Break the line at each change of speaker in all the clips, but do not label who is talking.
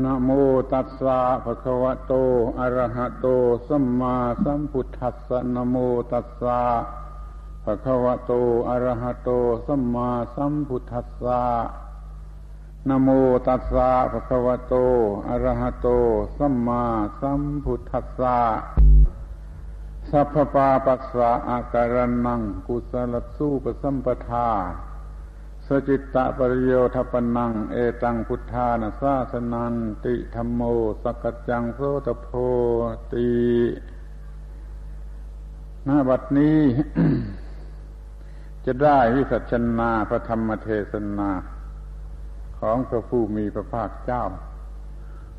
นะโมตัสสะภะคะวะโต อะระหะโต สัมมาสัมพุทธัสสะนะโมตัสสะภะคะวะโต อะระหะโต สัมมาสัมพุทธัสสะนะโมตัสสะภะคะวะโต อะระหะโต สัมมาสัมพุทธัสสะสัพพปาปัสสะอาการนัง กุศลสูปสัมปทา สจิตตะปริโยทปนัง เอตังพุทธานาสาสนันติธรรมโมสกจังโสตโพติหน้าบัดนี้ จะได้วิสัชนาพระธรรมเทศนา ของพระผู้มีพระภาคเจ้า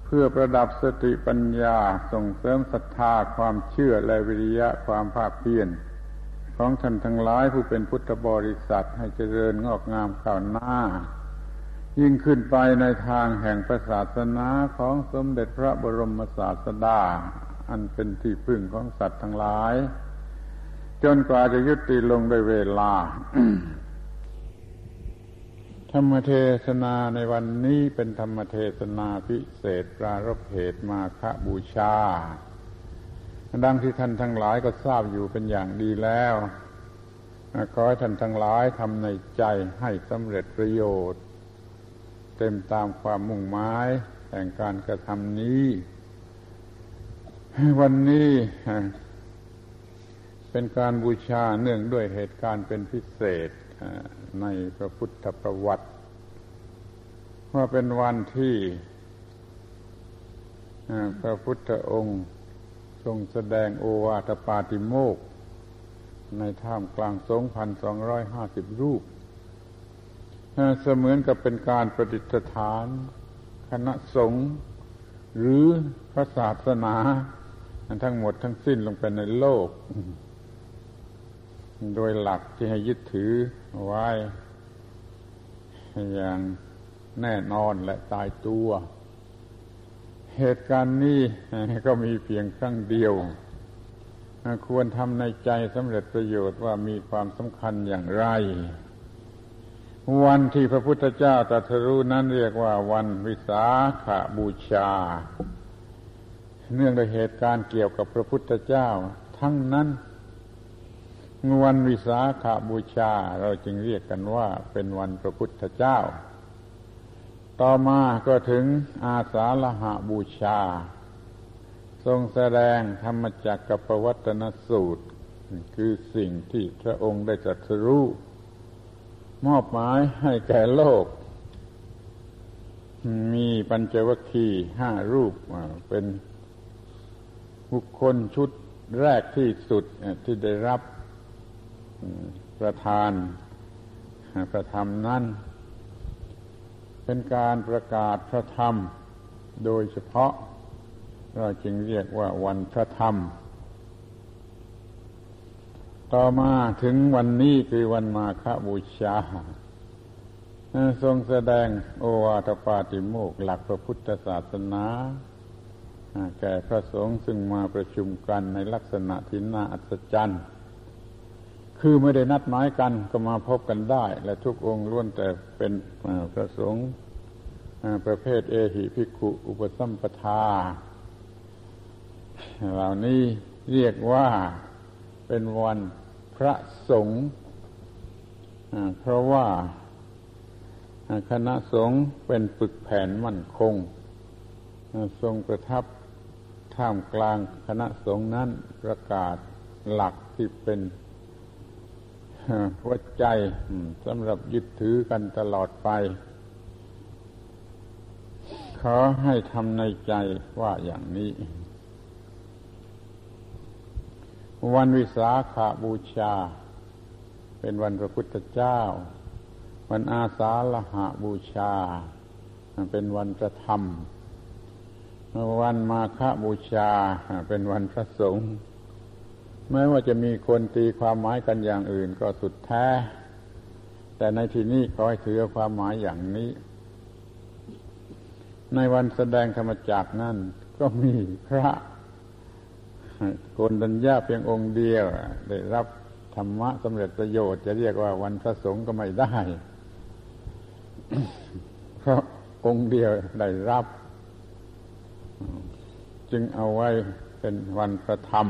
เพื่อประดับสติปัญญาส่งเสริมศรัทธาความเชื่อและวิริยะความภาคเพียร ของท่านทั้งหลายผู้เป็นพุทธบริษัทให้เจริญงอกงามข้าวหน้า ยิ่งขึ้นไปในทางแห่งศาสนาของสมเด็จพระบรมศาสดา อันเป็นที่พึ่งของสัตว์ทั้งหลาย จนกว่าจะยุติลงโดยเวลา ธรรมเทศนาในวันนี้เป็นธรรมเทศนาพิเศษปรารบเหตุมาคบูชา ดังที่ท่านทั้งหลายก็ทราบอยู่เป็นอย่างดีแล้วขอให้ท่านทั้งหลายทำในใจให้สำเร็จประโยชน์ เต็มตามความมุ่งหมายแห่งการกระทำนี้ วันนี้เป็นการบูชาเนื่องด้วยเหตุการณ์เป็นพิเศษในพระพุทธประวัติว่าเป็นวันที่พระพุทธองค์ ทรงแสดงโอวาทปาติโมก ในท่ามกลางสงพันสองร้อยห้าสิบรูป เสมือนกับเป็นการประดิษฐาน คณะสงฆ์หรือพระศาสนาทั้งหมดทั้งสิ้นลงไปในโลก โดยหลักที่ให้ยึดถือไว้ อย่างแน่นอนและตายตัว เหตุการณ์นี้ก็มีเพียงครั้งเดียว ควรทำในใจสำเร็จประโยชน์ว่ามีความสำคัญอย่างไร วันที่พระพุทธเจ้าตรัสรู้นั้นเรียกว่าวันวิสาขาบูชา เนื่องด้วยเหตุการณ์เกี่ยวกับพระพุทธเจ้า ทั้งนั้น วันวิสาขาบูชาเราจึงเรียกกันว่าเป็นวันพระพุทธเจ้า ต่อมาก็ถึงอาสาฬหบูชา ทรงแสดงธรรมจักรกับปวัตนสูตร คือสิ่งที่พระองค์ได้ตรัสรู้มอบหมายให้แก่โลก มีปัญจวัคคีย์ห้ารูปเป็นบุคคลชุดแรกที่สุดที่ได้รับประทานประธรรมนั้น เป็นการประกาศพระธรรม โดยเฉพาะ เราจึงเรียกว่าวันพระธรรม ต่อมาถึงวันนี้คือวันมาฆบูชาทรงแสดงโอวาทปาติโมกหลักพระพุทธศาสนา แก่พระสงฆ์ซึ่งมาประชุมกันในลักษณะที่น่าอัศจรรย์ คือไม่ได้นัดหมายกันก็มาพบกันได้ และทุกองค์ล้วนแต่เป็นพระสงฆ์ประเภทเอหิภิกขุ อุปสัมปทา เหล่านี้เรียกว่าเป็นวันพระสงฆ์เพราะว่าคณะสงฆ์เป็นปึกแผ่นมั่นคง ทรงประทับท่ามกลางคณะสงฆ์นั้นประกาศหลักที่เป็น หัวใจสำหรับยึดถือกันตลอดไป ขอให้ทำในใจว่าอย่างนี้ วันวิสาขาบูชา เป็นวันพระพุทธเจ้า วันอาสาฬหาบูชา เป็นวันพระธรรม วันมาฆบูชา เป็นวันพระสงฆ์ แม้ว่าจะมีคนตีความหมายกันอย่างอื่นก็สุดแท้ แต่ในที่นี้ขอให้ถือความหมายอย่างนี้ ในวันแสดงธรรมจักนั่นก็มีพระโกนดัญญาเพียงองค์เดียว ได้รับธรรมะสำเร็จประโยชน์จะเรียกว่าวันพระสงฆ์ก็ไม่ได้ เพราะองค์เดียวได้รับ จึงเอาไว้เป็นวันพระธรรม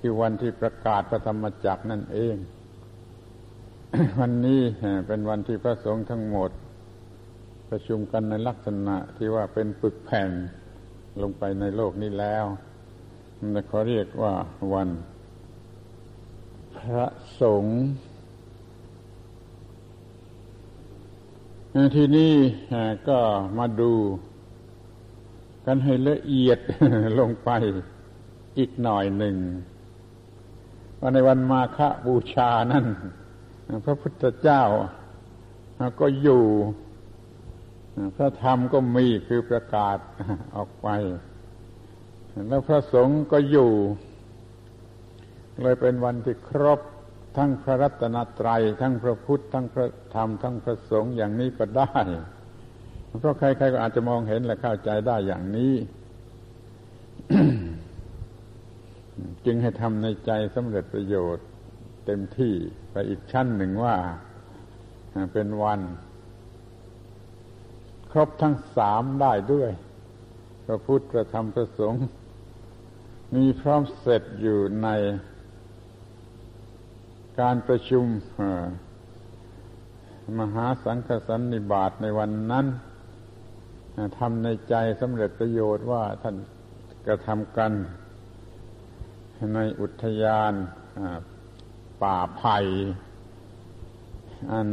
คือวันที่ประกาศพระธรรมจักรนั่นเอง วันนี้เป็นวันที่พระสงฆ์ทั้งหมด ประชุมกันในลักษณะที่ว่าเป็นปึกแผ่นลงไปในโลกนี้แล้วมันเขาเรียกว่าวัน พระสงฆ์ที่นี้ก็มาดูกันให้ละเอียดลงไปอีกหน่อยหนึ่ง ว่าในวันมาฆบูชานั่นพระพุทธเจ้าก็อยู่พระธรรมก็มีคือประกาศออกไป แล้วพระสงฆ์ก็อยู่ เลยเป็นวันที่ครบทั้งพระรัตนตรัย ทั้งพระพุทธ ทั้งพระธรรม ทั้งพระสงฆ์อย่างนี้ก็ได้ เพราะใครๆก็อาจจะมองเห็นและเข้าใจได้อย่างนี้ จึงให้ทำในใจสำเร็จประโยชน์เต็มที่ไปอีกชั้นหนึ่งว่าเป็นวัน ครบทั้งสามได้ด้วย พระพุทธพระธรรมพระสงฆ์มีพร้อมเสร็จอยู่ในการประชุมมหาสังฆสันนิบาตในวันนั้นทำในใจสำเร็จประโยชน์ว่าท่านกระทำกัน ในอุทยานป่าไผ่อัน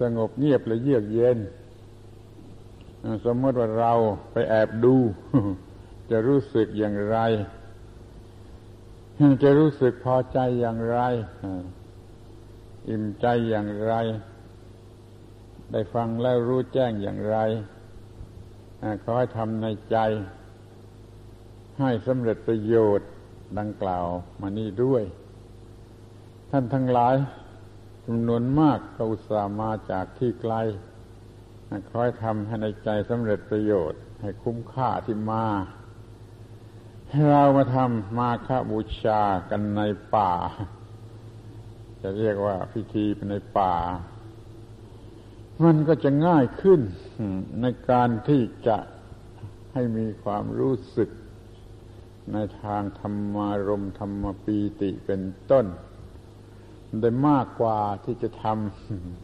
สงบเงียบและเยือกเย็น สมมติว่าเราไปแอบดู จะรู้สึกอย่างไร จะรู้สึกพอใจอย่างไร อิ่มใจอย่างไร ได้ฟังแล้วรู้แจ้งอย่างไรขอให้ทำในใจ ให้สำเร็จประโยชน์ดังกล่าวมานี่ด้วย ท่านทั้งหลายจำนวนมากก็อุตส่าห์มาจากที่ไกลคอยทำให้ในใจสำเร็จประโยชน์ ให้คุ้มค่าที่มา ให้เรามาทำมาฆบูชากันในป่า จะเรียกว่าพิธีในป่า มันก็จะง่ายขึ้นในการที่จะให้มีความรู้สึก ในทางธรรมารมธรรมปีติเป็นต้น ได้มากกว่าที่จะท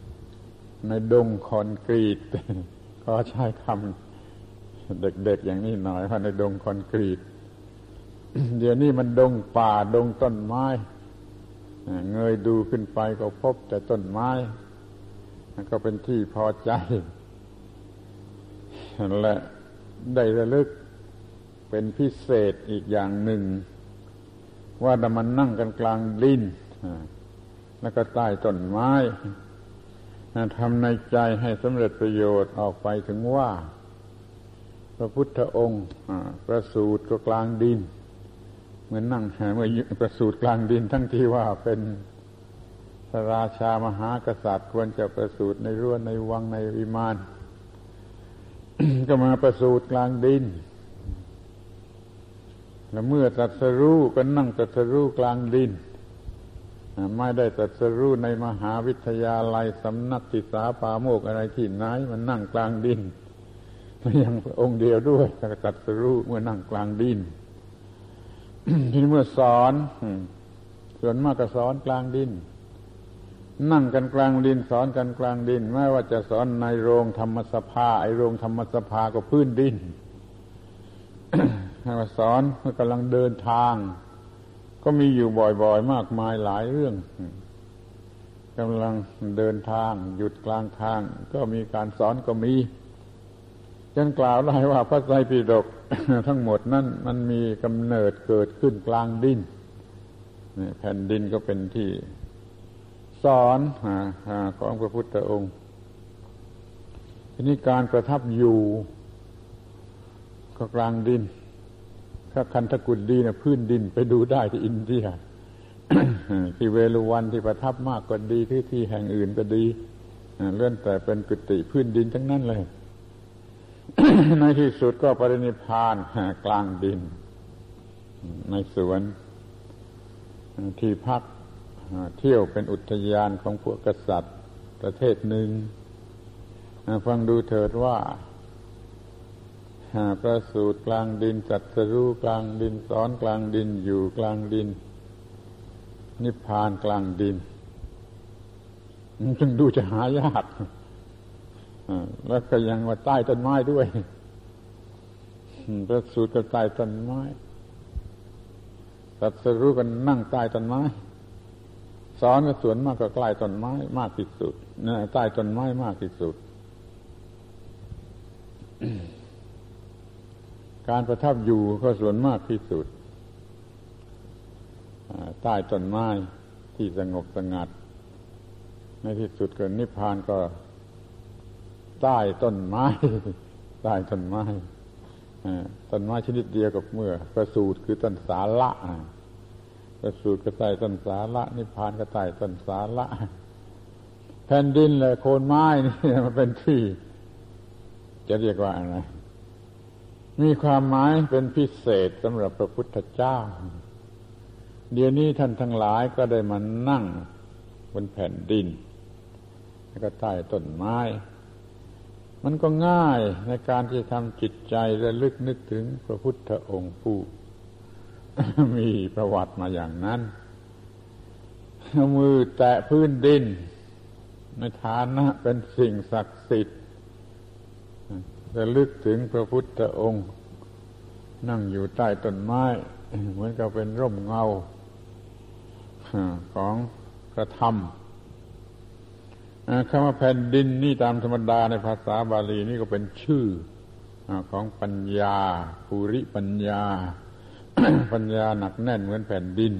ำในดงคอนกรีต ก็ใช้คำเด็กๆอย่างนี้หน่อยว่าในดงคอนกรีต เดี๋ยวนี้มันดงป่าดงต้นไม้เงยดูขึ้นไปก็พบแต่ต้นไม้ก็เป็นที่พอใจและได้ระลึก เป็นพิเศษอีกอย่างหนึ่ง ว่าดมันนั่งกันกลางดินแล้วก็ใต้ต้นไม้ทำในใจให้สำเร็จประโยชน์ออกไปถึงว่า พระพุทธองค์ประสูติก็กลางดิน เหมือนนั่งเมื่อประสูติกลางดินทั้งที่ว่าเป็นพระราชามหากษัตริย์ควรจะประสูติในรั้วในวังในวิมาน ก็มาประสูติกลางดิน แล้วเมื่อตัดสรู้ก็นั่งตัดสรู้กลางดิน ไม่ได้ตัดสรู้ในมหาวิทยาลัยสำนักศึกษาปาโมกอะไรที่ไหน มันนั่งกลางดินยังองค์เดียวด้วยก็ตัดสรู้เมื่อนั่งกลางดินทีนี้เมื่อสอนส่วนมากก็สอนกลางดิน นั่งกันกลางดิน สอนกันกลางดินไม่ว่าจะสอนในโรงธรรมสภา ไอโรงธรรมสภาก็พื้นดิน ให้มาสอนเมื่อกำลังเดินทาง ก็มีอยู่บ่อยๆ มากมายหลายเรื่องกำลังเดินทาง หยุดกลางทาง ก็มีการสอนก็มีจนกล่าวได้ว่าพระไตรปิฎกทั้งหมดนั่นมันมีกำเนิดเกิดขึ้นกลางดินแผ่นดินก็เป็นที่สอนของพระพุทธองค์ทีนี้การประทับอยู่ก็กลางดิน ถ้าคันทกุฎดีนะพื้นดินไปดูได้ที่อินเดีย ที่เวลุวันที่ประทับมากก็ดีที่ที่แห่งอื่นก็ดีเลื่อนแต่เป็นกุฏิพื้นดินทั้งนั้นเลย ในที่สุดก็ปรินิพานกลางดิน ในสวนที่พักเที่ยวเป็นอุทยานของพวกกษัตริย์ประเทศหนึ่งฟังดูเถิดว่า ประสูตรกลางดินจัดสรู้กลางดินสอนกลางดินอยู่กลางดิน นิพพานกลางดินจึงดูจะหายากแล้วก็ยังมาใต้ต้นไม้ด้วยประสูตรก็ใต้ต้นไม้ตัดสรู้กันนั่งใต้ต้นไม้สอนก็ส่วนมากก็ใกล้ต้นไม้มากที่สุดใต้ต้นไม้มากที่สุด การประทับอยู่ก็ส่วนมากที่สุดใต้ต้นไม้ที่สงบสงัด ในที่สุดก็นิพพานก็ใต้ต้นไม้ใต้ต้นไม้ต้นไม้ชนิดเดียวกับเมื่อประสูตรคือต้นสาละประสูตรก็ใต้ต้นสาละนิพพานก็ใต้ต้นสาละแผ่นดินเลยโคนไม้นี่มันเป็นที่ จะเรียกว่าอะไร มีความหมายเป็นพิเศษสำหรับพระพุทธเจ้า เดี๋ยวนี้ท่านทั้งหลายก็ได้มานั่งบนแผ่นดิน แล้วก็ใต้ต้นไม้ มันก็ง่ายในการที่ทำจิตใจระลึกนึกถึงพระพุทธองค์ผู้ มีประวัติมาอย่างนั้นเอามือแตะพื้นดิน ในฐานะเป็นสิ่งศักดิ์สิทธิ์ ระลึกถึงพระพุทธองค์ นั่งอยู่ใต้ต้นไม้ เหมือนกับเป็นร่มเงาของกระทำคำว่าแผ่นดินนี่ตามธรรมดาในภาษาบาลีนี่ก็เป็นชื่อของปัญญาภูริปัญญา ปัญญาหนักแน่นเหมือนแผ่นดิน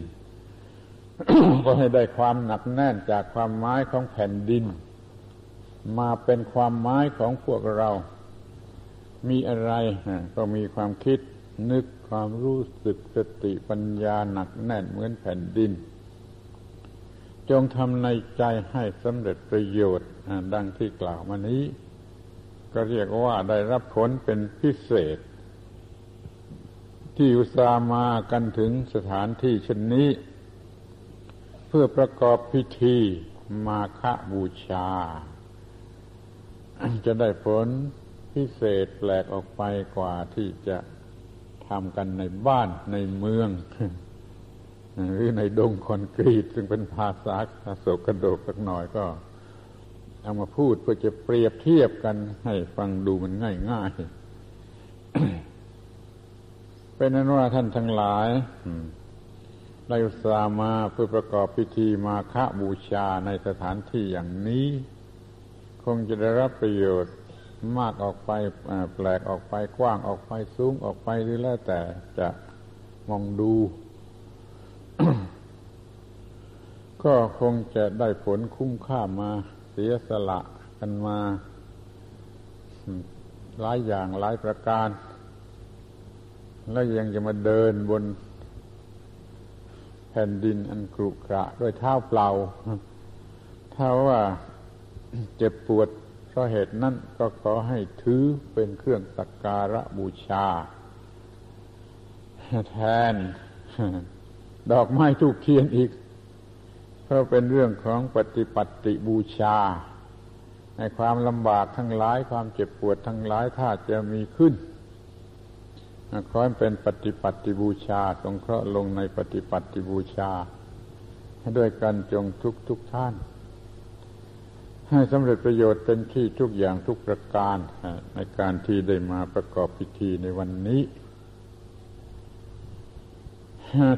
ก็ให้ได้ความหนักแน่นจากความหมายของแผ่นดิน มาเป็นความหมายของพวกเรา มีอะไรก็มีความคิดนึกความรู้สึกสติปัญญาหนักแน่นเหมือนแผ่นดิน จงทำในใจให้สำเร็จประโยชน์ดังที่กล่าวมานี้ ก็เรียกว่าได้รับผลเป็นพิเศษ ที่อุตส่ามากันถึงสถานที่เช่นนี้ เพื่อประกอบพิธีมาฆบูชา จะได้ผล พิเศษแปลกออกไปกว่าที่จะทำกันในบ้านในเมือง หรือในดงคอนกรีต ซึ่งเป็นภาษาโศกกระโดกสักหน่อยก็ เอามาพูดเพื่อจะเปรียบเทียบกันให้ฟังดูมันง่ายง่ายเป็นนั้นว่าท่านทั้งหลายได้อุตส่าห์มาเพื่อประกอบพิธีมาฆบูชาในสถานที่อย่างนี้ คงจะได้รับประโยชน์ มากออกไปแปลกออกไปกว้างออกไปสูงออกไปหรือแล้วแต่จะมองดู ก็คงจะได้ผลคุ้มค่ามา เสียสละกันมา หลายอย่างหลายประการ แล้วยังจะมาเดินบน แผ่นดินอันกรุกระด้วยเท้าเปล่าถ้าว่าเจ็บปวด เพราะเหตุนั้นก็ขอให้ถือเป็นเครื่องสักการะบูชา แทน ดอกไม้ทูกเทียนอีก เพราะเป็นเรื่องของปฏิปัติบูชา ในความลำบากทั้งหลายความเจ็บปวดทั้งหลายถ้าจะมีขึ้นขอให้เป็นปฏิปัติบูชา สงเคราะห์ลงในปฏิปัติบูชา ให้ด้วยกันจงทุกทุกท่าน ให้สำเร็จประโยชน์เต็มที่ทุกอย่างทุกประการ ในการที่ได้มาประกอบพิธีในวันนี้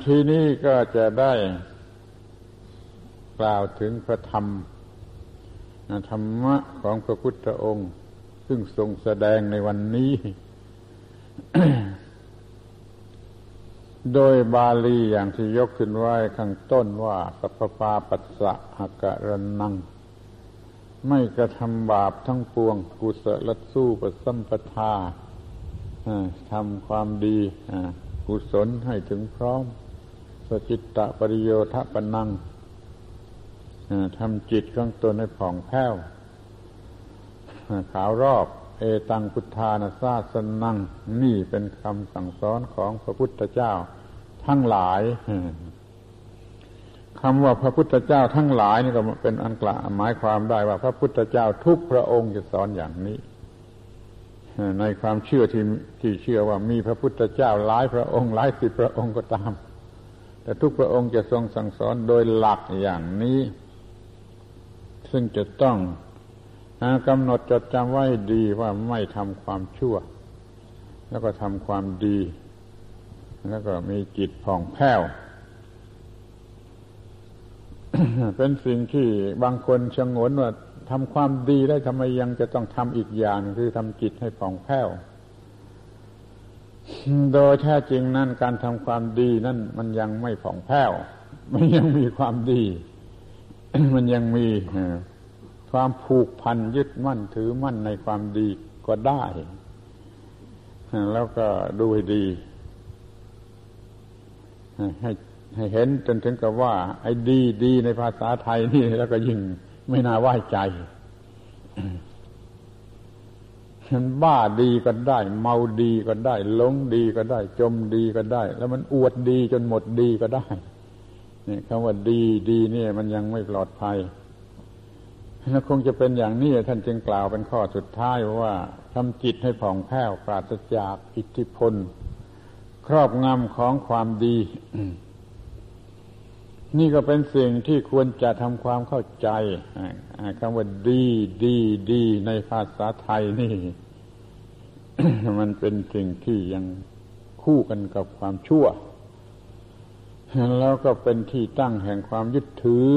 ทีนี้ก็จะได้กล่าวถึงพระธรรม ธรรมะของพระพุทธองค์ ซึ่งทรงแสดงในวันนี้ โดยบาลีอย่างที่ยกขึ้นไว้ข้างต้นว่า สัพพาปัสสะหกะรนัง ไม่กระทำบาปทั้งปวง กุศลสู้ปสัมปทาทำความดีกุศลให้ถึงพร้อม สจิตตะปริโยทะปนังทำจิตของตนให้ผ่องแผ้วขาวรอบ เอตังพุทธานาซาสนัง นี่เป็นคำสั่งสอนของพระพุทธเจ้าทั้งหลาย คำว่าพระพุทธเจ้าทั้งหลายนี่ก็เป็นอันกล่าหมายความได้ว่า พระพุทธเจ้าทุกพระองค์จะสอนอย่างนี้ ในความเชื่อที่ที่เชื่อว่ามีพระพุทธเจ้าหลายพระองค์หลายสิบพระองค์ก็ตาม แต่ทุกพระองค์จะทรงสั่งสอนโดยหลักอย่างนี้ ซึ่งจะต้องกำหนดจดจำไว้ดีว่าไม่ทำความชั่ว แล้วก็ทำความดี แล้วก็มีจิตผ่องแผ้ว เป็นสิ่งที่บางคนชงนว่าทำความดีได้ทำไมยังจะต้องทำอีกอย่างคือทำจิตให้ผ่องแผ้ว โดยแท้จริงนั่นการทำความดีนั่นมันยังไม่ผ่องแผ้ว มันยังมีความดี มันยังมีความผูกพันยึดมั่นถือมั่นในความดีก็ได้ แล้วก็ดูให้ดีให้ ให้เห็นจนถึงกับว่า ไอ้ดีดีในภาษาไทยนี่แล้วก็ยิ่งไม่น่าไหวใจมันบ้าดีก็ได้ เมาดีก็ได้หลงดีก็ได้ จมดีก็ได้ แล้วมันอวดดีจนหมดดีก็ได้นี่คำว่าดีดีนี่มันยังไม่ปลอดภัยแล้วคงจะเป็นอย่างนี้ท่านจึงกล่าวเป็นข้อสุดท้ายว่าทำจิตให้ผ่องแผ้วปราศจากอิทธิพล ครอบงำของความดี นี่ก็เป็นสิ่งที่ควรจะทำความเข้าใจคำว่าดีดีดีในภาษาไทยนี่ มันเป็นสิ่งที่ยังคู่กันกับความชั่ว แล้วก็เป็นที่ตั้งแห่งความยึดถือ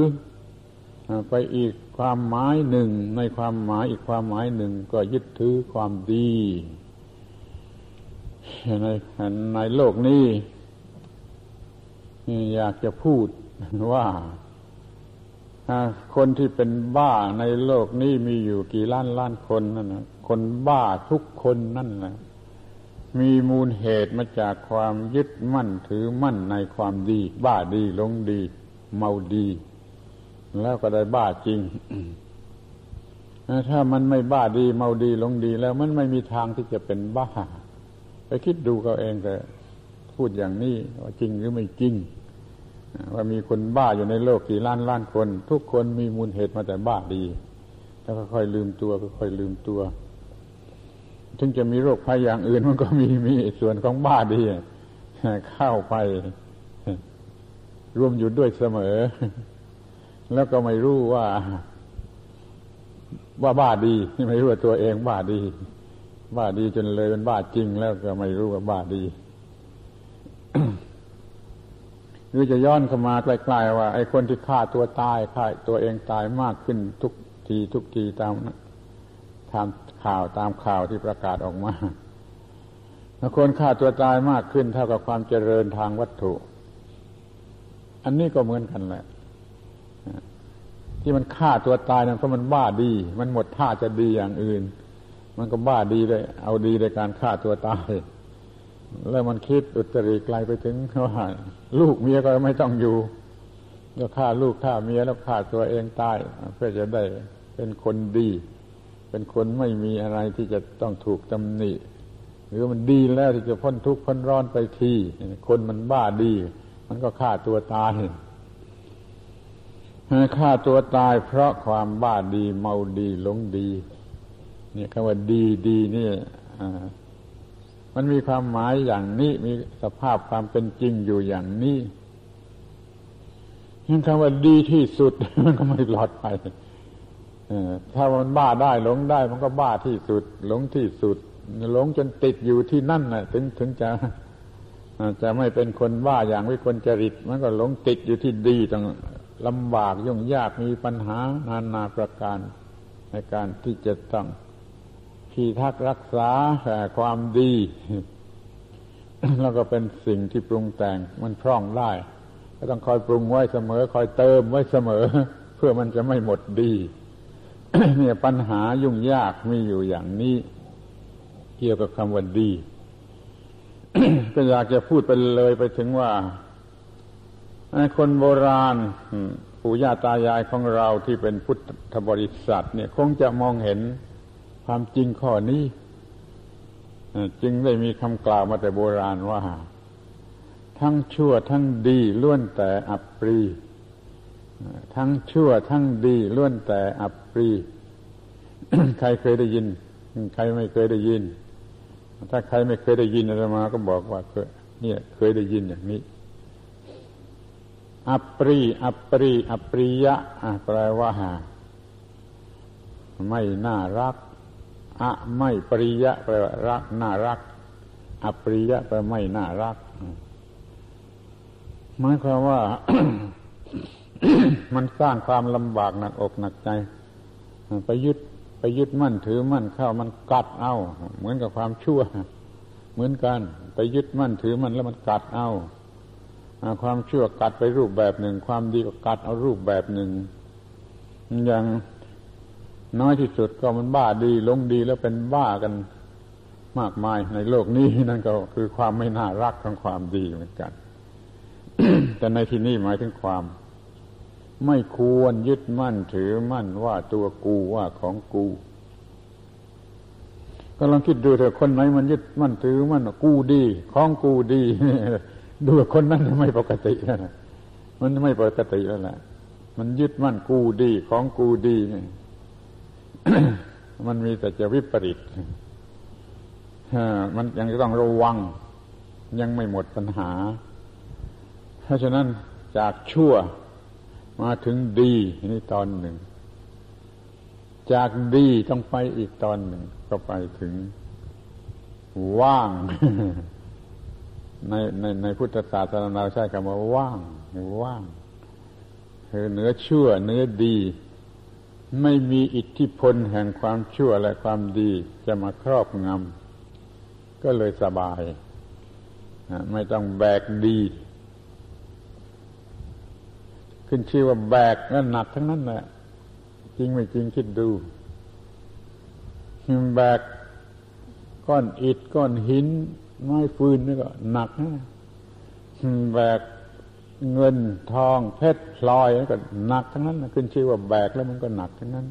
ไปอีกความหมายหนึ่ง ในความหมายอีกความหมายหนึ่งก็ยึดถือความดีในในโลกนี้อยากจะพูด ว่าคนที่เป็นบ้าในโลกนี้มีอยู่กี่ล้านล้านคนนั่นนะคนบ้าทุกคนนั่นแหละมีมูลเหตุมาจากความยึดมั่นถือมั่นในความดี บ้าดีลงดี เมาดี แล้วก็ได้บ้าจริงถ้ามันไม่บ้าดีเมาดีลงดี แล้วมันไม่มีทางที่จะเป็นบ้า ไปคิดดูเขาเองแต่พูดอย่างนี้ว่าจริงหรือไม่จริง ว่ามีคนบ้าอยู่ในโลกกี่ล้านล้านคน ทุกคนมีมูลเหตุมาแต่บ้าดี แล้วก็ค่อยลืมตัวก็ค่อยลืมตัว ถึงจะมีโรคภัยอย่างอื่นมันก็มีมีส่วนของบ้าดีเข้าไปรวมอยู่ด้วยเสมอ แล้วก็ไม่รู้ว่าว่าบ้าดีไม่รู้ว่าตัวเองบ้าดี บ้าดีจนเลยเป็นบ้าจริงแล้วก็ไม่รู้ว่าบ้าดี รือจะย้อนเข้ามาใกล้ๆว่าไอ้คนที่ฆ่าตัวตายฆ่าตัวเองตายมากขึ้นทุกทีทุกทีตามตามข่าวตามข่าวที่ประกาศออกมาแล้วคนฆ่าตัวตายมากขึ้นเท่ากับความเจริญทางวัตถุ อันนี้ก็เหมือนกันแหละที่มันฆ่าตัวตายนั้นเพราะมันบ้าดี มันหมดท่าจะดีอย่างอื่น มันก็บ้าดีเลยเอาดีในการฆ่าตัวตาย แล้วมันคิดอุตริไกลไปถึงว่าลูกเมียก็ไม่ต้องอยู่ก็ฆ่าลูกฆ่าเมียแล้วฆ่าตัวเองตายเพื่อจะได้เป็นคนดี เป็นคนไม่มีอะไรที่จะต้องถูกตำหนิ หรือมันดีแล้วที่จะพ้นทุกข์พ้นร้อนไปทีคนมันบ้าดี มันก็ฆ่าตัวตายฆ่าตัวตายเพราะความบ้าดีเมาดีหลงดี เนี่ยคำว่าดีดีนี่ มันมีความหมายอย่างนี้มีสภาพความเป็นจริงอยู่อย่างนี้ยังคำว่าดีที่สุด มันก็ไม่ปลอดภัยถ้ามันบ้าได้หลงได้ มันก็บ้าที่สุด หลงที่สุดหลงจนติดอยู่ที่นั่นนะถึงถึงจะจะไม่เป็นคนบ้าอย่างวิกลจริต มันก็หลงติดอยู่ที่ดีต้องลำบากยุ่งยากมีปัญหานานาประการในการที่จะต้อง ที่ทักรักษาความดี แล้วก็เป็นสิ่งที่ปรุงแต่งมันพร่องได้ ก็ต้องคอยปรุงไว้เสมอ คอยเติมไว้เสมอ เพื่อมันจะไม่หมดดี เนี่ยปัญหายุ่งยากมีอยู่อย่างนี้ เกี่ยวกับคำว่าดี ก็อยากจะพูดไปเลยไปถึงว่าคนโบราณปู่ย่าตายายของเราที่เป็นพุทธบริษัท เนี่ย คงจะมองเห็น ความจริงข้อนี้จึงได้มีคำกล่าวมาแต่โบราณว่า ทั้งชั่วทั้งดีล้วนแต่อับปรีทั้งชั่วทั้งดีล้วนแต่อับปรีใครเคยได้ยิน ใครไม่เคยได้ยิน ถ้าใครไม่เคยได้ยินอะไรมาก็บอกว่าเคยเนี่ย เคยได้ยินอย่างนี้ อัปรีอัปรีอัปริยะแปลว่าไม่น่ารัก อะไม่ปริยะแปลว่ารักน่ารักอปริยะแปลไม่น่ารักหมายความว่า มันสร้างความลำบากหนักอกหนักใจไปยึดไปยึดมั่นถือมั่นเข้ามันกัดเอา เหมือนกับความชั่ว เหมือนกัน ไปยึดมั่นถือมั่นแล้วมันกัดเอาความชั่วกัดไปรูปแบบหนึ่ง ความดีก็กัดเอารูปแบบหนึ่งอย่าง น้อยที่สุดก็มันบ้าดีลงดีแล้วเป็นบ้ากันมากมายในโลกนี้นั่นก็คือความไม่น่ารักของความดีเหมือนกัน แต่ในที่นี้หมายถึงความ ไม่ควรยึดมั่นถือมั่นว่าตัวกูว่าของกู ก็ลองคิดดูเถอะคนไหนมันยึดมั่นถือมั่นกูดีของกูดีดูคนนั้นไม่ปกตินะมันไม่ปกติแล้วแหละมันยึดมั่นกูดีของกูดีนี่ มันมีแต่จะวิปริตมันยังต้องระวัง ยังไม่หมดปัญหา เพราะฉะนั้นจากชั่วมาถึงดีนี่ตอนหนึ่ง จากดีต้องไปอีกตอนหนึ่ง ก็ไปถึงว่าง ในในในพุทธศาสนาเราใช้คำว่าว่างว่างคือเนื้อชั่วเนื้อดี ไม่มีอิทธิพลแห่งความชั่วและความดีจะมาครอบงำก็เลยสบาย ไม่ต้องแบกดี ขึ้นชื่อว่าแบกก็หนักทั้งนั้นแหละจริงไม่จริงคิดดูแบกก้อนอิฐก้อนหินไม้ฟืนนี่ก็หนักนะแบก เงินทองเพชรพลอยก็หนักทั้งนั้นขึ้นชื่อว่าแบกแล้วมันก็หนักทั้งนั้น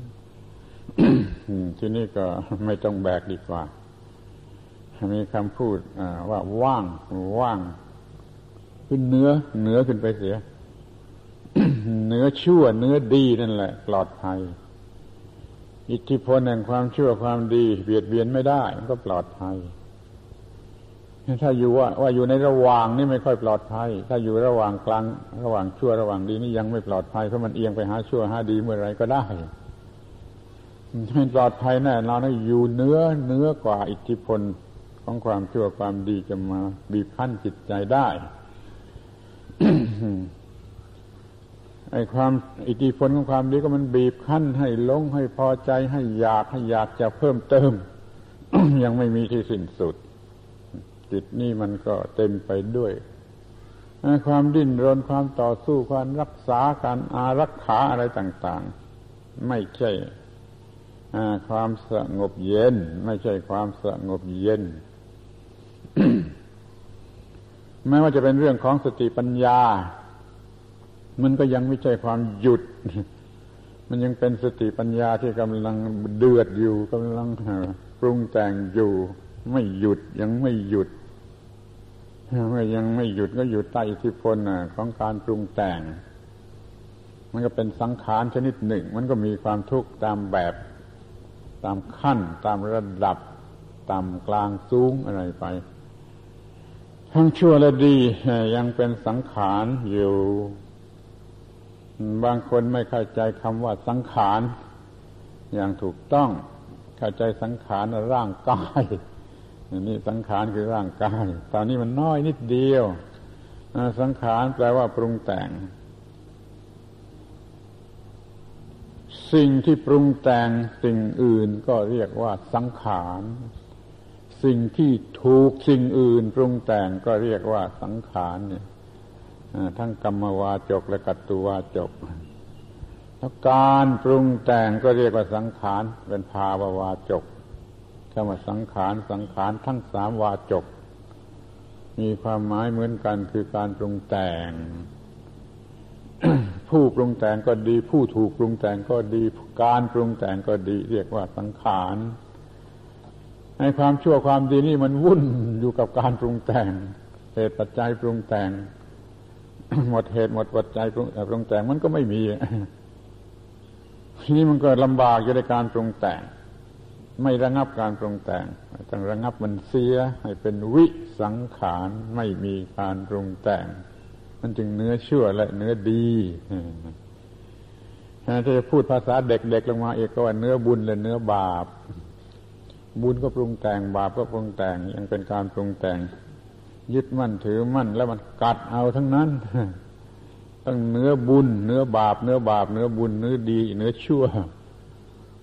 ที่นี่ก็ไม่ต้องแบกดีกว่า มีคำพูดว่าว่างว่างขึ้นเนื้อเนื้อขึ้นไปเสีย เนื้อชั่วเนื้อดีนั่นแหละ ปลอดภัย อิทธิพลแห่งความชั่วความดี เบียดเบียนไม่ได้ มันก็ปลอดภัย ถ้าอยู่ว่าว่าอยู่ในระหว่างนี่ไม่ค่อยปลอดภัย ถ้าอยู่ระหว่างกลางระหว่างชั่วระหว่างดีนี่ยังไม่ปลอดภัยเพราะมันเอียงไปหาชั่วหาดีเมื่อไรก็ได้ไม่ปลอดภัยแน่นอนอยู่เนื้อเนื้อกว่าอิทธิพลของความชั่วความดีจะมาบีบคั้นจิตใจได้ไอ้ความอิทธิพลของความดีก็มันบีบคั้นให้ลงให้พอใจให้อยากให้อยากจะเพิ่มเติม ยังไม่มีที่สิ้นสุด จิตนี่มันก็เต็มไปด้วย ความดิ้นรนความต่อสู้ความรักษาการอารักขาอะไรต่าง ๆ ไม่ใช่ความสงบเย็น ไม่ใช่ความสงบเย็นแม้ว่าจะเป็นเรื่องของสติปัญญา มันก็ยังไม่ใช่ความหยุด มันยังเป็นสติปัญญาที่กำลังเดือดอยู่กำลังปรุงแต่งอยู่ ไม่หยุดยังไม่หยุด เมื่อยังไม่หยุดก็อยู่ใต้อิทธิพลของการปรุงแต่ง มันก็เป็นสังขารชนิดหนึ่ง มันก็มีความทุกข์ตามแบบตามขั้น ตามระดับ ตามกลางสูงอะไรไป ทั้งชั่วและดียังเป็นสังขารอยู่ บางคนไม่เข้าใจคำว่าสังขารอย่างถูกต้อง เข้าใจสังขารร่างกาย นี่สังขารคือร่างกาย ตอนนี้มันน้อยนิดเดียว สังขารแปลว่าปรุงแต่ง สิ่งที่ปรุงแต่งสิ่งอื่นก็เรียกว่าสังขาร สิ่งที่ถูกสิ่งอื่น ปรุงแต่งก็เรียกว่าสังขารเนี่ยทั้งกรรมวาจกและกัตตุวาจกแล้วการปรุงแต่งก็เรียกว่าสังขารเป็นภาวาวาจก คำว่าสังขารสังขารทั้งสามวาจก มีความหมายเหมือนกันคือการปรุงแต่ง ผู้ปรุงแต่งก็ดี ผู้ถูกปรุงแต่งก็ดี การปรุงแต่งก็ดี เรียกว่าสังขารในความชั่วความดีนี่มันวุ่นอยู่กับการปรุงแต่ง เหตุปัจจัยปรุงแต่ง หมดเหตุหมดปัจจัยปรุงปรุงแต่งมันก็ไม่มีทีนี้มันก็ลำบากอยู่ในการปรุงแต่ง ไม่ระงับการปรุงแต่งต้องระงับมันเสียให้เป็นวิสังขารไม่มีการปรุงแต่ง มันจึงเนื้อชั่วและเนื้อดีถ้าจะพูดภาษาเด็กๆลงมาเอกก็ว่าเนื้อบุญและเนื้อบาป บุญก็ปรุงแต่งบาปก็ปรุงแต่งยังเป็นการปรุงแต่ง ยึดมั่นถือมั่น แล้วมันกัดเอาทั้งนั้นตั้งเนื้อบุญ เนื้อบาป เนื้อบาป เนื้อบุญ เนื้อดี เนื้อชั่ว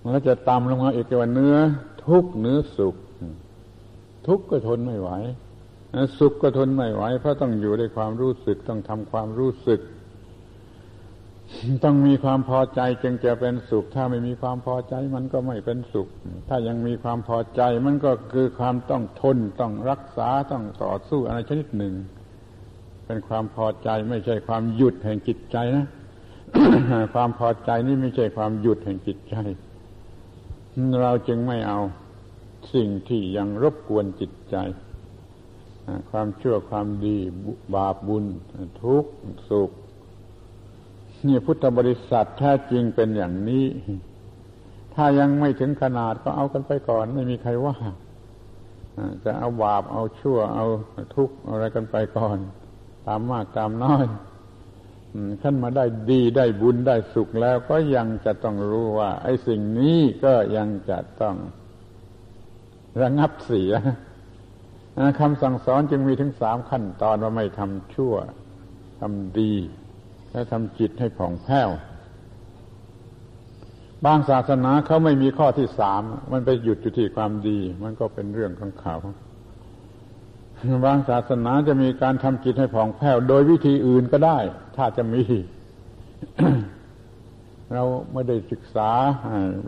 มันก็จะตามลงมาอีกว่าเนื้อ ทุกเนื้อสุข ทุกก็ทนไม่ไหวสุขก็ทนไม่ไหวเพราะต้องอยู่ในความรู้สึกต้องทำความรู้สึก ต้องมีความพอใจจึงจะเป็นสุข ถ้าไม่มีความพอใจมันก็ไม่เป็นสุข ถ้ายังมีความพอใจมันก็คือความต้องทนต้องรักษาต้องต่อสู้อะไรชนิดหนึ่ง เป็นความพอใจไม่ใช่ความหยุดแห่งจิตใจนะความพอใจนี่ไม่ใช่ความหยุดแห่งจิตใจ เราจึงไม่เอาสิ่งที่ยังรบกวนจิตใจ ความชั่วความดีบาปบุญทุกข์สุขนี่พุทธบริษัทแท้จริงเป็นอย่างนี้ ถ้ายังไม่ถึงขนาดก็เอากันไปก่อน ไม่มีใครว่าจะเอาบาปเอาชั่ว เอาทุกข์อะไรกันไปก่อน ตามมากตามน้อย ขั้นมาได้ดีได้บุญได้สุขแล้วก็ยังจะต้องรู้ว่า ไอ้สิ่งนี้ก็ยังจะต้องระงับเสียคำสั่งสอนจึงมีถึงสามขั้นตอนว่าไม่ทำชั่วทำดี และทำจิตให้ผ่องแผ้ว บางศาสนาเขาไม่มีข้อที่สามมันไปหยุดอยู่ที่ความดี มันก็เป็นเรื่องของเขา บางศาสนาจะมีการทำจิตให้ผ่องแผ้ว โดยวิธีอื่นก็ได้ ถ้าจะมี เราไม่ได้ศึกษา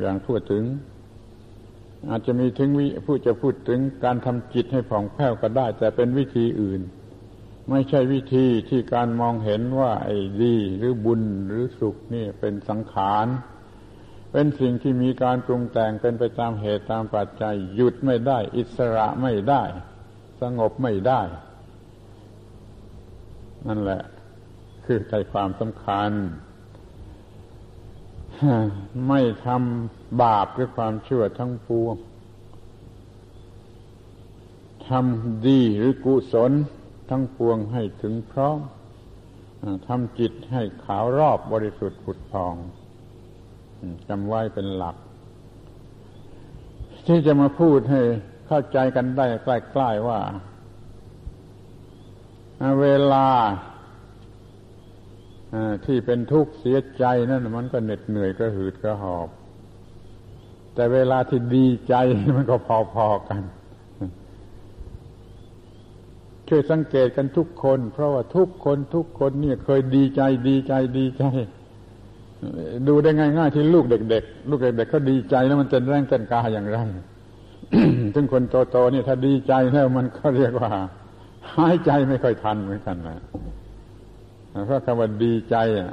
อย่างทั่วถึง อาจจะมีถึงวิผู้จะพูดถึงการทำจิตให้ผ่องแผ้วก็ได้ แต่เป็นวิธีอื่น ไม่ใช่วิธีที่การมองเห็นว่า ไอ้ดี หรือบุญหรือสุขนี่เป็นสังขารเป็นสิ่งที่มีการปรุงแต่งเป็นไปตามเหตุตามปัจจัยหยุดไม่ได้ อิสระไม่ได้ งบไม่ได้ นั่นแหละ คือใจความสำคัญ ไม่ทำบาปหรือความชั่วทั้งปวงทำดีหรือกุศลทั้งปวงให้ถึงพร้อมทำจิตให้ขาวรอบบริสุทธิ์ผุดพองจำไว้เป็นหลัก ที่จะมาพูดให้ เข้าใจกันได้ใกล้ๆว่า เวลาที่เป็นทุกข์เสียใจนั่นมันก็เหน็ดเหนื่อยก็หืดก็หอบ แต่เวลาที่ดีใจมันก็พอๆกันช่วยสังเกตกันทุกคน เพราะว่าทุกคนทุกคนเนี่ยเคยดีใจดีใจดีใจ ดูได้ง่ายๆที่ลูกเด็ก ๆ ลูกเด็กๆเขาดีใจแล้วมันจะแรงกันกาอย่างไร ถึงคนโตๆนี่ถ้าดีใจแล้วมันก็เรียกว่า หายใจไม่ค่อยทันเหมือนกันนะเพราะคำว่าดีใจอะ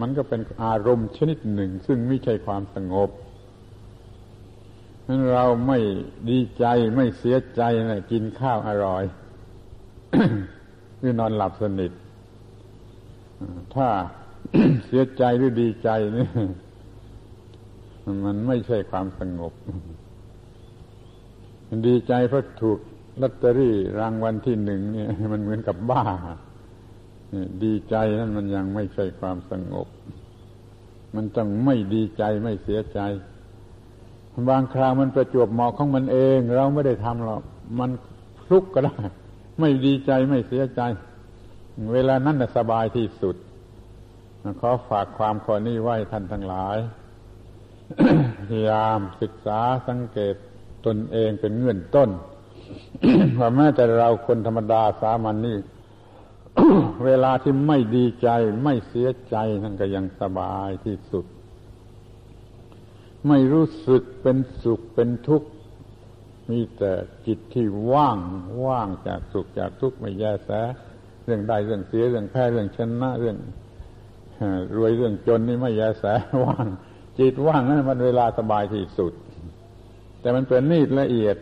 มันก็เป็นอารมณ์ชนิดหนึ่ง ซึ่งไม่ใช่ความสงบนั้นเราไม่ดีใจไม่เสียใจนะกินข้าวอร่อยหรือนอนหลับสนิทถ้าเสียใจหรือดีใจนี่มันไม่ใช่ความสงบ ดีใจเพราะถูกลอตเตอรี่รางวัลที่หนึ่งเนี่ย มันเหมือนกับบ้า ดีใจนั่นมันยังไม่ใช่ความสงบ มันต้องไม่ดีใจไม่เสียใจ บางคราวมันประจวบเหมาะของมันเอง เราไม่ได้ทำหรอกมันพลุกก็ได้ ไม่ดีใจไม่เสียใจ เวลานั้นสบายที่สุดขอฝากความข้อนี้ไว้ท่านทั้งหลายพยายามศึกษาสังเกต ตนเองเป็นเงื่อนต้นว่าแม้แต่เราคนธรรมดาสามัญนนี่เวลาที่ไม่ดีใจไม่เสียใจนั่นก็ยังสบายที่สุด ไม่รู้สึกเป็นสุขเป็นทุกข์ มีแต่จิตที่ว่างว่างจากสุขจากทุกข์ไม่แยแสเรื่องได้เรื่องเสียเรื่องแพ้เรื่องชนะเรื่องรวยเรื่องจนนี่ไม่แยแสว่างจิตว่างนั่นมันเวลาสบายที่สุด แต่มันเป็นนิดละเอียด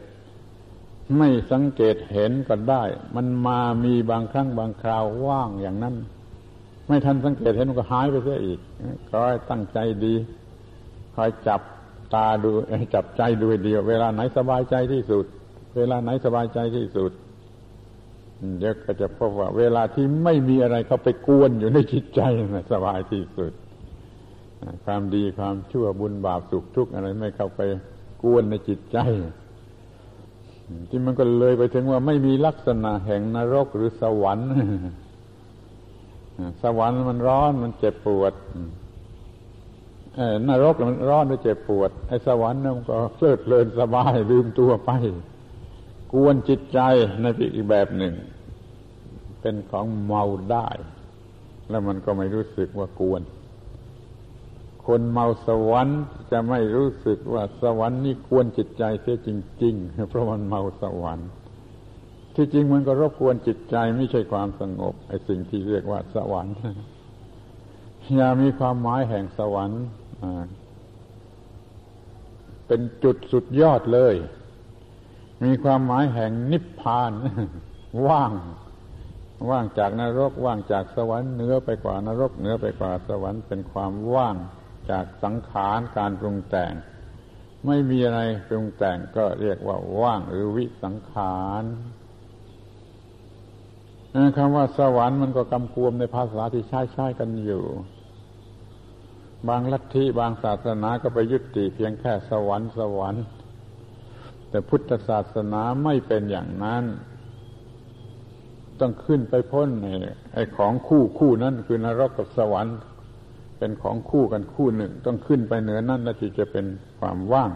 ไม่สังเกตเห็นก็ได้ มันมามีบางครั้งบางคราวว่างอย่างนั้น ไม่ทันสังเกตเห็นมันก็หายไปเสียอีกคอยตั้งใจดีคอยจับตาดูจับใจดูเดียวเวลาไหนสบายใจที่สุด เวลาไหนสบายใจที่สุดเดี๋ยวก็จะพบว่า เวลาที่ไม่มีอะไรเข้าไปกวนอยู่ในจิตใจนะสบายที่สุด ความดีความชั่วบุญบาปสุขทุกข์อะไรไม่เข้าไป กวนในจิตใจ ที่มันก็เลยไปถึงว่าไม่มีลักษณะแห่งนรกหรือสวรรค์ สวรรค์มันร้อนมันเจ็บปวดนรกมันร้อนและเจ็บปวดไอ้สวรรค์นั่นก็เพลิดเพลินสบายลืมตัวไป กวนจิตใจในอีกแบบหนึ่ง เป็นของเมาได้ แล้วมันก็ไม่รู้สึกว่ากวน คนเมาสวรรค์จะไม่รู้สึกว่าสวรรค์นี่กวนจิตใจเสียจริง ๆ เพราะมันเมาสวรรค์ ที่จริงมันก็รบกวนจิตใจไม่ใช่ความสงบไอ้สิ่งที่เรียกว่าสวรรค์อย่ามีความหมายแห่งสวรรค์เป็นจุดสุดยอดเลย มีความหมายแห่งนิพพาน ว่าง ว่างจากนรก ว่างจากสวรรค์เหนือไปกว่านรกเหนือไปกว่าสวรรค์เป็นความว่าง จากสังขารการปรุงแต่ง ไม่มีอะไรปรุงแต่งก็เรียกว่าว่างหรือวิสังขารคำว่าสวรรค์มันก็กำกวมในภาษาที่ใช้ใช้กันอยู่ บางลัทธิบางศาสนาก็ไปยุติเพียงแค่สวรรค์สวรรค์ แต่พุทธศาสนาไม่เป็นอย่างนั้น ต้องขึ้นไปพ้นไอ้ของคู่คู่นั้นคือนรกกับสวรรค์ เป็นของคู่กันคู่หนึ่ง ต้องขึ้นไปเหนือนั้นแล้วจึงจะเป็นความว่าง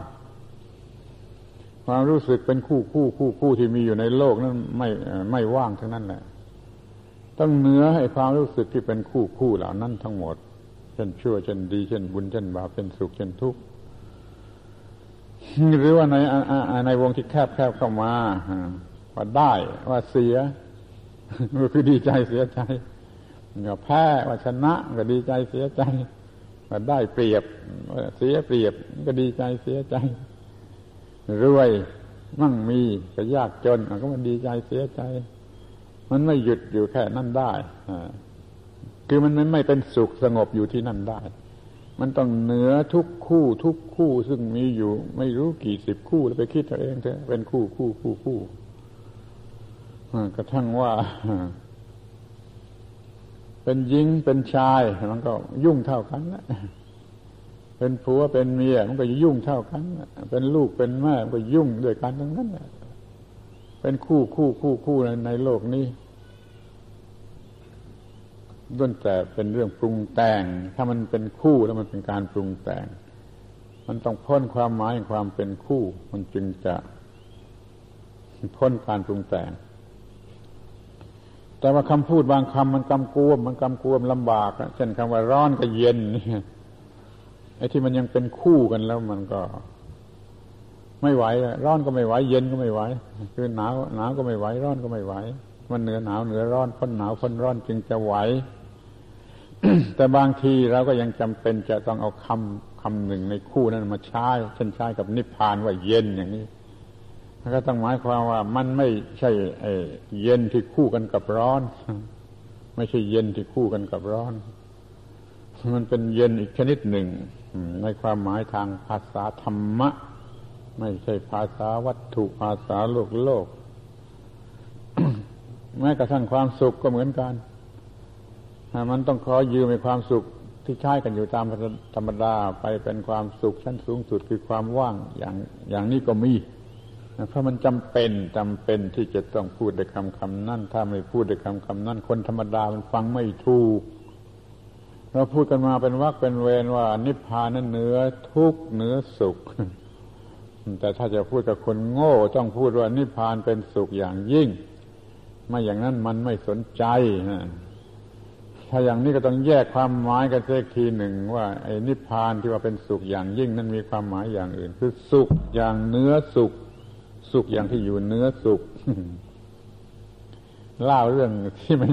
ความรู้สึกเป็นคู่คู่คู่คู่ที่มีอยู่ในโลกนั้นไม่ไม่ว่างทั้งนั้นแหละต้องเหนือให้ความรู้สึกที่เป็นคู่คู่เหล่านั้นทั้งหมด เช่นชั่วเช่นดี เช่นบุญเช่นบาปเช่นสุขเช่นทุกข์หรือว่าในในวงที่แคบแคบเข้ามาว่าได้ว่าเสียก็คือดีใจเสียใจ ก็แพ้ว่าชนะก็ดีใจเสียใจว่าได้เปรียบเสียเปรียบก็ดีใจเสียใจ รวยมั่งมีก็ยากจนก็มันดีใจเสียใจ มันไม่หยุดอยู่แค่นั้นได้คือมันไม่เป็นสุขสงบอยู่ที่นั่นได้ มันต้องเหนือทุกคู่ทุกคู่ซึ่งมีอยู่ ไม่รู้กี่สิบคู่แล้วไปคิดเอาเองเถอะเป็นคู่คู่คู่คู่กระทั่งว่า เป็นหญิงเป็นชายมันก็ยุ่งเท่ากันนะเป็นผัวเป็นเมียมันก็ยุ่งเท่ากัน เป็นลูกเป็นแม่มก็ยุ่งด้วยกันทั้งนั้นเป็นคู่คู่คู่คู่ในในโลกนี้ล้วนแต่เป็นเรื่องปรุงแต่ง ถ้ามันเป็นคู่แล้วมันเป็นการปรุงแต่ง มันต้องพ้นความหมายความเป็นคู่ มันจึงจะพ้นการปรุงแต่ง แต่ว่าคำพูดบางคำมันกำกวม มันกำกวมลำบากเช่นคำว่าร้อนกับเย็นนี่ไอ้ที่มันยังเป็นคู่กันแล้วมันก็ ไม่ไหว ร้อนก็ไม่ไหว เย็นก็ไม่ไหว คือหนาวหนาวก็ไม่ไหว ร้อนก็ไม่ไหว มันเหนือหนาวเหนือร้อนพ้นหนาวพ้นร้อนจึงจะไหวแต่บางทีเราก็ยังจำเป็นจะต้องเอาคำคำหนึ่งในคู่นั้นมาใช้เช่นใช้กับนิพพานว่าเย็นอย่างนี้ ก็ต้องหมายความว่ามันไม่ใช่เย็นที่คู่กันกับร้อน ไม่ใช่เย็นที่คู่กันกับร้อน มันเป็นเย็นอีกชนิดหนึ่ง ในความหมายทางภาษาธรรมะ ไม่ใช่ภาษาวัตถุภาษาโลกโลก แม้กระทั่งความสุขก็เหมือนกัน มันต้องขอยืมในความสุขที่ใช้กันอยู่ตามธรรมดาไปเป็นความสุขชั้นสูงสุดคือความว่างอย่างอย่างนี้ก็มี เพราะมันจำเป็นจำเป็นที่จะต้องพูดด้วยคำคำนั่น ถ้าไม่พูดด้วยคำคำนั่น คนธรรมดามันฟังไม่ถูกเราพูดกันมาเป็นวักเป็นเวรว่า นิพพานนั้นเหนือทุกเหนือสุข แต่ถ้าจะพูดกับคนโง่ ต้องพูดว่านิพพานเป็นสุขอย่างยิ่ง ไม่อย่างนั้นมันไม่สนใจถ้าอย่างนี้ก็ต้องแยกความหมายกันเสียทีหนึ่งว่าไอ้นิพพานที่ว่าเป็นสุขอย่างยิ่ง นั้นมีความหมายอย่างอื่น คือสุขอย่างเนื้อสุข สุขอย่างที่อยู่เนื้อสุขเล่าเรื่องที่ไม่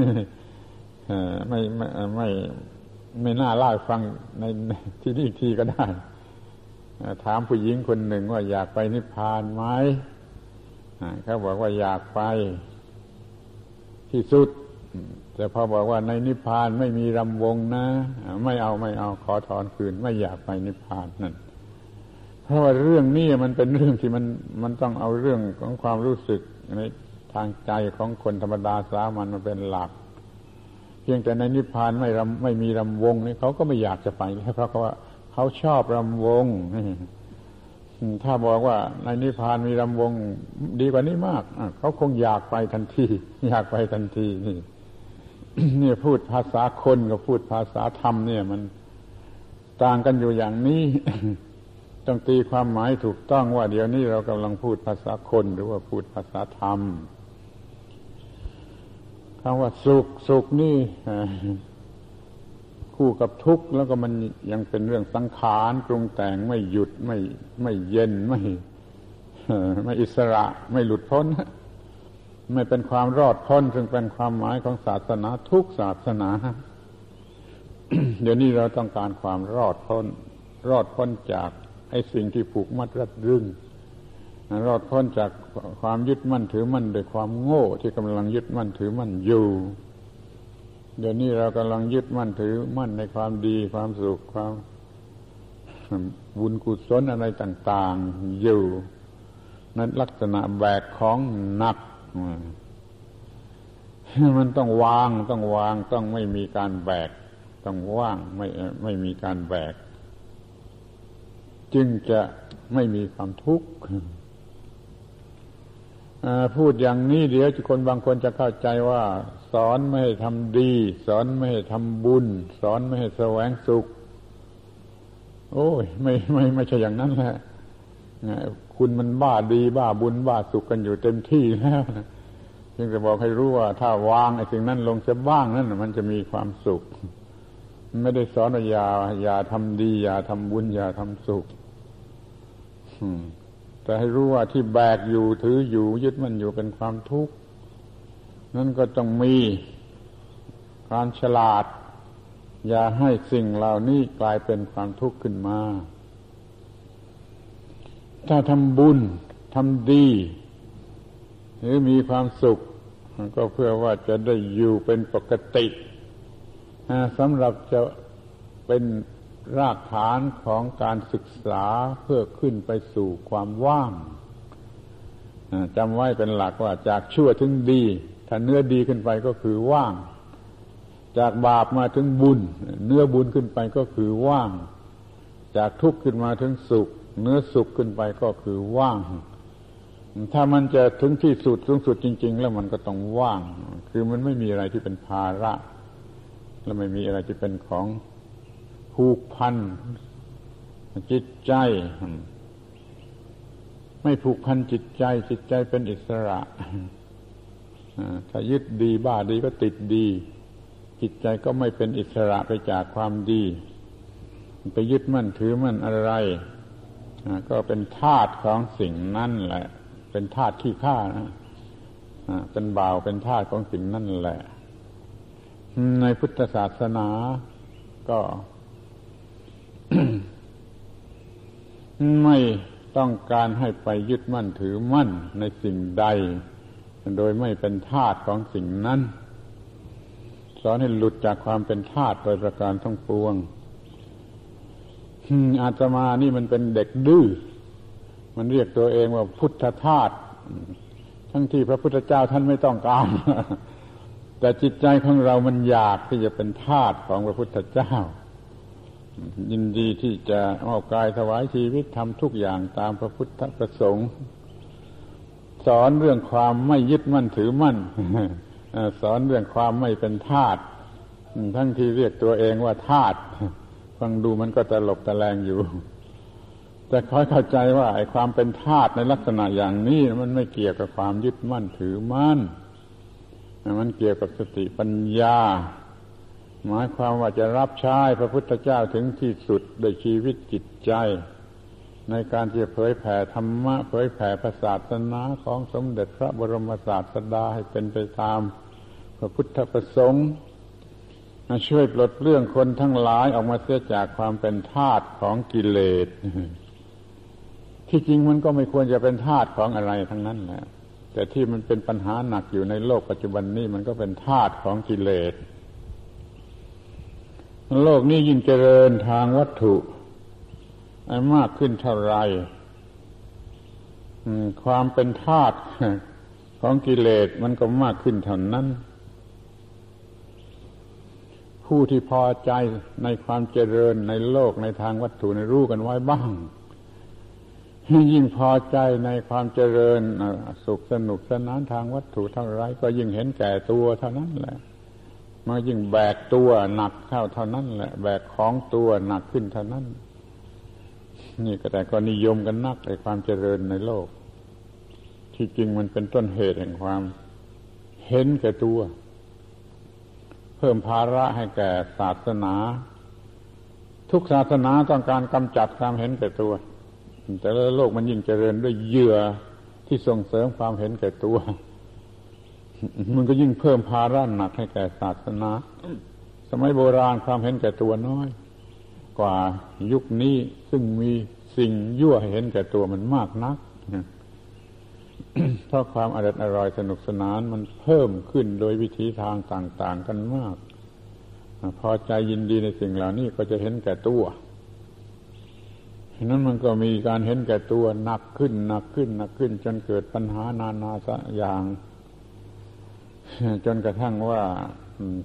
ไม่ไม่ไม่ไม่น่าเล่าฟังในที่นี่ทีก็ได้ถามผู้หญิงคนหนึ่งว่าอยากไปนิพพานไหมเขาบอกว่าอยากไปที่สุด แต่พอบอกว่าในนิพพานไม่มีรำวงนะ ไม่เอาไม่เอาขอถอนคืน ไม่อยากไปนิพพานนั่น ราะว่าเรื่องนี้มันเป็นเรื่องที่มันมันต้องเอาเรื่องของความรู้สึกในทางใจของคนธรรมดาสามัญมาเป็นหลัก เพียงแต่ในนิพพานไม่รำไม่มีรำวงนี่เขาก็ไม่อยากจะไปเพราะว่าเขาชอบรำวงถ้าบอกว่าในนิพพานมีรำวงดีกว่านี้มากเขาคงอยากไปทันทีอยากไปทันทีนี่เนี่ยพูดภาษาคนกับพูดภาษาธรรมเนี่ยมันต่างกันอยู่อย่างนี้ ต้องตีความหมายถูกต้องว่าเดี๋ยวนี้เรากำลังพูดภาษาคนหรือว่าพูดภาษาธรรมคำว่าสุขสุขนี่คู่กับทุกข์แล้วก็มันยังเป็นเรื่องสังขารปรุงแต่งไม่หยุดไม่ไม่เย็นไม่ไม่อิสระไม่หลุดพ้น ไม่เป็นความรอดพ้นซึ่งเป็นความหมายของศาสนาทุกศาสนา เดี๋ยวนี้เราต้องการความรอดพ้น รอดพ้นจาก ไอ้สิ่งที่ผูกมัดรัดรึงรอดพ้นจากความยึดมั่นถือมั่นโดยความโง่ที่กำลังยึดมั่นถือมั่นอยู่ เดี๋ยวนี้เรากำลังยึดมั่นถือมั่นในความดีความสุขความบุญกุศลอะไรต่าง ๆ อยู่ นั้นลักษณะแบกของหนัก มันต้องวางต้องวางต้องไม่มีการแบก ต้องว่างไม่ไม่มีการแบก จึงจะไม่มีความทุกข์พูดอย่างนี้เดี๋ยวคนบางคนจะเข้าใจว่า สอนไม่ให้ทำดี สอนไม่ให้ทำบุญ สอนไม่ให้แสวงสุข โอ้ยไม่ไม่ไม่ใช่อย่างนั้นแหละคุณมันบ้าดีบ้าบุญบ้าสุขกันอยู่เต็มที่แล้วจึงจะบอกให้รู้ว่า ถ้าวางไอ้สิ่งนั้นลงจะบ้างนั่นมันจะมีความสุข ไม่ได้สอนอย่าอย่าทำดี อย่าทำบุญ อย่าทำสุข แต่ให้รู้ว่าที่แบกอยู่ถืออยู่ ยึดมันอยู่เป็นความทุกข์นั่นก็ต้องมีการฉลาด อย่าให้สิ่งเหล่านี้กลายเป็นความทุกข์ขึ้นมา ถ้าทำบุญทำดี หรือมีความสุขก็เพื่อว่าจะได้อยู่เป็นปกติสำหรับจะเป็น รากฐานของการศึกษาเพื่อขึ้นไปสู่ความว่างจำไว้เป็นหลักว่าจากชั่วถึงดี ถ้าเนื้อดีขึ้นไปก็คือว่าง จากบาปมาถึงบุญ เนื้อบุญขึ้นไปก็คือว่าง จากทุกข์ขึ้นมาถึงสุข เนื้อสุขขึ้นไปก็คือว่าง ถ้ามันจะถึงที่สุดสูงสุดจริง ๆ แล้วมันก็ต้องว่าง คือมันไม่มีอะไรที่เป็นภาระ และไม่มีอะไรที่เป็นของ ผูกพันจิตใจ ไม่ผูกพันจิตใจ จิตใจเป็นอิสระถ้ายึดดีบ้าดีก็ติดดี จิตใจก็ไม่เป็นอิสระไปจากความดี ไปยึดมั่นถือมั่นอะไรก็เป็นธาตุของสิ่งนั่นแหละ เป็นธาตุขี้ข้านะเป็นบ่าวเป็นธาตุของสิ่งนั่นแหละ ในพุทธศาสนาก็ ไม่ต้องการให้ไปยึดมั่นถือมั่นในสิ่งใด โดยไม่เป็นทาสของสิ่งนั้นสอนให้หลุดจากความเป็นทาสโดยประการทั้งปวงอาตมานี่มันเป็นเด็กดื้อ มันเรียกตัวเองว่าพุทธทาส ทั้งที่พระพุทธเจ้าท่านไม่ต้องการ แต่จิตใจของเรามันอยากที่จะเป็นทาสของพระพุทธเจ้า ยินดีที่จะมอบกายถวายชีวิตทำทุกอย่างตามพระพุทธประสงค์ สอนเรื่องความไม่ยึดมั่นถือมั่นสอนเรื่องความไม่เป็นทาตทั้งที่เรียกตัวเองว่าทาตฟังดูมันก็ตลกตะแลงอยู่ แต่คอยเข้าใจว่าไอ้ความเป็นทาตในลักษณะอย่างนี้มันไม่เกี่ยวกับความยึดมั่นถือมั่น มันเกี่ยวกับสติปัญญา หมายความว่าจะรับใช้พระพุทธเจ้าถึงที่สุดโดยชีวิตจิตใจ ในการที่จะเผยแผ่ธรรมะ เผยแผ่พระศาสนาของสมเด็จพระบรมศาสดาให้เป็นไปตามพระพุทธประสงค์ช่วยปลดเรื่องคนทั้งหลายออกมาเสียจากความเป็นทาสของกิเลส ที่จริงมันก็ไม่ควรจะเป็นทาสของอะไรทั้งนั้นแหละแต่ที่มันเป็นปัญหาหนักอยู่ในโลกปัจจุบันนี้มันก็เป็นทาสของกิเลส โลกนี้ยิ่งเจริญทางวัตถุมากขึ้นเท่าไรความเป็นธาตุของกิเลสมันก็มากขึ้นเท่านั้น ผู้ที่พอใจในความเจริญในโลกในทางวัตถุในรู้กันไว้บ้าง ยิ่งพอใจในความเจริญสุขสนุกสนานทางวัตถุเท่าไรก็ยิ่งเห็นแก่ตัวเท่านั้นแหละ มายิ่งแบกตัวหนักเข้าเท่านั้นแหละแบกของตัวหนักขึ้นเท่านั้น นี่ก็แต่ก็นิยมกันนักในความเจริญในโลก ที่จริงมันเป็นต้นเหตุแห่งความ เห็นแก่ตัว เพิ่มภาระให้แก่ศาสนา ทุกศาสนาต้องการกำจัดความเห็นแก่ตัว แต่ละโลกมันยิ่งเจริญด้วยเหยื่อที่ส่งเสริมความเห็นแก่ตัว มันก็ยิ่งเพิ่มภาระหนักให้แก่ศาสนา สมัยโบราณความเห็นแก่ตัวน้อย กว่ายุคนี้ซึ่งมีสิ่งยั่วให้เห็นแก่ตัวมันมากนักเพราะความอร่อยอร่อยสนุกสนานมันเพิ่มขึ้นโดยวิธีทางต่าง ๆ กันมาก พอใจยินดีในสิ่งเหล่านี้ก็จะเห็นแก่ตัวนั้นมันก็มีการเห็นแก่ตัวหนักขึ้นหนักขึ้นหนักขึ้น จนเกิดปัญหานานาสอย่าง จนกระทั่งว่า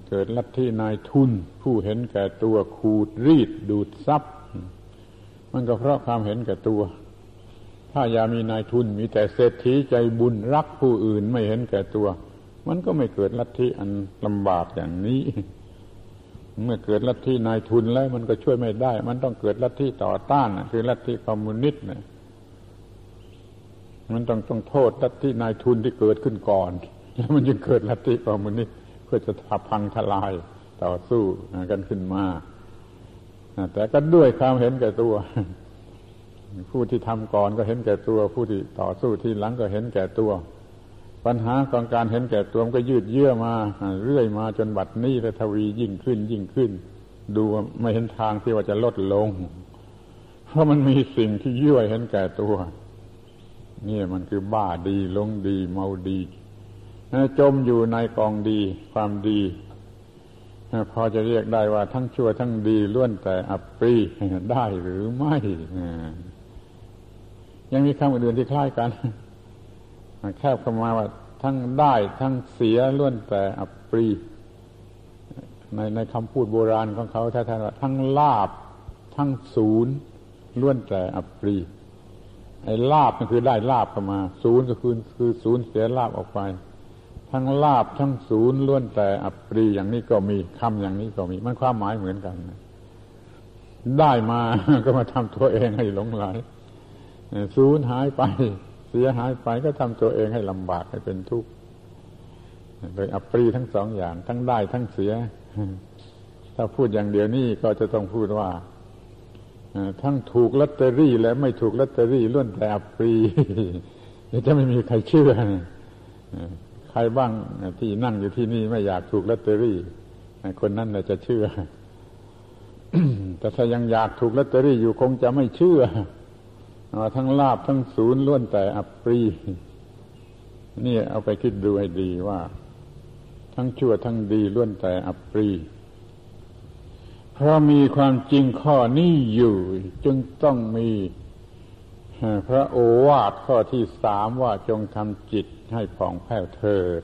เกิดลัทธินายทุน ผู้เห็นแก่ตัวขูดรีดดูดซับมันก็เพราะความเห็นแก่ตัว ถ้าอยามีนายทุนมีแต่เศรษฐีใจบุญรักผู้อื่นไม่เห็นแก่ตัว มันก็ไม่เกิดลัทธิอันลำบากอย่างนี้ เมื่อเกิดลัทธินายทุนแล้ว มันก็ช่วยไม่ได้ มันต้องเกิดลัทธิต่อต้านคือลัทธิคอมมิวนิสต์มันต้องต้องโทษลัทธินายทุนที่เกิดขึ้นก่อน แล้วมันจึงเกิดลัทธิคอมมิวนิสต์เพื่อจะทับพังทลายต่อสู้กันขึ้นมาแต่ก็ด้วยความเห็นแก่ตัว ผู้ที่ทำก่อนก็เห็นแก่ตัว ผู้ที่ต่อสู้ที่หลังก็เห็นแก่ตัว ปัญหาของการเห็นแก่ตัวมันก็ยืดเยื้อมา เรื่อยมาจนบัดนี้และทวียิ่งขึ้นยิ่งขึ้น ดูไม่เห็นทางที่ว่าจะลดลง เพราะมันมีสิ่งที่ยั่วเห็นแก่ตัว นี่มันคือบ้าดีลงดี เมาดี จมอยู่ในกองดี ความดี พอจะเรียกได้ว่าทั้งชั่วทั้งดีล้วนแต่อับปรีได้หรือไม่ยังมีคำอื่นที่คล้ายกันแคบเข้ามาว่าทั้งได้ทั้งเสียล้วนแต่อับปรีในในคำพูดโบราณของเขาแท้ๆว่าทั้งลาบ ทั้งศูนย์ล้วนแต่อับปรีไอ้ลาบก็คือได้ลาบเข้ามา ศูนย์ก็คือคือศูนย์เสียลาบออกไป ทั้งลาบทั้งศูนย์ล้วนแต่อัปรีอย่างนี้ก็มีคำอย่างนี้ก็มี มันความหมายเหมือนกันได้มาก็มาทำตัวเองให้หลงไหลศูนย์หายไป เสียหายไปก็ทำตัวเองให้ลำบากให้เป็นทุกข์โดยอัปรีทั้งสองอย่าง ทั้งได้ทั้งเสีย ถ้าพูดอย่างเดียวนี่ก็จะต้องพูดว่าทั้งถูกลอตเตอรี่ และไม่ถูกลอตเตอรี่ล้วนแต่อัปรีจะไม่มีใครเชื่อ รบ้างที่นั่งอยู่ที่นี่ไม่อยากถูกลอตเตอรี่คนนั้นจะเชื่อ แต่ถ้ายังอยากถูกลอตเตอรี่อยู่คงจะไม่เชื่อทั้งลาบทั้งศูนย์ล้วนแต่อัปรีนี่เอาไปคิดดูให้ดีว่า ทั้งชั่วทั้งดีล้วนแต่อัปรีเพราะมีความจริงข้อนี้อยู่ จึงต้องมี พระโอวาทข้อที่สามว่าจงทำจิตให้ผ่องแผ้วเถิด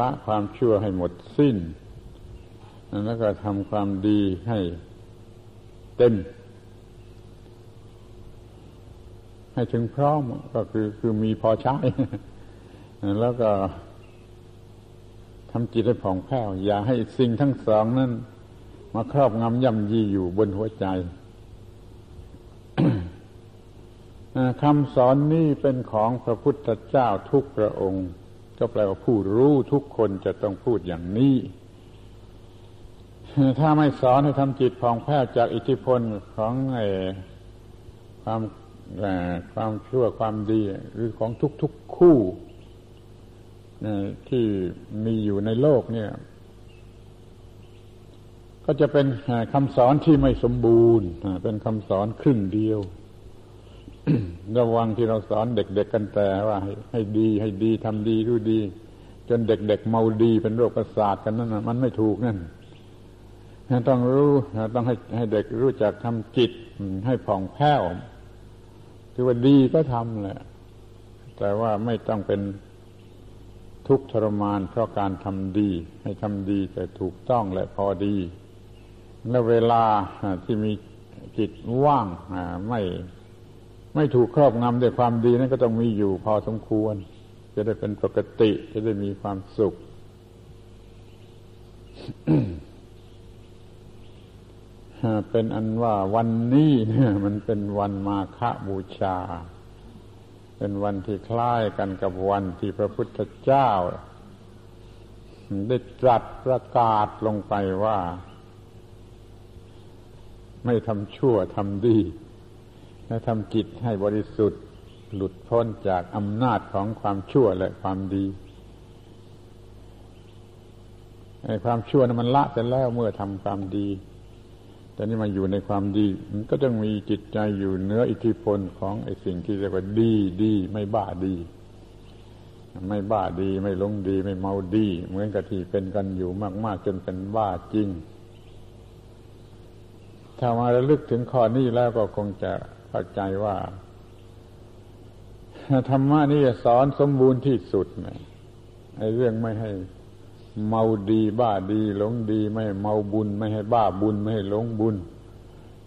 ละความชั่วให้หมดสิ้น แล้วก็ทำความดีให้เต็ม ให้ถึงพร้อมก็คือคือมีพอใช้ แล้วก็ทำจิตให้ผ่องแผ้ว อย่าให้สิ่งทั้งสองนั้นมาครอบงำย่ำยีอยู่บนหัวใจ คำสอนนี้เป็นของพระพุทธเจ้าทุกพระองค์ ก็แปลว่าผู้รู้ทุกคนจะต้องพูดอย่างนี้ ถ้าไม่สอนให้ทำจิตผ่องแผ้วจากอิทธิพลของอความความชั่วความดีหรือของทุกๆคู่ที่มีอยู่ในโลกเนี่ย ก็จะเป็นคำสอนที่ไม่สมบูรณ์ เป็นคำสอนครึ่งเดียว ระวังที่เราสอนเด็กๆกันแต่ว่า ให้ดีให้ดีทำดีรู้ดี จนเด็กๆเมาดีเป็นโรคประสาทกันนั่นมันไม่ถูกนั่นต้องรู้ต้องให้ให้เด็กรู้จักทำจิตให้ผ่องแผ้วคือว่าดีก็ทำแหละ แต่ว่าไม่ต้องเป็นทุกข์ทรมานเพราะการทำดี ให้ทำดีแต่ถูกต้องและพอดี และเวลาที่มีจิตว่างไม่ ไม่ถูกครอบงำด้วยความดีนั้นก็ต้องมีอยู่พอสมควร จะได้เป็นปกติจะได้มีความสุข เป็นอันว่าวันนี้เนี่ย มันเป็นวันมาฆบูชา เป็นวันที่คล้ายกันกับวันที่พระพุทธเจ้า ได้ตรัสประกาศลงไปว่า ไม่ทำชั่วทำดี และทำจิตให้บริสุทธิ์หลุดพ้นจากอำนาจของความชั่วและความดีไอ้ความชั่วนั้นมันละเสร็จแล้วเมื่อทำความดี แต่นี่มาอยู่ในความดี มันก็ต้องมีจิตใจอยู่เนื้ออิทธิพลของไอ้สิ่งที่เรียกว่าดีดี ไม่บ้าดี ไม่บ้าดีไม่ลงดี ไม่เมาดี เหมือนกับที่เป็นกันอยู่มาก ๆ จนเป็นบ้าจริง ถ้ามาระลึกถึงข้อนี้แล้วก็คงจะ เข้าใจว่าธรรมะนี่สอนสมบูรณ์ที่สุดนะไอ้เรื่องไม่ให้เมาดีบ้าดีหลงดี ไม่ให้เมาบุญ ไม่ให้บ้าบุญ ไม่ให้หลงบุญ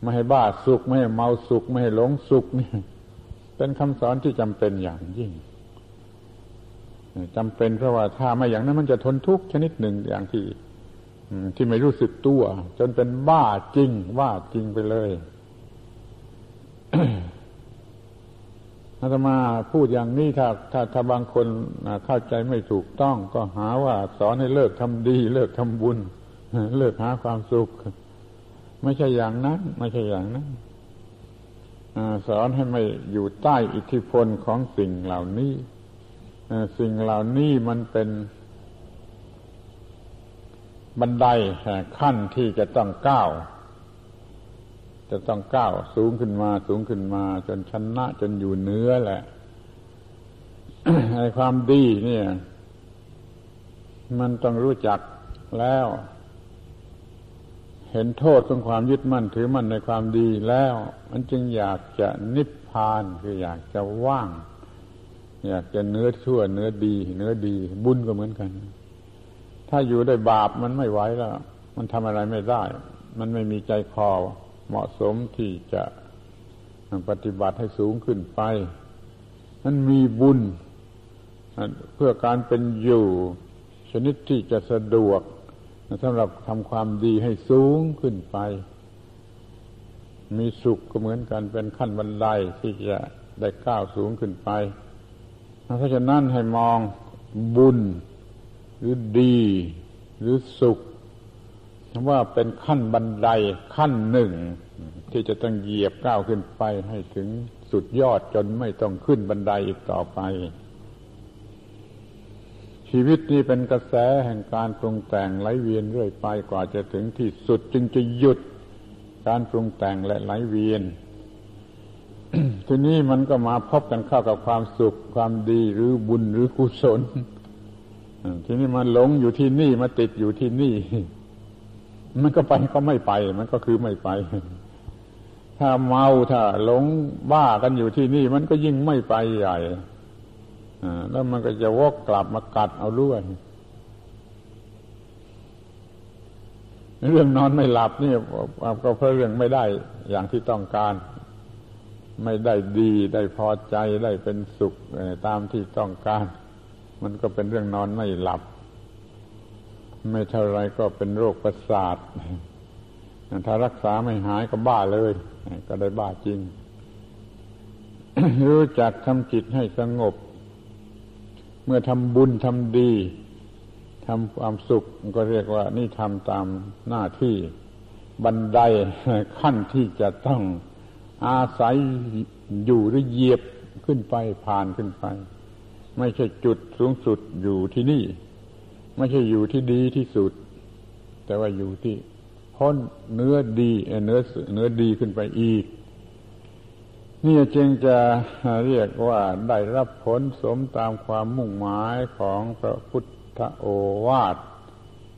ไม่ให้บ้าสุข ไม่ให้เมาสุข ไม่ให้หลงสุขนี่เป็นคำสอนที่จำเป็นอย่างยิ่งจำเป็นเพราะว่าถ้าไม่อย่างนั้นมันจะทนทุกข์ชนิดหนึ่งอย่างที่ที่ไม่รู้สึกตัว จนเป็นบ้าจริงบ้าจริงไปเลย อาตมาพูดอย่างนี้ถ้าถ้าถ้าบางคนเข้าใจไม่ถูกต้อง ก็หาว่าสอนให้เลิกทำดี เลิกทำบุญ เลิกหาความสุข ไม่ใช่อย่างนั้น ไม่ใช่อย่างนั้นสอนให้ไม่อยู่ใต้อิทธิพลของสิ่งเหล่านี้สิ่งเหล่านี้มันเป็นบันไดขั้นที่จะต้องก้าว จะต้องก้าวสูงขึ้นมาสูงขึ้นมา จนชนะจนอยู่เนื้อแหละไอ้ความดีเนี่ย มันต้องรู้จักแล้ว เห็นโทษของความยึดมั่นถือมั่นในความดีแล้ว มันจึงอยากจะนิพพานคืออยากจะว่าง อยากจะเนื้อชั่วเนื้อดี เนื้อดี บุญก็เหมือนกัน ถ้าอยู่ได้บาปมันไม่ไหวแล้ว มันทำอะไรไม่ได้ มันไม่มีใจคอ เหมาะสมที่จะปฏิบัติให้สูงขึ้นไปนั้นมีบุญเพื่อการเป็นอยู่ ชนิดที่จะสะดวกสำหรับทำความดีให้สูงขึ้นไป มีสุขก็เหมือนกันเป็นขั้นบันไดที่จะได้ก้าวสูงขึ้นไป เพราะฉะนั้นให้มองบุญหรือดี หรือสุข ว่าเป็นขั้นบันไดขั้นหนึ่ง ที่จะต้องเหยียบก้าวขึ้นไปให้ถึงสุดยอดจนไม่ต้องขึ้นบันไดอีกต่อไป ชีวิตนี้เป็นกระแสแห่งการปรุงแต่งไหลเวียนเรื่อยไปกว่าจะถึงที่สุดจึงจะหยุดการปรุงแต่งและไหลเวียนทีนี้มันก็มาพบกันเข้ากับความสุขความดีหรือบุญหรือกุศลทีนี้มันหลงอยู่ที่นี่มาติดอยู่ที่นี่ มันก็ไปก็ไม่ไป มันก็คือไม่ไป ถ้าเมาถ้าหลงบ้ากันอยู่ที่นี่ มันก็ยิ่งไม่ไปใหญ่แล้วมันก็จะวกกลับมากัดเอาด้วย เรื่องนอนไม่หลับนี่ก็เพราะเรื่องไม่ได้อย่างที่ต้องการ ไม่ได้ดีได้พอใจได้เป็นสุขตามที่ต้องการ มันก็เป็นเรื่องนอนไม่หลับ ไม่เท่าไรก็เป็นโรคประสาท ถ้ารักษาไม่หายก็บ้าเลย ก็ได้บ้าจริง รู้จักทำจิตให้สงบ เมื่อทำบุญทำดีทำความสุขก็เรียกว่า นี่ทำตามหน้าที่บันไดขั้นที่จะต้องอาศัยอยู่หรือเหยียบขึ้นไปผ่านขึ้นไป ไม่ใช่จุดสูงสุดอยู่ที่นี่ ไม่ใช่อยู่ที่ดีที่สุด แต่ว่าอยู่ที่พ้นเนื้อดีเนื้อเนื้อดีขึ้นไปอีก นี่จึงจะเรียกว่าได้รับผลสมตามความมุ่งหมายของพระพุทธโอวาท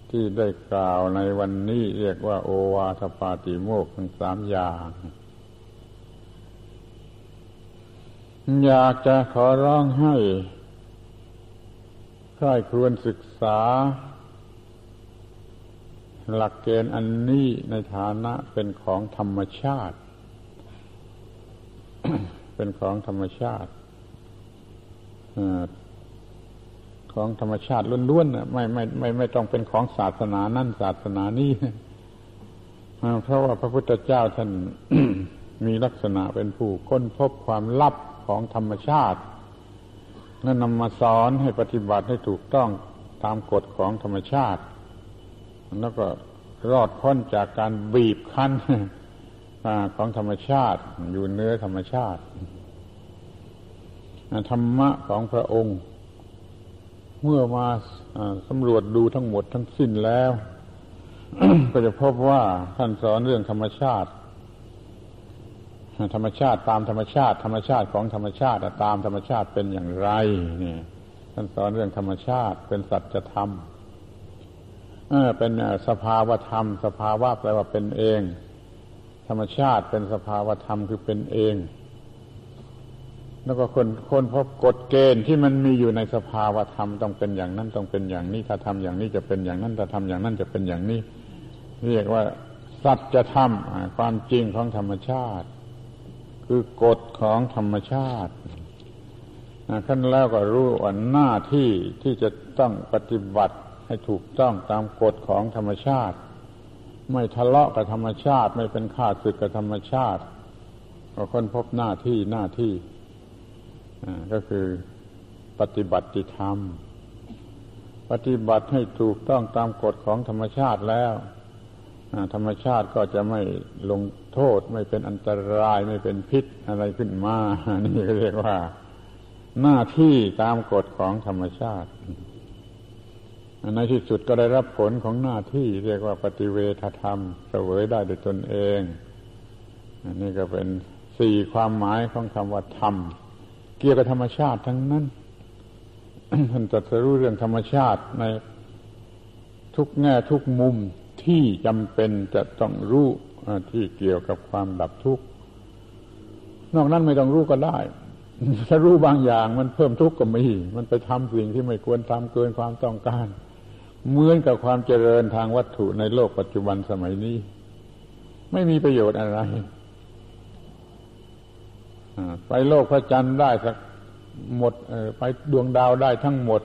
ที่ได้กล่าวในวันนี้เรียกว่า โอวาทปาติโมกทั้งสามอย่าง อยากจะขอร้องให้ ครควรศึกษา หลักเกณฑ์อันนี้ในฐานะเป็นของธรรมชาติ เป็นของธรรมชาติของธรรมชาติล้วนๆไม่ไม่ไม่ไม่ต้องเป็นของศาสนานั่นศาสนานี้เพราะว่าพระพุทธเจ้าท่านมีลักษณะเป็นผู้ค้นพบความลับของธรรมชาติ แล้วนำมาสอนให้ปฏิบัติให้ถูกต้องตามกฎของธรรมชาติ แล้วก็รอดพ้นจากการบีบคั้นของธรรมชาติ อยู่เนื้อธรรมชาติ ธรรมะของพระองค์ เมื่อมาสำรวจดูทั้งหมดทั้งสิ้นแล้ว ก็จะพบว่าท่านสอนเรื่องธรรมชาติ ธรรมชาติตามธรรมชาติ ธรรมชาติของธรรมชาติตามธรรมชาติเป็นอย่างไรนี่ท่านสอนเรื่องธรรมชาติเป็นสัจธรรมเป็นสภาวธรรม สภาวะแปลว่าเป็นเอง ธรรมชาติเป็นสภาวธรรมคือเป็นเอง แล้วก็คนคนพบกฎเกณฑ์ที่มันมีอยู่ในสภาวธรรมต้องเป็นอย่างนั้นต้องเป็นอย่างนี้ถ้าทำอย่างนี้จะเป็นอย่างนั้นถ้าทำอย่างนั้นจะเป็นอย่างนี้ เรียกว่าสัจธรรมความจริงของธรรมชาติ คือกฎของธรรมชาติขั้นแล้วก็รู้ว่าหน้าที่ที่จะต้องปฏิบัติให้ถูกต้องตามกฎของธรรมชาติ ไม่ทะเลาะกับธรรมชาติ ไม่เป็นข้าศึกกับธรรมชาติ ก็ค้นพบหน้าที่หน้าที่ก็คือปฏิบัติธรรม ปฏิบัติให้ถูกต้องตามกฎของธรรมชาติแล้ว ธรรมชาติก็จะไม่ลงโทษ ไม่เป็นอันตรายไม่เป็นพิษอะไรขึ้นมานี่เรียกว่า หน้าที่ตามกฎของธรรมชาติในที่สุดก็ได้รับผลของหน้าที่เรียกว่าปฏิเวทธรรมเสวยได้โดยตนเองอันี่ก็เป็นสี่ความหมายของคำว่าธรรม เกี่ยวกับธรรมชาติทั้งนั้นท่านตรัสรู้เรื่องธรรมชาติในทุกแง่ทุกมุม ที่จำเป็นจะต้องรู้ที่เกี่ยวกับความดับทุกข์นอกนั้นไม่ต้องรู้ก็ได้ ถ้ารู้บางอย่างมันเพิ่มทุกข์ก็มี มันไปทำสิ่งที่ไม่ควรทำเกินความต้องการ เหมือนกับความเจริญทางวัตถุในโลกปัจจุบันสมัยนี้ ไม่มีประโยชน์อะไรไปโลกพระจันทร์ได้สักหมดไปดวงดาวได้ทั้งหมด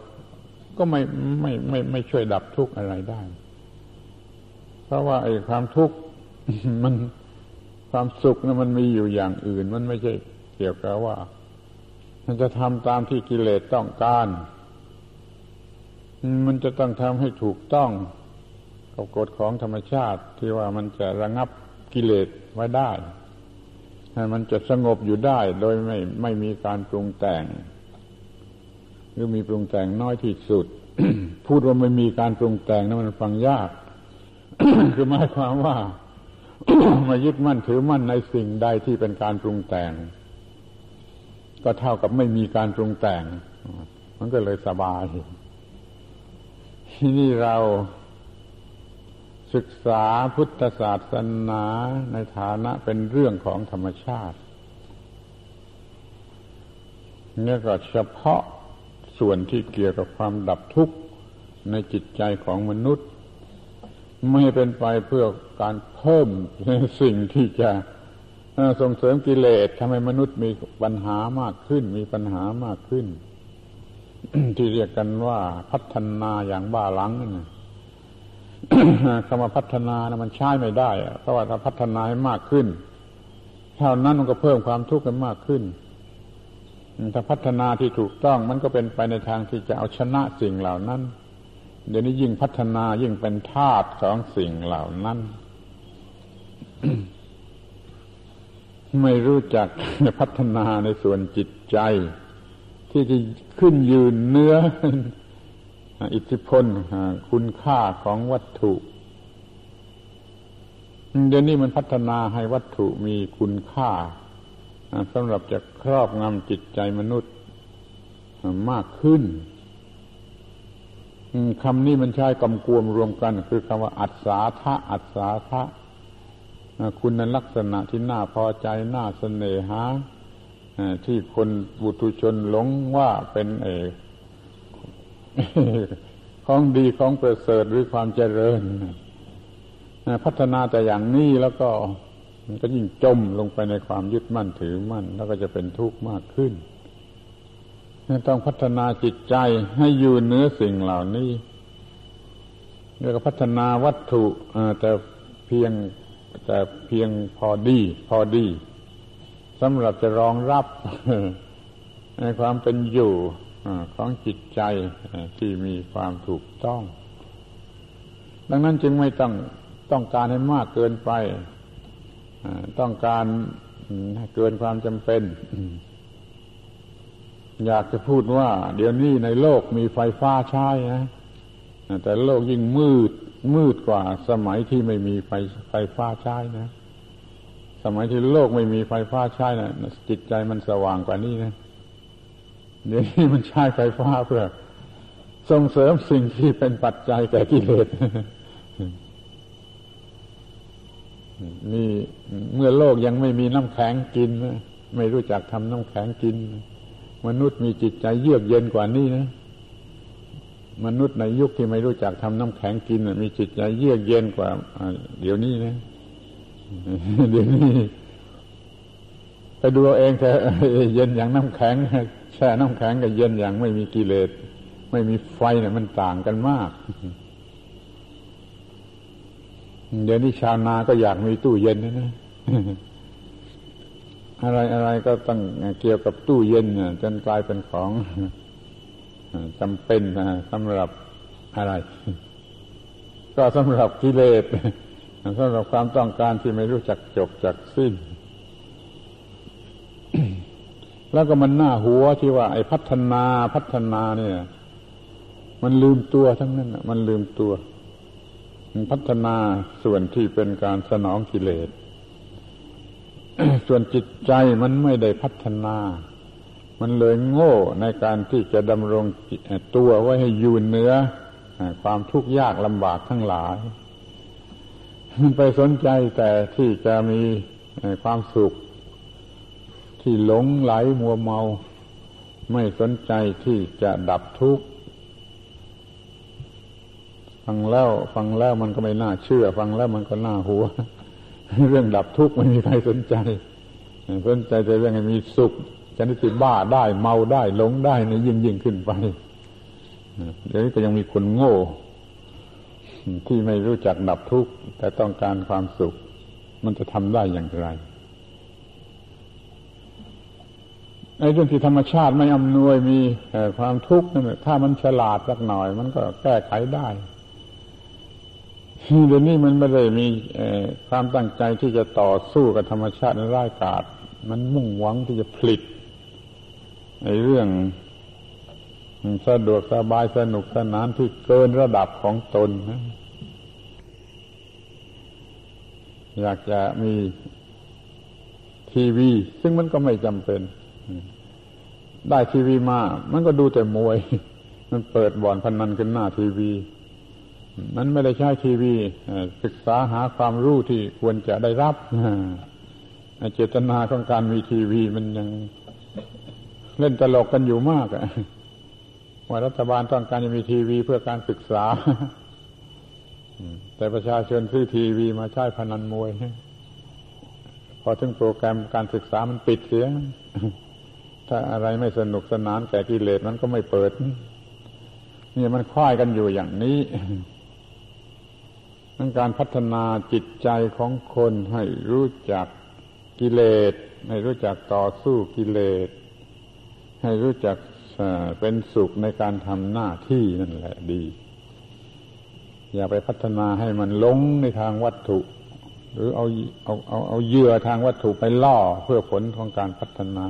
ก็ไม่ไม่ไม่ไม่ช่วยดับทุกข์อะไรได้ เพราะว่าไอ้ความทุกข์มันความสุขนะมันมีอยู่อย่างอื่น มันไม่ใช่เกี่ยวกับว่า มันจะทำตามที่กิเลสต้องการ มันจะต้องทำให้ถูกต้องกับกฎของธรรมชาติ ที่ว่ามันจะระงับกิเลสไว้ได้มันจะสงบอยู่ได้โดยไม่ไม่มีการปรุงแต่ง หรือมีปรุงแต่งน้อยที่สุด พูดว่าไม่มีการปรุงแต่งนั้นมันฟังยาก คือหมายความว่ามายึดมั่นถือมั่นในสิ่งใดที่เป็นการปรุงแต่ง ก็เท่ากับไม่มีการปรุงแต่ง มันก็เลยสบายที่นี่เราศึกษาพุทธศาสนาในฐานะเป็นเรื่องของธรรมชาติเนี่ยก็เฉพาะส่วนที่เกี่ยวกับความดับทุกข์ในจิตใจของมนุษย์ ไม่เป็นไปเพื่อการเพิ่มสิ่งที่จะส่งเสริมกิเลสทำให้มนุษย์มีปัญหามากขึ้น มีปัญหามากขึ้น ที่เรียกกันว่าพัฒนาอย่างบ้าหลังนี่คำว่าพัฒนานะมันใช้ไม่ได้เพราะว่าถ้าพัฒนาให้มากขึ้นเท่านั้นมันก็เพิ่มความทุกข์กันมากขึ้นถ้าพัฒนาที่ถูกต้องมันก็เป็นไปในทางที่จะเอาชนะสิ่งเหล่านั้น เดี๋ยวนี้ยิ่งพัฒนายิ่งเป็นธาตุของสิ่งเหล่านั้น ไม่รู้จักพัฒนาในส่วนจิตใจ ที่จะขึ้นยืนเนื้อ อิทธิพลคุณค่าของวัตถุเดี๋ยวนี้มันพัฒนาให้วัตถุมีคุณค่าสำหรับจะครอบงำจิตใจมนุษย์มากขึ้น คำนี้มันใช้กำกวมรวมกัน คือคำว่า อัศาทะอัศาทะคุณลักษณะที่น่าพอใจน่าเสน่หาที่คนบุตุชนหลงว่าเป็นเอกของดีของประเสริฐหรือความเจริญ พัฒนาแต่อย่างนี้แล้วก็มันก็ยิ่งจมลงไปในความยึดมั่นถือมั่น แล้วก็จะเป็นทุกข์มากขึ้น ต้องพัฒนาจิตใจให้อยู่เหนือสิ่งเหล่านี้แล้วก็พัฒนาวัตถุแต่เพียงแต่เพียงพอดี พอดีสำหรับจะรองรับในความเป็นอยู่ของจิตใจที่มีความถูกต้อง ดังนั้นจึงไม่ต้องต้องการให้มากเกินไปต้องการเกินความจำเป็น อยากจะพูดว่า เดี๋ยวนี้ในโลกมีไฟฟ้าใช้นะแต่โลกยิ่งมืดมืดกว่าสมัยที่ไม่มีไฟไฟฟ้าใช้นะ สมัยที่โลกไม่มีไฟฟ้าใช้นะจิตใจมันสว่างกว่านี้นะเดี๋ยวนี้มันใช้ไฟฟ้าเพื่อ ส่งเสริมสิ่งที่เป็นปัจจัยแก่กิเลสนี่เมื่อโลกยังไม่มีน้ำแข็งกิน ไม่รู้จักทำน้ำแข็งกิน มนุษย์มีจิตใจเยือกเย็นกว่านี้นะ มนุษย์ในยุคที่ไม่รู้จักทำน้ำแข็งกินมีจิตใจเยือกเย็นกว่าเดี๋ยวนี้นะเดี๋ยวนี้ไปดูเอาเองเถอะเย็นอย่างน้ำแข็งแช่น้ำแข็งกับเย็นอย่างไม่มีกิเลสไม่มีไฟเนี่ยมันต่างกันมาก เดี๋ยวนี้ชาวนาก็อยากมีตู้เย็นนะ อะไรอะไรก็ต้องเกี่ยวกับตู้เย็นจนกลายเป็นของจำเป็นสำหรับอะไร ก็สำหรับกิเลสสำหรับความต้องการที่ไม่รู้จักจบจักสิ้น แล้วก็มันหน้าหัวที่ว่า ไอ้พัฒนาพัฒนาเนี่ย มันลืมตัวทั้งนั้นมันลืมตัวพัฒนาส่วนที่เป็นการสนองกิเลส ส่วนจิตใจมันไม่ได้พัฒนา มันเลยโง่ในการที่จะดำรงตัวไว้ให้อยู่เหนือความทุกข์ยากลำบากทั้งหลาย มันไปสนใจแต่ที่จะมีความสุข ที่หลงไหลมัวเมา ไม่สนใจที่จะดับทุกข์ฟังแล้ว ฟังแล้วมันก็ไม่น่าเชื่อ ฟังแล้วมันก็น่าหัว เรื่องดับทุกข์ไม่มีใครสนใจสนใจแต่เรื่องมีสุขชนิดที่บ้าได้เมาได้หลงได้ในยิ่งยิ่งขึ้นไปเดี๋ยวนี้ก็ยังมีคนโง่ ที่ไม่รู้จักดับทุกข์แต่ต้องการความสุข มันจะทำได้อย่างไรไอ้เรื่องที่ธรรมชาติไม่อำนวยมีความทุกข์นั่นถ้ามันฉลาดสักหน่อย มันก็แก้ไขได้ เดี๋ยวนี้มันไม่ได้มีความตั้งใจที่จะต่อสู้กับธรรมชาติในร่ายกาศ มันมุ่งหวังที่จะผลิตในเรื่องสะดวกสบายสนุกสนานที่เกินระดับของตนนะอยากจะมีทีวี ซึ่งมันก็ไม่จำเป็น ได้ทีวีมา มันก็ดูแต่มวย มันเปิดบ่อนพนันขึ้นหน้าทีวี มันไม่ได้ใช้ทีวีศึกษาหาความรู้ที่ควรจะได้รับเจตนาของการมีทีวีมันยังเล่นตลกกันอยู่มากว่ารัฐบาลต้องการจะมีทีวีเพื่อการศึกษาแต่ประชาชนซื้อทีวีมาใช้พนันมวย พอถึงโปรแกรมการศึกษามันปิดเสีย ถ้าอะไรไม่สนุกสนานแก่กิเลสมันก็ไม่เปิดนี่มันคว้ายกันอยู่อย่างนี้ ทั้งการพัฒนาจิตใจของคนให้รู้จักกิเลส ให้รู้จักต่อสู้กิเลส ให้รู้จักเป็นสุขในการทำหน้าที่นั่นแหละดี อย่าไปพัฒนาให้มันลงในทางวัตถุ หรือเอาเอาเอาเอาเยื่อทางวัตถุไปล่อเพื่อผลของการพัฒนา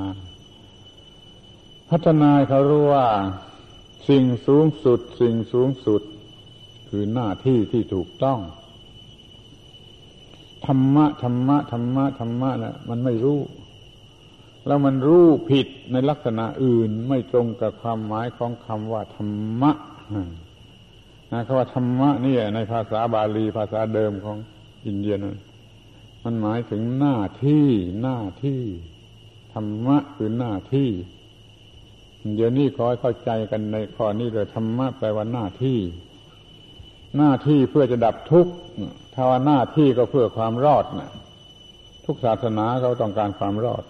พัฒนาเขารู้ว่าสิ่งสูงสุด สิ่งสูงสุดคือหน้าที่ที่ถูกต้อง ธรรมะธรรมะธรรมะธรรมะนะมันไม่รู้ แล้วมันรู้ผิดในลักษณะอื่นไม่ตรงกับความหมายของคำว่าธรรมะนะคำว่าธรรมะนี่ในภาษาบาลีภาษาเดิมของอินเดียนั้นมันหมายถึงหน้าที่หน้าที่ธรรมะคือหน้าที่ เดี๋ยวนี้ขอให้เข้าใจกันในข้อนี้เลยธรรมะแปลว่าหน้าที่ หน้าที่เพื่อจะดับทุกข์ ถ้าว่าหน้าที่ก็เพื่อความรอดนะทุกศาสนาเขาต้องการความรอด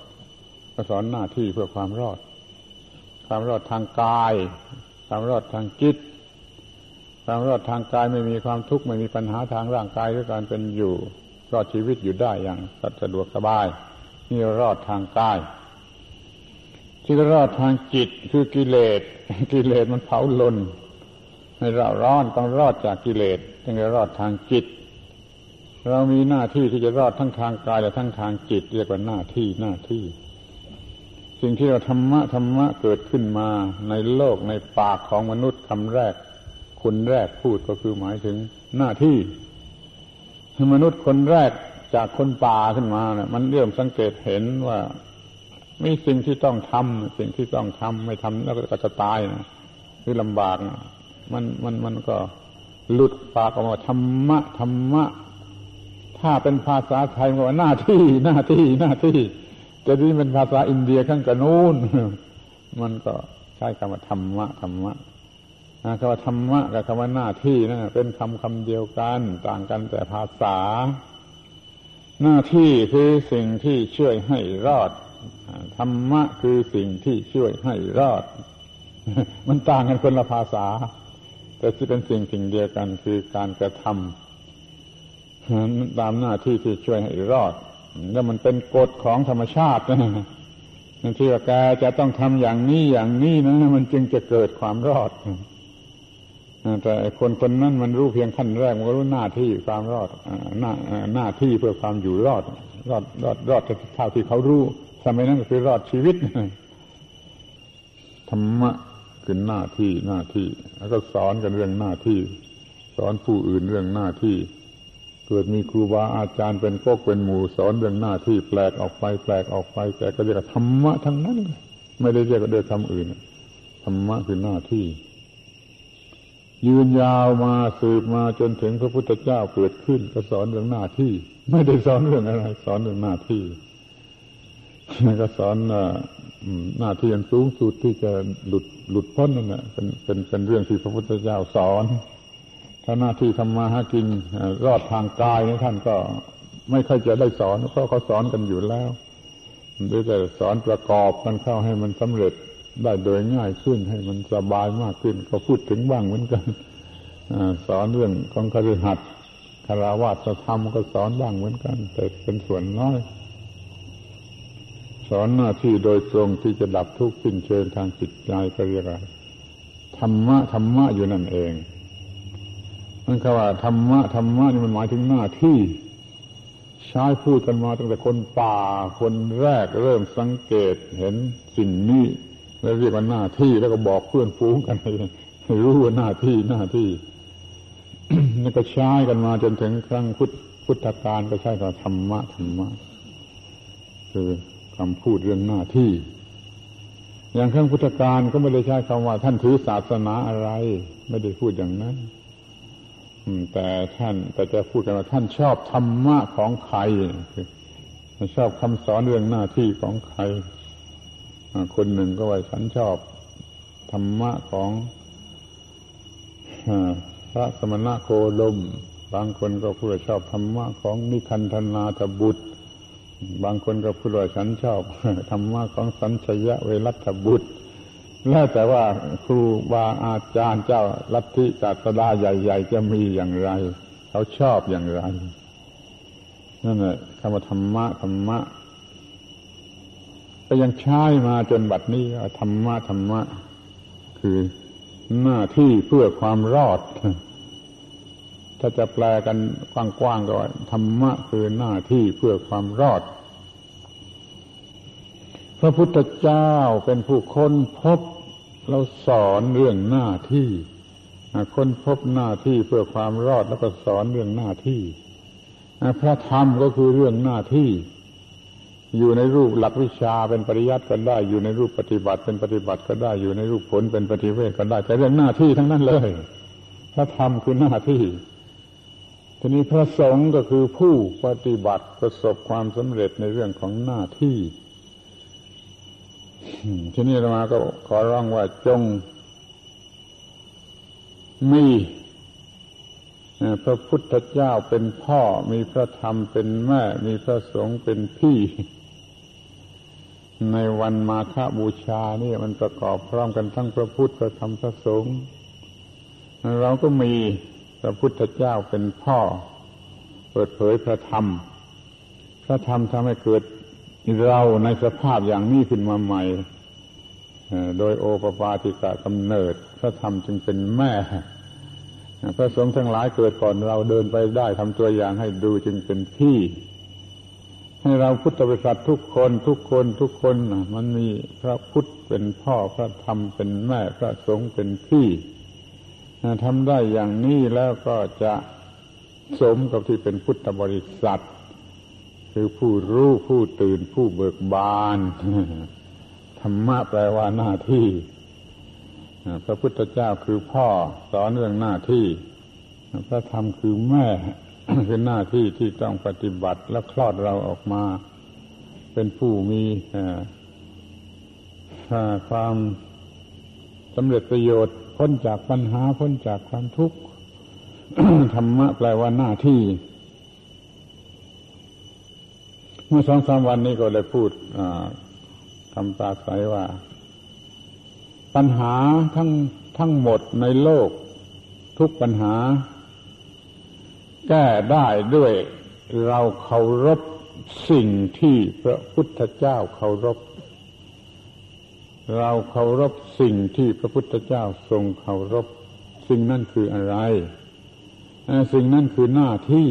ก็สอนหน้าที่เพื่อความรอด ความรอดทางกาย ความรอดทางจิต ความรอดทางกายไม่มีความทุกข์ไม่มีปัญหาทางร่างกายหรือการเป็นอยู่ รอดชีวิตอยู่ได้อย่างสะดวกสบาย นี่รอดทางกาย ที่รอดทางจิตคือกิเลสกิเลสมันเผาลนให้เราร้อนต้องรอดจากกิเลสจึงจะรอดทางจิต เรามีหน้าที่ที่จะรอดทั้งทางกายและทั้งทางจิต เรียกว่าหน้าที่หน้าที่ สิ่งที่เราธรรมะธรรมะเกิดขึ้นมาในโลกในปากของมนุษย์คำแรก คนแรกพูดก็คือหมายถึงหน้าที่มนุษย์คนแรกจากคนป่าขึ้นมาเนะี่ยมันเริ่มสังเกตเห็นว่ามีสิ่งที่ต้องทำสิ่งที่ต้องทำไม่ทำแล้วก็จะตายนะหรือลำบากนะมันมันมันก็หลุดปากออกมาธรรมะธรรมะ ถ้าเป็นภาษาไทยมันว่าหน้าที่หน้าที่หน้าที่แต่ที่เป็นภาษาอินเดียข้างกระนูนมันก็ใช้คำว่าธรรมะธรรมะคำว่าธรรมะกับคำว่าหน้าที่นะั่เป็นคำคำเดียวกัน ต่างกันแต่ภาษา หน้าที่คือสิ่งที่ช่วยให้รอดธรรมะคือสิ่งที่ช่วยให้รอด มันต่างกันคนละภาษา แต่ที่เป็นสิ่งสิ่งเดียวกันคือการกระทำ ตามหน้าที่ที่ช่วยให้รอด แล้วมันเป็นกฎของธรรมชาตินะที่ว่าแกจะต้องทำอย่างนี้อย่างนี้นะมันจึงจะเกิดความรอดแต่คนคนนั้นมันรู้เพียงขั้นแรกมันก็รู้หน้าที่ความรอดหน้าหน้าที่เพื่อความอยู่รอด รอดรอดรอดเท่าที่เขารู้สมัยนั้นก็คือรอดชีวิตธรรมะคือหน้าที่หน้าที่ แล้วก็สอนกันเรื่องหน้าที่ สอนผู้อื่นเรื่องหน้าที่ เกิดมีครูบาอาจารย์เป็นพวกเป็นหมู่สอนเรื่องหน้าที่แปลกออกไปแปลกออกไปแต่ก็เรียกธรรมะทั้งนั้น ไม่ได้เรียกด้วยคำอื่นธรรมะคือหน้าที่ ยืนยาวมาสืบมาจนถึงพระพุทธเจ้าเกิดขึ้นก็สอนเรื่องหน้าที่ ไม่ได้สอนเรื่องอะไร สอนเรื่องหน้าที่ก็สอนหน้าที่อันสูงสุดที่จะหลุดหลุดพ้นนั่นแหละเป็นเป็นเป็นเรื่องที่พระพุทธเจ้าสอน ถ้าหน้าที่ทำมาหากินรอดทางกายนี่ท่านก็ไม่ค่อยจะได้สอนเพราะเขาสอนกันอยู่แล้วหรือแต่สอนประกอบกันเข้าให้มันสำเร็จได้โดยง่ายขึ้นให้มันสบายมากขึ้น ก็พูดถึงบ้างเหมือนกันอสอนเรื่องของคฤหัสถ์คาราวาสธรรมก็สอนบ้างเหมือนกัน แต่เป็นส่วนน้อย สอนหน้าที่โดยตรงที่จะดับทุกข์สิ้นเชิงทางจิตใจก็เรียกว่าธรรมะธรรมะอยู่นั่นเอง นั่นคือว่าธรรมะธรรมะนี่มันหมายถึงหน้าที่ใช้พูดกันมาตั้งแต่คนป่าคนแรกเริ่มสังเกตเห็นสิ่งนี้แล้วเรียกว่าหน้าที่แล้วก็บอกเพื่อนฟูงกันให้รู้ว่าหน้าที่หน้าที่นี่ก็ใช้กันมาจนถึงครั้งพุทธพุทธการก็ใช้กับธรรมะธรรมะคือคำพูดเรื่องหน้าที่ อย่างครั้งพุทธการก็ไม่ได้ใช้คำว่า ท่านถือศาสนาอะไร ไม่ได้พูดอย่างนั้น แต่ท่านแต่จะพูดกันว่าท่านชอบธรรมะของใครชอบคำสอนเรื่องหน้าที่ของใครคนหนึ่งก็ว่าฉันชอบธรรมะของพระสมณะโคลมบางคนก็พูดว่าชอบธรรมะของนิคันธนาทบุตร บางคนก็พูดว่าฉันชอบธรรมะของสัญชยะเวรัตบุตร แล้วแต่ว่าครูบาอาจารย์เจ้าลัทธิศาสดาใหญ่ ๆ จะมีอย่างไร เขาชอบอย่างไร นั่นแหละคำว่าธรรมะธรรมะก็ยังใช้มาจนบัดนี้ธรรมะธรรมะ คือหน้าที่เพื่อความรอด ถ้าจะแปลกันกว้างๆก็ธรรมะคือหน้าที่เพื่อความรอด พระพุทธเจ้าเป็นผู้ค้นพบเราสอนเรื่องหน้าที่ค้นพบหน้าที่เพื่อความรอดแล้วก็สอนเรื่องหน้าที่พระธรรมก็คือเรื่องหน้าที่ อยู่ในรูปหลักวิชาเป็นปริยัติก็ได้ อยู่ในรูปปฏิบัติเป็นปฏิบัติก็ได้ อยู่ในรูปผลเป็นปฏิเวทก็ได้ แต่เรื่องหน้าที่ทั้งนั้นเลย พระธรรมคือหน้าที่ ทีนี้พระสงฆ์ก็คือผู้ปฏิบัติประสบความสำเร็จในเรื่องของหน้าที่ ทีนี้เรามาก็ขอร้องว่าจงมีพระพุทธเจ้าเป็นพ่อ มีพระธรรมเป็นแม่ มีพระสงฆ์เป็นพี่ ในวันมาฆบูชานี่มันประกอบพร้อมกันทั้งพระพุทธพระธรรมพระสงฆ์เราก็มีพระพุทธเจ้าเป็นพ่อ เปิดเผยพระธรรม พระธรรมทำให้เกิด เราในสภาพอย่างนี้ขึ้นมาใหม่โดยโอปปาติกะกำเนิด พระธรรมจึงเป็นแม่ พระสงฆ์ทั้งหลายเกิดก่อนเราเดินไปได้ทำตัวอย่างให้ดูจึงเป็นพี่ ให้เราพุทธบริษัททุกคนทุกคนทุกคนมันมีพระพุทธเป็นพ่อพระธรรมเป็นแม่พระสงฆ์เป็นพี่ทำได้อย่างนี้แล้วก็จะสมกับที่เป็นพุทธบริษัท คือผู้รู้ผู้ตื่นผู้เบิกบานธรรมะแปลว่าหน้าที่พระพุทธเจ้าคือพ่อสอนเรื่องหน้าที่พระธรรมคือแม่คือหน้าที่ที่ต้องปฏิบัติและคลอดเราออกมา เป็นผู้มีความสำเร็จประโยชน์พ้นจากปัญหาพ้นจากความทุกข์ธรรมะแปลว่าหน้าที่ เมื่อสองสามวันนี้ก็เลยพูดคำปราศัยว่า ปัญหาทั้งทั้งหมดในโลก ทุกปัญหา แก้ได้ด้วยเราเคารพสิ่งที่พระพุทธเจ้าเคารพ เราเคารพสิ่งที่พระพุทธเจ้าทรงเคารพ สิ่งนั่นคืออะไร สิ่งนั้นคือหน้าที่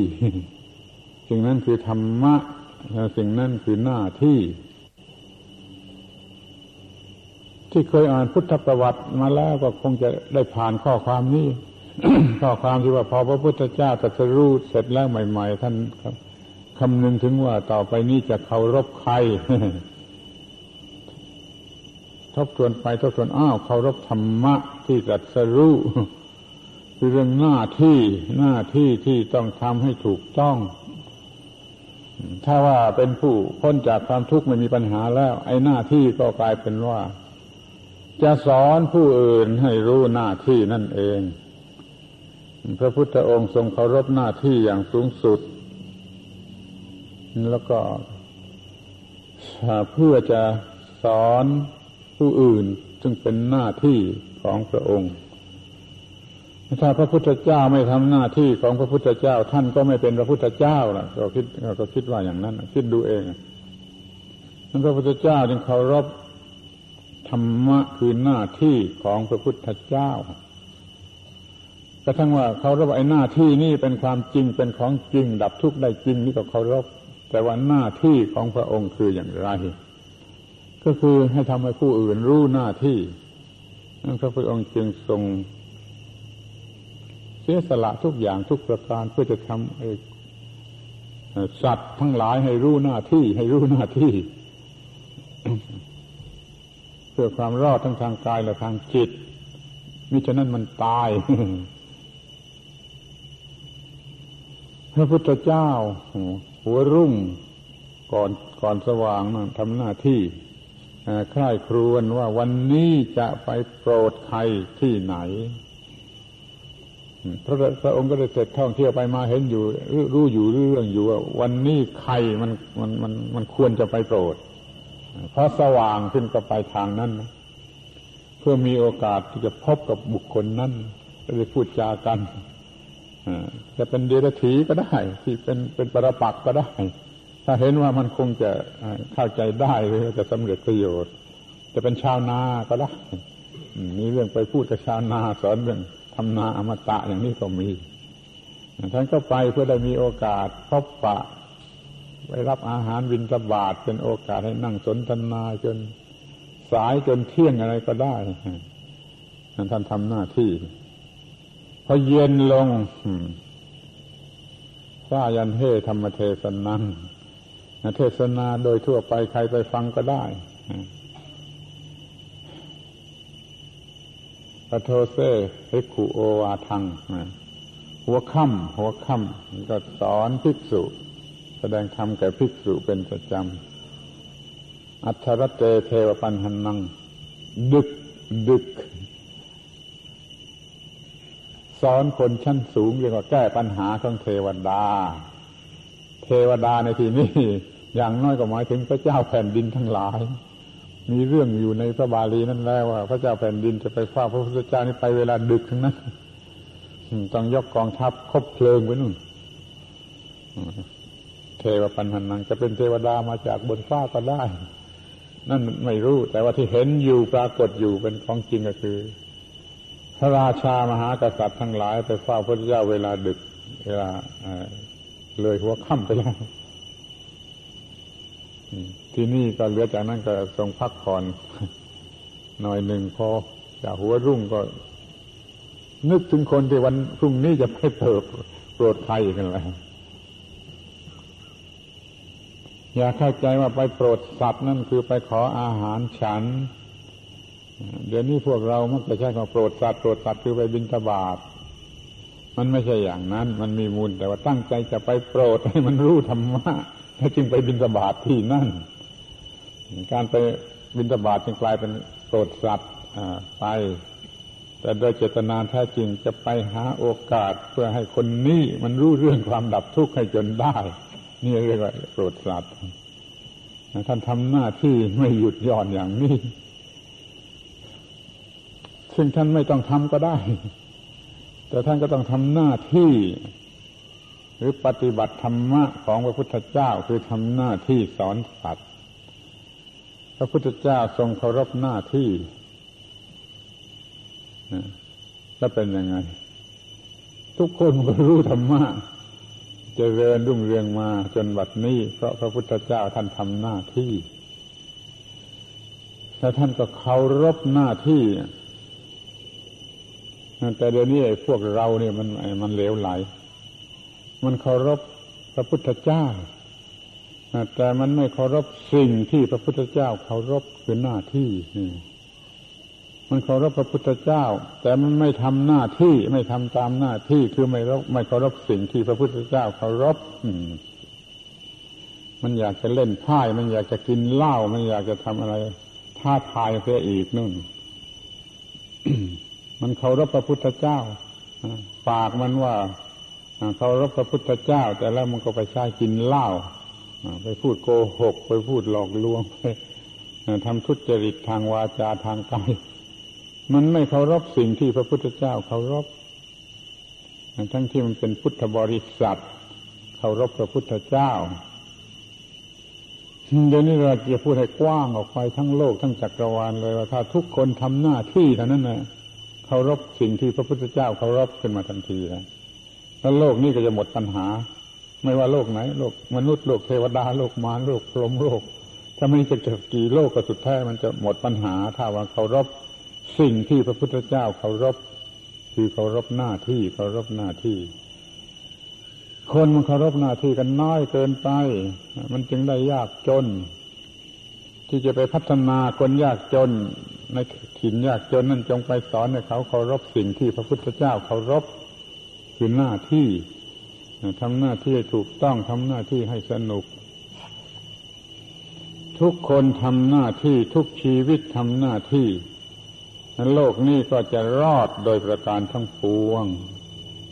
สิ่งนั้นคือธรรมะ สิ่งนั้นคือหน้าที่ ที่เคยอ่านพุทธประวัติมาแล้วก็คงจะได้ผ่านข้อความนี้ข้อความที่ว่าพอพระพุทธเจ้าตรัสรู้เสร็จแล้วใหม่ ๆ ท่านคำนึงถึงว่าต่อไปนี้จะเคารพใคร ทบทวนไปทบทวนอ้าวเคารพธรรมะที่ตรัสรู้คือเรื่องหน้าที่หน้าที่ที่ต้องทำให้ถูกต้อง ถ้าว่าเป็นผู้พ้นจากความทุกข์ไม่มีปัญหาแล้ว ไอ้หน้าที่ก็กลายเป็นว่า จะสอนผู้อื่นให้รู้หน้าที่นั่นเอง พระพุทธองค์ทรงเคารพหน้าที่อย่างสูงสุด แล้วก็เพื่อจะสอนผู้อื่น ซึ่งเป็นหน้าที่ของพระองค์ ถ้าพระพุทธเจ้าไม่ทำหน้าที่ของพระพุทธเจ้า ท่านก็ไม่เป็นพระพุทธเจ้าล่ะเราคิดเราคิดว่าอย่างนั้น คิดดูเองนั้นพระพุทธเจ้าจึงเคารพธรรมะคือหน้าที่ของพระพุทธเจ้ากระทั่งว่าเขารบไอ้หน้าที่นี่เป็นความจริงเป็นของจริง ดับทุกข์ได้จริงนี่ก็เคารพแต่ว่าหน้าที่ของพระองค์คืออย่างไร ก็คือให้ทำให้ผู้อื่นรู้หน้าที่นั่นพระพุทธองค์จึงทรง สียสละทุกอย่างทุกประการเพื่อจะทำสัตว์ทั้งหลายให้รู้หน้าที่ ให้รู้หน้าที่ เพื่อความรอดทั้งทางกายและทางจิตมิฉะนั้นมันตาย พระพุทธเจ้า หัวรุ่งก่อนก่อนสว่างนะทำหน้าที่คร่ายครวญว่าวันนี้จะไปโปรดใครที่ไหน พระพระองค์ก็ได้เสร็จท่องเที่ยวไปมาเห็นอยู่ รู้อยู่เรื่องอยู่ว่าวันนี้ใครมันมันมันมันควรจะไปโปรดพอสว่างขึ้นก็ไปทางนั้นนะเพื่อมีโอกาสที่จะพบกับบุคคลนั้นจะได้พูดจากันจะเป็นเดรัจฉีก็ได้ ที่เป็นเป็นประปักก็ได้ ถ้าเห็นว่ามันคงจะเข้าใจได้หรือจะสำเร็จประโยชน์ จะเป็นชาวนาก็ได้มีเรื่องไปพูดกับชาวนาสอนเรื่อง ทำนาอมตะอย่างนี้ก็มีท่านก็ไปเพื่อได้มีโอกาสพบปะไปรับอาหารวินสบาทเป็นโอกาสให้นั่งสนทนาจนสายจนเที่ยงอะไรก็ได้ท่านทำหน้าที่พอเย็นลงพระยันเทธรรมเทศนังเทศนาโดยทั่วไปใครไปฟังก็ได้ ปโทเซภิกขุโอวาทัง หัวค่ำหัวค่ำก็สอนภิกษุ แสดงธรรมแก่ภิกษุเป็นประจำ อัทรเตเทวปัญหนัง ดึกดึก สอนคนชั้นสูงเรียกว่าแก้ปัญหาของเทวดา เทวดาในที่นี้อย่างน้อยก็หมายถึงพระเจ้าแผ่นดินทั้งหลาย มีเรื่องอยู่ในพระบาลีนั่นแล้วว่า พระเจ้าแผ่นดินจะไปเฝ้าพระพุทธเจ้านี่ไปเวลาดึกทั้งนั้นต้องยกกองทัพคบเพลิงไว้นู่นเทวปัญหานังจะเป็นเทวดามาจากบนฟ้าก็ได้ นั่นไม่รู้ แต่ว่าที่เห็นอยู่ปรากฏอยู่เป็นของจริงก็คือ พระราชามหากษัตริย์ทั้งหลายไปเฝ้าพระเจ้าเวลาดึก เวลาเลยหัวค่ำไปแล้ว ที่นี่ก็เหลือจากนั้นก็ทรงพักผ่อนหน่อยหนึ่งพอจากหัวรุ่งก็ นึกถึงคนที่วันพรุ่งนี้จะไปเปิดโปรดใครกันแล้วอย่าเข้าใจว่าไปโปรดสัตว์นั่นคือไปขออาหารฉัน เดี๋ยวนี้พวกเรามักจะใช้คำโปรดสัตว์โปรดสัตว์คือไปบินตบาทมันไม่ใช่อย่างนั้น มันมีมูลแต่ว่าตั้งใจจะไปโปรดให้มันรู้ธรรมะแล้วจึงไปบินตบาทที่นั่น การไปบินตบาทจึงกลายเป็นโปรดสัตว์ไป แต่โดยเจตนาแท้จริงจะไปหาโอกาสเพื่อให้คนนี้มันรู้เรื่องความดับทุกข์ให้จนได้ นี่เรียกว่าโปรดสัตว์ท่านทำหน้าที่ไม่หยุดย่อนอย่างนี้ ซึ่งท่านไม่ต้องทำก็ได้ แต่ท่านก็ต้องทำหน้าที่ หรือปฏิบัติธรรมะของพระพุทธเจ้าคือทำหน้าที่สอนสัตว์ พระพุทธเจ้าทรงเคารพหน้าที่แล้วเป็นยังไง ทุกคนก็รู้ธรรมะจะเริญรุ่งเรืองมาจนบัดนี้ เพราะพระพุทธเจ้าท่านทำหน้าที่แล้วท่านก็เคารพหน้าที่แต่เดี๋ยวนี้ไอ้พวกเราเนี่ยมันมันเหลวไหล มันเคารพพระพุทธเจ้า แต่มันไม่เคารพสิ่งที่พระพุทธเจ้าเคารพคือหน้าที่มันเคารพพระพุทธเจ้า แต่มันไม่ทำหน้าที่ไม่ทำตามหน้าที่คือไม่ไม่เคารพสิ่งที่พระพุทธเจ้าเคารพมันอยากจะเล่นไพ่มันอยากจะกินเหล้ามันอยากจะทำอะไรท้าทายเสียอีกนู่นมันเคารพพระพุทธเจ้าปากมันว่าเคารพพระพุทธเจ้า แต่แล้วมันก็ไปใช้กินเหล้า ไปพูดโกหก ไปพูดหลอกลวงไปทำทุจริตทางวาจาทางกายมันไม่เคารพสิ่งที่พระพุทธเจ้าเคารพทั้งที่มันเป็นพุทธบริษัทเคารพพระพุทธเจ้าเดี๋ยวนี้เราจะพูดให้กว้างออกไปทั้งโลกทั้งจักรวาลเลยว่าถ้าทุกคนทำหน้าที่เท่านั้นนะเคารพสิ่งที่พระพุทธเจ้าเคารพขึ้นมาทันทีแล้วแล้วโลกนี้ก็จะหมดปัญหา ไม่ว่าโลกไหนโลกมนุษย์โลกเทวดาโลกมารโลกพรหมโลก ถ้าไม่จะเกิดกี่โลกก็สุดท้ายมันจะหมดปัญหา ถ้าว่าเคารพสิ่งที่พระพุทธเจ้าเคารพคือเคารพหน้าที่เคารพหน้าที่ คนมันเคารพหน้าที่กันน้อยเกินไป มันจึงได้ยากจน ที่จะไปพัฒนาคนยากจนในถิ่นยากจนนั่นจงไปสอนให้เขาเคารพสิ่งที่พระพุทธเจ้าเคารพคือหน้าที่ ทำหน้าที่ถูกต้องทำหน้าที่ให้สนุก ทุกคนทำหน้าที่ทุกชีวิตทำหน้าที่โลกนี้ก็จะรอดโดยประการทั้งปวง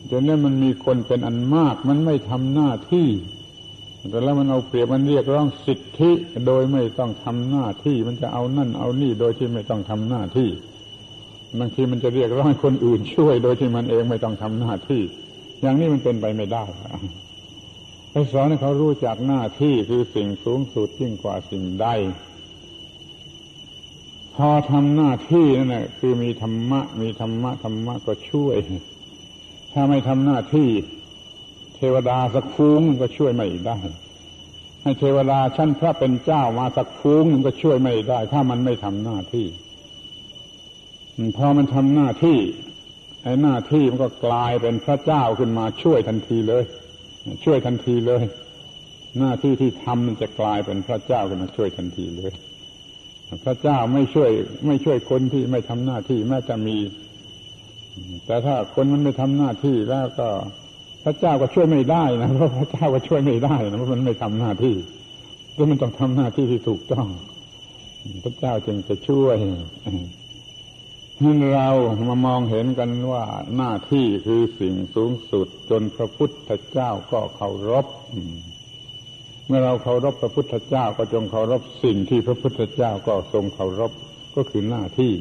จนนี้มันมีคนเป็นอันมาก มันไม่ทำหน้าที่ แต่แล้วมันเอาเปรียบมันเรียกร้องสิทธิโดยไม่ต้องทำหน้าที่ มันจะเอานั่นเอานี่โดยที่ไม่ต้องทำหน้าที่บางทีมันจะเรียกร้องคนอื่นช่วย โดยที่มันเองไม่ต้องทำหน้าที่ อย่างนี้มันเป็นไปไม่ได้ไปสอนให้เขารู้จักหน้าที่คือสิ่งสูงสุดยิ่งกว่าสิ่งใด พอทำหน้าที่นั่นแหละคือมีธรรมะ มีธรรมะธรรมะก็ช่วย ถ้าไม่ทำหน้าที่ เทวดาสักฟูงก็ช่วยไม่ได้ให้เทวดาชั้นพระเป็นเจ้ามาสักฟูงก็ช่วยไม่ได้ ถ้ามันไม่ทำหน้าที่พอมันทำหน้าที่ ไอ้หน้าที่มันก็กลายเป็นพระเจ้าขึ้นมาช่วยทันทีเลย ช่วยทันทีเลย หน้าที่ที่ทำมันจะกลายเป็นพระเจ้าขึ้นมาช่วยทันทีเลย พระเจ้าไม่ช่วย ไม่ช่วยคนที่ไม่ทำหน้าที่แม้จะมี แต่ถ้าคนมันไม่ทำหน้าที่แล้วก็ พระเจ้าก็ช่วยไม่ได้นะเพราะพระเจ้าก็ช่วยไม่ได้นะเพราะมันไม่ทำหน้าที่แล้วมันต้องทำหน้าที่ที่ถูกต้อง พระเจ้าจึงจะช่วย เรามามองเห็นกันว่าหน้าที่คือสิ่งสูงสุด จนพระพุทธเจ้าก็เคารพ เมื่อเราเคารพพระพุทธเจ้าก็จงเคารพสิ่งที่พระพุทธเจ้าก็ทรงเคารพก็คือหน้าที่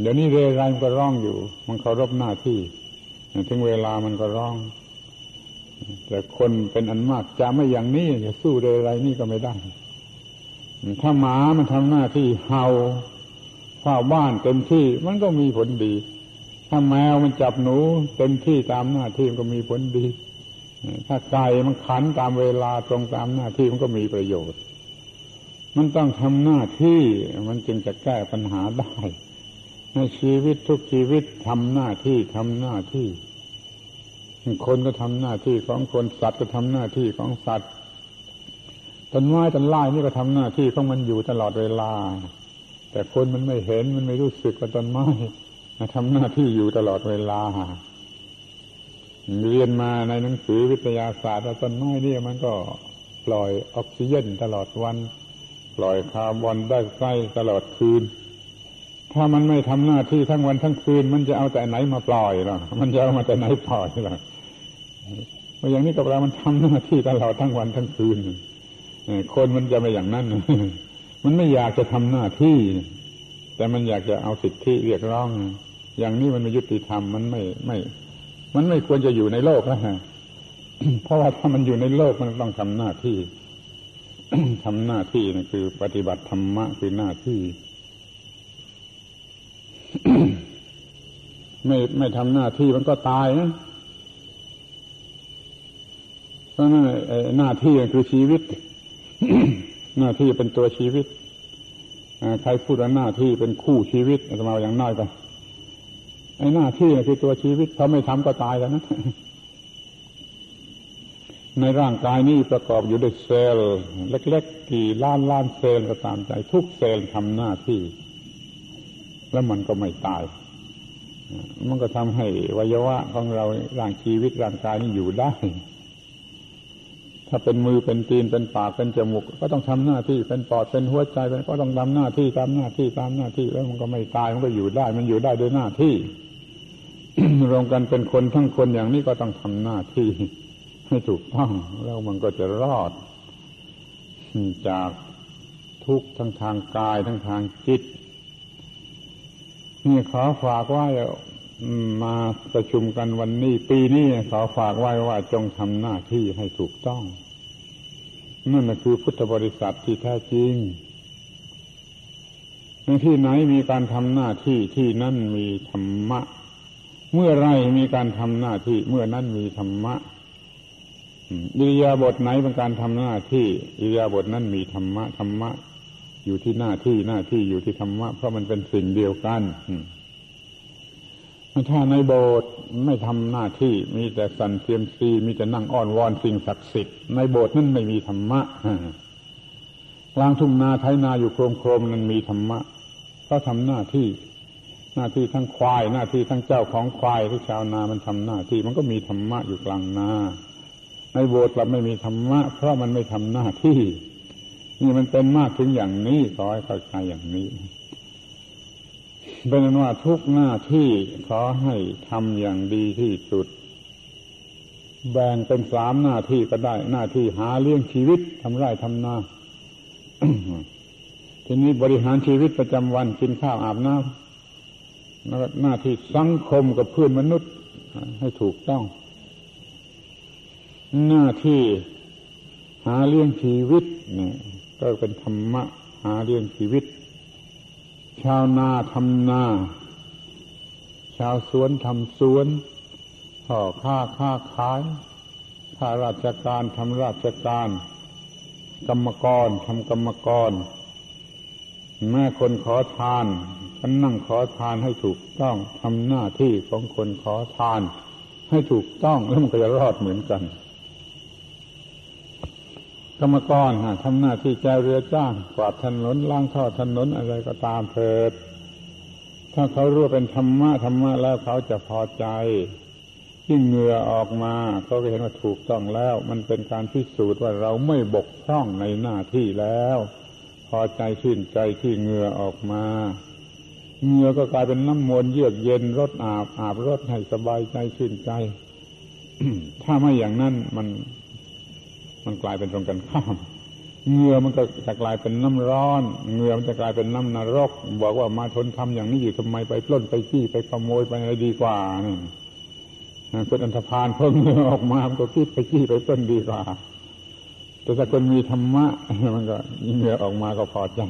เดี๋ยวนี้เรไรมันก็ร้องอยู่ มันเคารพหน้าที่ถึงเวลามันก็ร้อง แต่คนเป็นอันมากจะไม่อย่างนี้จะสู้เรไรนี่ก็ไม่ได้ถ้าหมามันทำหน้าที่เห่า เฝ้าบ้านเต็มที่มันก็มีผลดี ถ้าแมวมันจับหนูเต็มที่ตามหน้าที่มันก็มีผลดี ถ้าไก่มันขันตามเวลาตรงตามหน้าที่มันก็มีประโยชน์ มันต้องทำหน้าที่มันจึงจะแก้ปัญหาได้ ในชีวิตทุกชีวิตทำหน้าที่ทำหน้าที่ คนก็ทำหน้าที่ของคนสัตว์ก็ทำหน้าที่ของสัตว์ต้นไม้ต้นไม้นี่ก็ทำหน้าที่ของมันอยู่ตลอดเวลา แต่คนมันไม่เห็นมันไม่รู้สึกว่าต้นไม้ทำหน้าที่อยู่ตลอดเวลา เรียนมาในหนังสือวิทยาศาสตร์ว่าต้นไม้นี่มันก็ปล่อยออกซิเจนตลอดวัน ปล่อยคาร์บอนไดออกไซด์ตลอดคืน ถ้ามันไม่ทำหน้าที่ทั้งวันทั้งคืน มันจะเอาแต่ไหนมาปล่อยล่ะ มันจะเอามาแต่ไหนปล่อยล่ะมาอย่างนี้กับเรามันทำหน้าที่ตลอดทั้งวันทั้งคืนคนมันจะไม่อย่างนั้น มันไม่อยากจะทำหน้าที่ แต่มันอยากจะเอาสิทธิเรียกร้อง อย่างนี้มันไม่ยุติธรรมมันไม่ไม่ มันไม่ควรจะอยู่ในโลกนะฮะเพราะว่าถ้ามันอยู่ในโลกมันต้องทำหน้าที่ทำหน้าที่นั่คือ ปฏิบัติธรรมะคือหน้าที่ ไม่ไม่ทำหน้าที่มันก็ตายนะเพราะนั่นหน้าที่คือชีวิต หน้าที่เป็นตัวชีวิตใครพูดว่าหน้าที่เป็นคู่ชีวิตจะมาอย่างน้อยก็ไอ้หน้าที่คือตัวชีวิตเขาไม่ทำก็ตายแล้วนะในร่างกายนี้ประกอบอยู่ด้วยเซลล์เล็ก ๆ กี่ล้านล้านเซลล์ก็ตามใจ ทุกเซลล์ทำหน้าที่ แล้วมันก็ไม่ตาย มันก็ทำให้วัยวะของเราร่างชีวิตร่างกายนี้อยู่ได้ ถ้าเป็นมือเป็นตีนเป็นปากเป็นจมูก ก็ต้องทำหน้าที่เป็นปอดเป็นหัวใจเป็นก็ต้องทำหน้าที่ตามหน้าที่ตามหน้าที่แล้วมันก็ไม่ตายมันก็อยู่ได้ มันอยู่ได้ด้วยหน้าที่รวมกันเป็นคนทั้งคนอย่างนี้ก็ต้องทำหน้าที่ให้ถูกต้องแล้วมันก็จะรอด จากทุกทั้งทางกายทั้งทางจิตนี่ขอฝากว่ามาประชุมกันวันนี้ ปีนี้ขอฝากไว้ว่าจงทำหน้าที่ให้ถูกต้อง นั่นคือพุทธบริษัทที่แท้จริงในที่ไหนมีการทำหน้าที่ที่นั่นมีธรรมะ เมื่อไรมีการทำหน้าที่ เมื่อนั้นมีธรรมะอิริยาบถไหนเป็นการทำหน้าที่อิริยาบถนั้นมีธรรมะธรรมะ อยู่ที่หน้าที่หน้าที่อยู่ที่ธรรมะ เพราะมันเป็นสิ่งเดียวกัน ถ้าในโบสถ์ไม่ทำหน้าที่มีแต่สันเซียมซีมีแต่นั่งอ้อนวอนสิ่งศักดิ์สิทธิ์ในโบสถ์นั้นไม่มีธรรมะกลางทุ่งนาไถนาอยู่โครมโครมนั้นมีธรรมะก็ทำหน้าที่ หน้าที่ทั้งควาย หน้าที่ทั้งเจ้าของควายที่ชาวนามันทำหน้าที่ มันก็มีธรรมะอยู่กลางนาในโบสถ์เราไม่มีธรรมะ เพราะมันไม่ทำหน้าที่ นี่มันเป็นมากถึงอย่างนี้ขอให้เข้าใจอย่างนี้ เป็นนั้นว่าทุกหน้าที่ขอให้ทำอย่างดีที่สุด แบ่งเป็นสามหน้าที่ก็ได้ หน้าที่หาเลี้ยงชีวิตทำไร่ทำนาทีนี้บริหารชีวิตประจำวันกินข้าวอาบน้ำแล้วหน้าที่สังคมกับเพื่อนมนุษย์ ให้ถูกต้อง หน้าที่หาเลี้ยงชีวิตเนี่ยก็เป็นธรรมะหาเลี้ยงชีวิต ชาวนาทำนา ชาวสวนทำสวนพ่อค้าค้าขายข้าราชการทำราชการ กรรมกรทำกรรมกร แม่คนขอทานก็นั่งขอทานให้ถูกต้องทำหน้าที่ของคนขอทาน ให้ถูกต้องแล้วมันก็จะรอดเหมือนกัน กรรมกรทำหน้าที่แจเรือจ้างกวาดถนนล้างท่อถนนอะไรก็ตามเถิด ถ้าเขารู้เป็นธรรมะธรรมะแล้วเขาจะพอใจที่เหงื่อออกมาเขาก็เห็นว่าถูกต้องแล้ว มันเป็นการพิสูจน์ว่าเราไม่บกพร่องในหน้าที่แล้ว พอใจชื่นใจที่เหงื่อออกมาเหงื่อก็กลายเป็นน้ำมนต์เยือกเย็นรดอาบอาบรดให้สบายใจชื่นใจ ถ้าไม่อย่างนั้นมัน มันกลายเป็นตรงกันข้ามเหงื่อมันก็จะกลายเป็นน้ำร้อนเหงื่อมันจะกลายเป็นน้ำนรก บอกว่ามาทนทำอย่างนี้อยู่ทำไมไปปล้นไปจี้ไปขโมยไปอะไรดีกว่านี่คนอันธพาลเพิ่งเหงื่อออกมามันก็คิดไปจี้ไปปล้นดีกว่า แต่ถ้าคนมีธรรมะมันก็เหงื่อออกมาก็พอใจ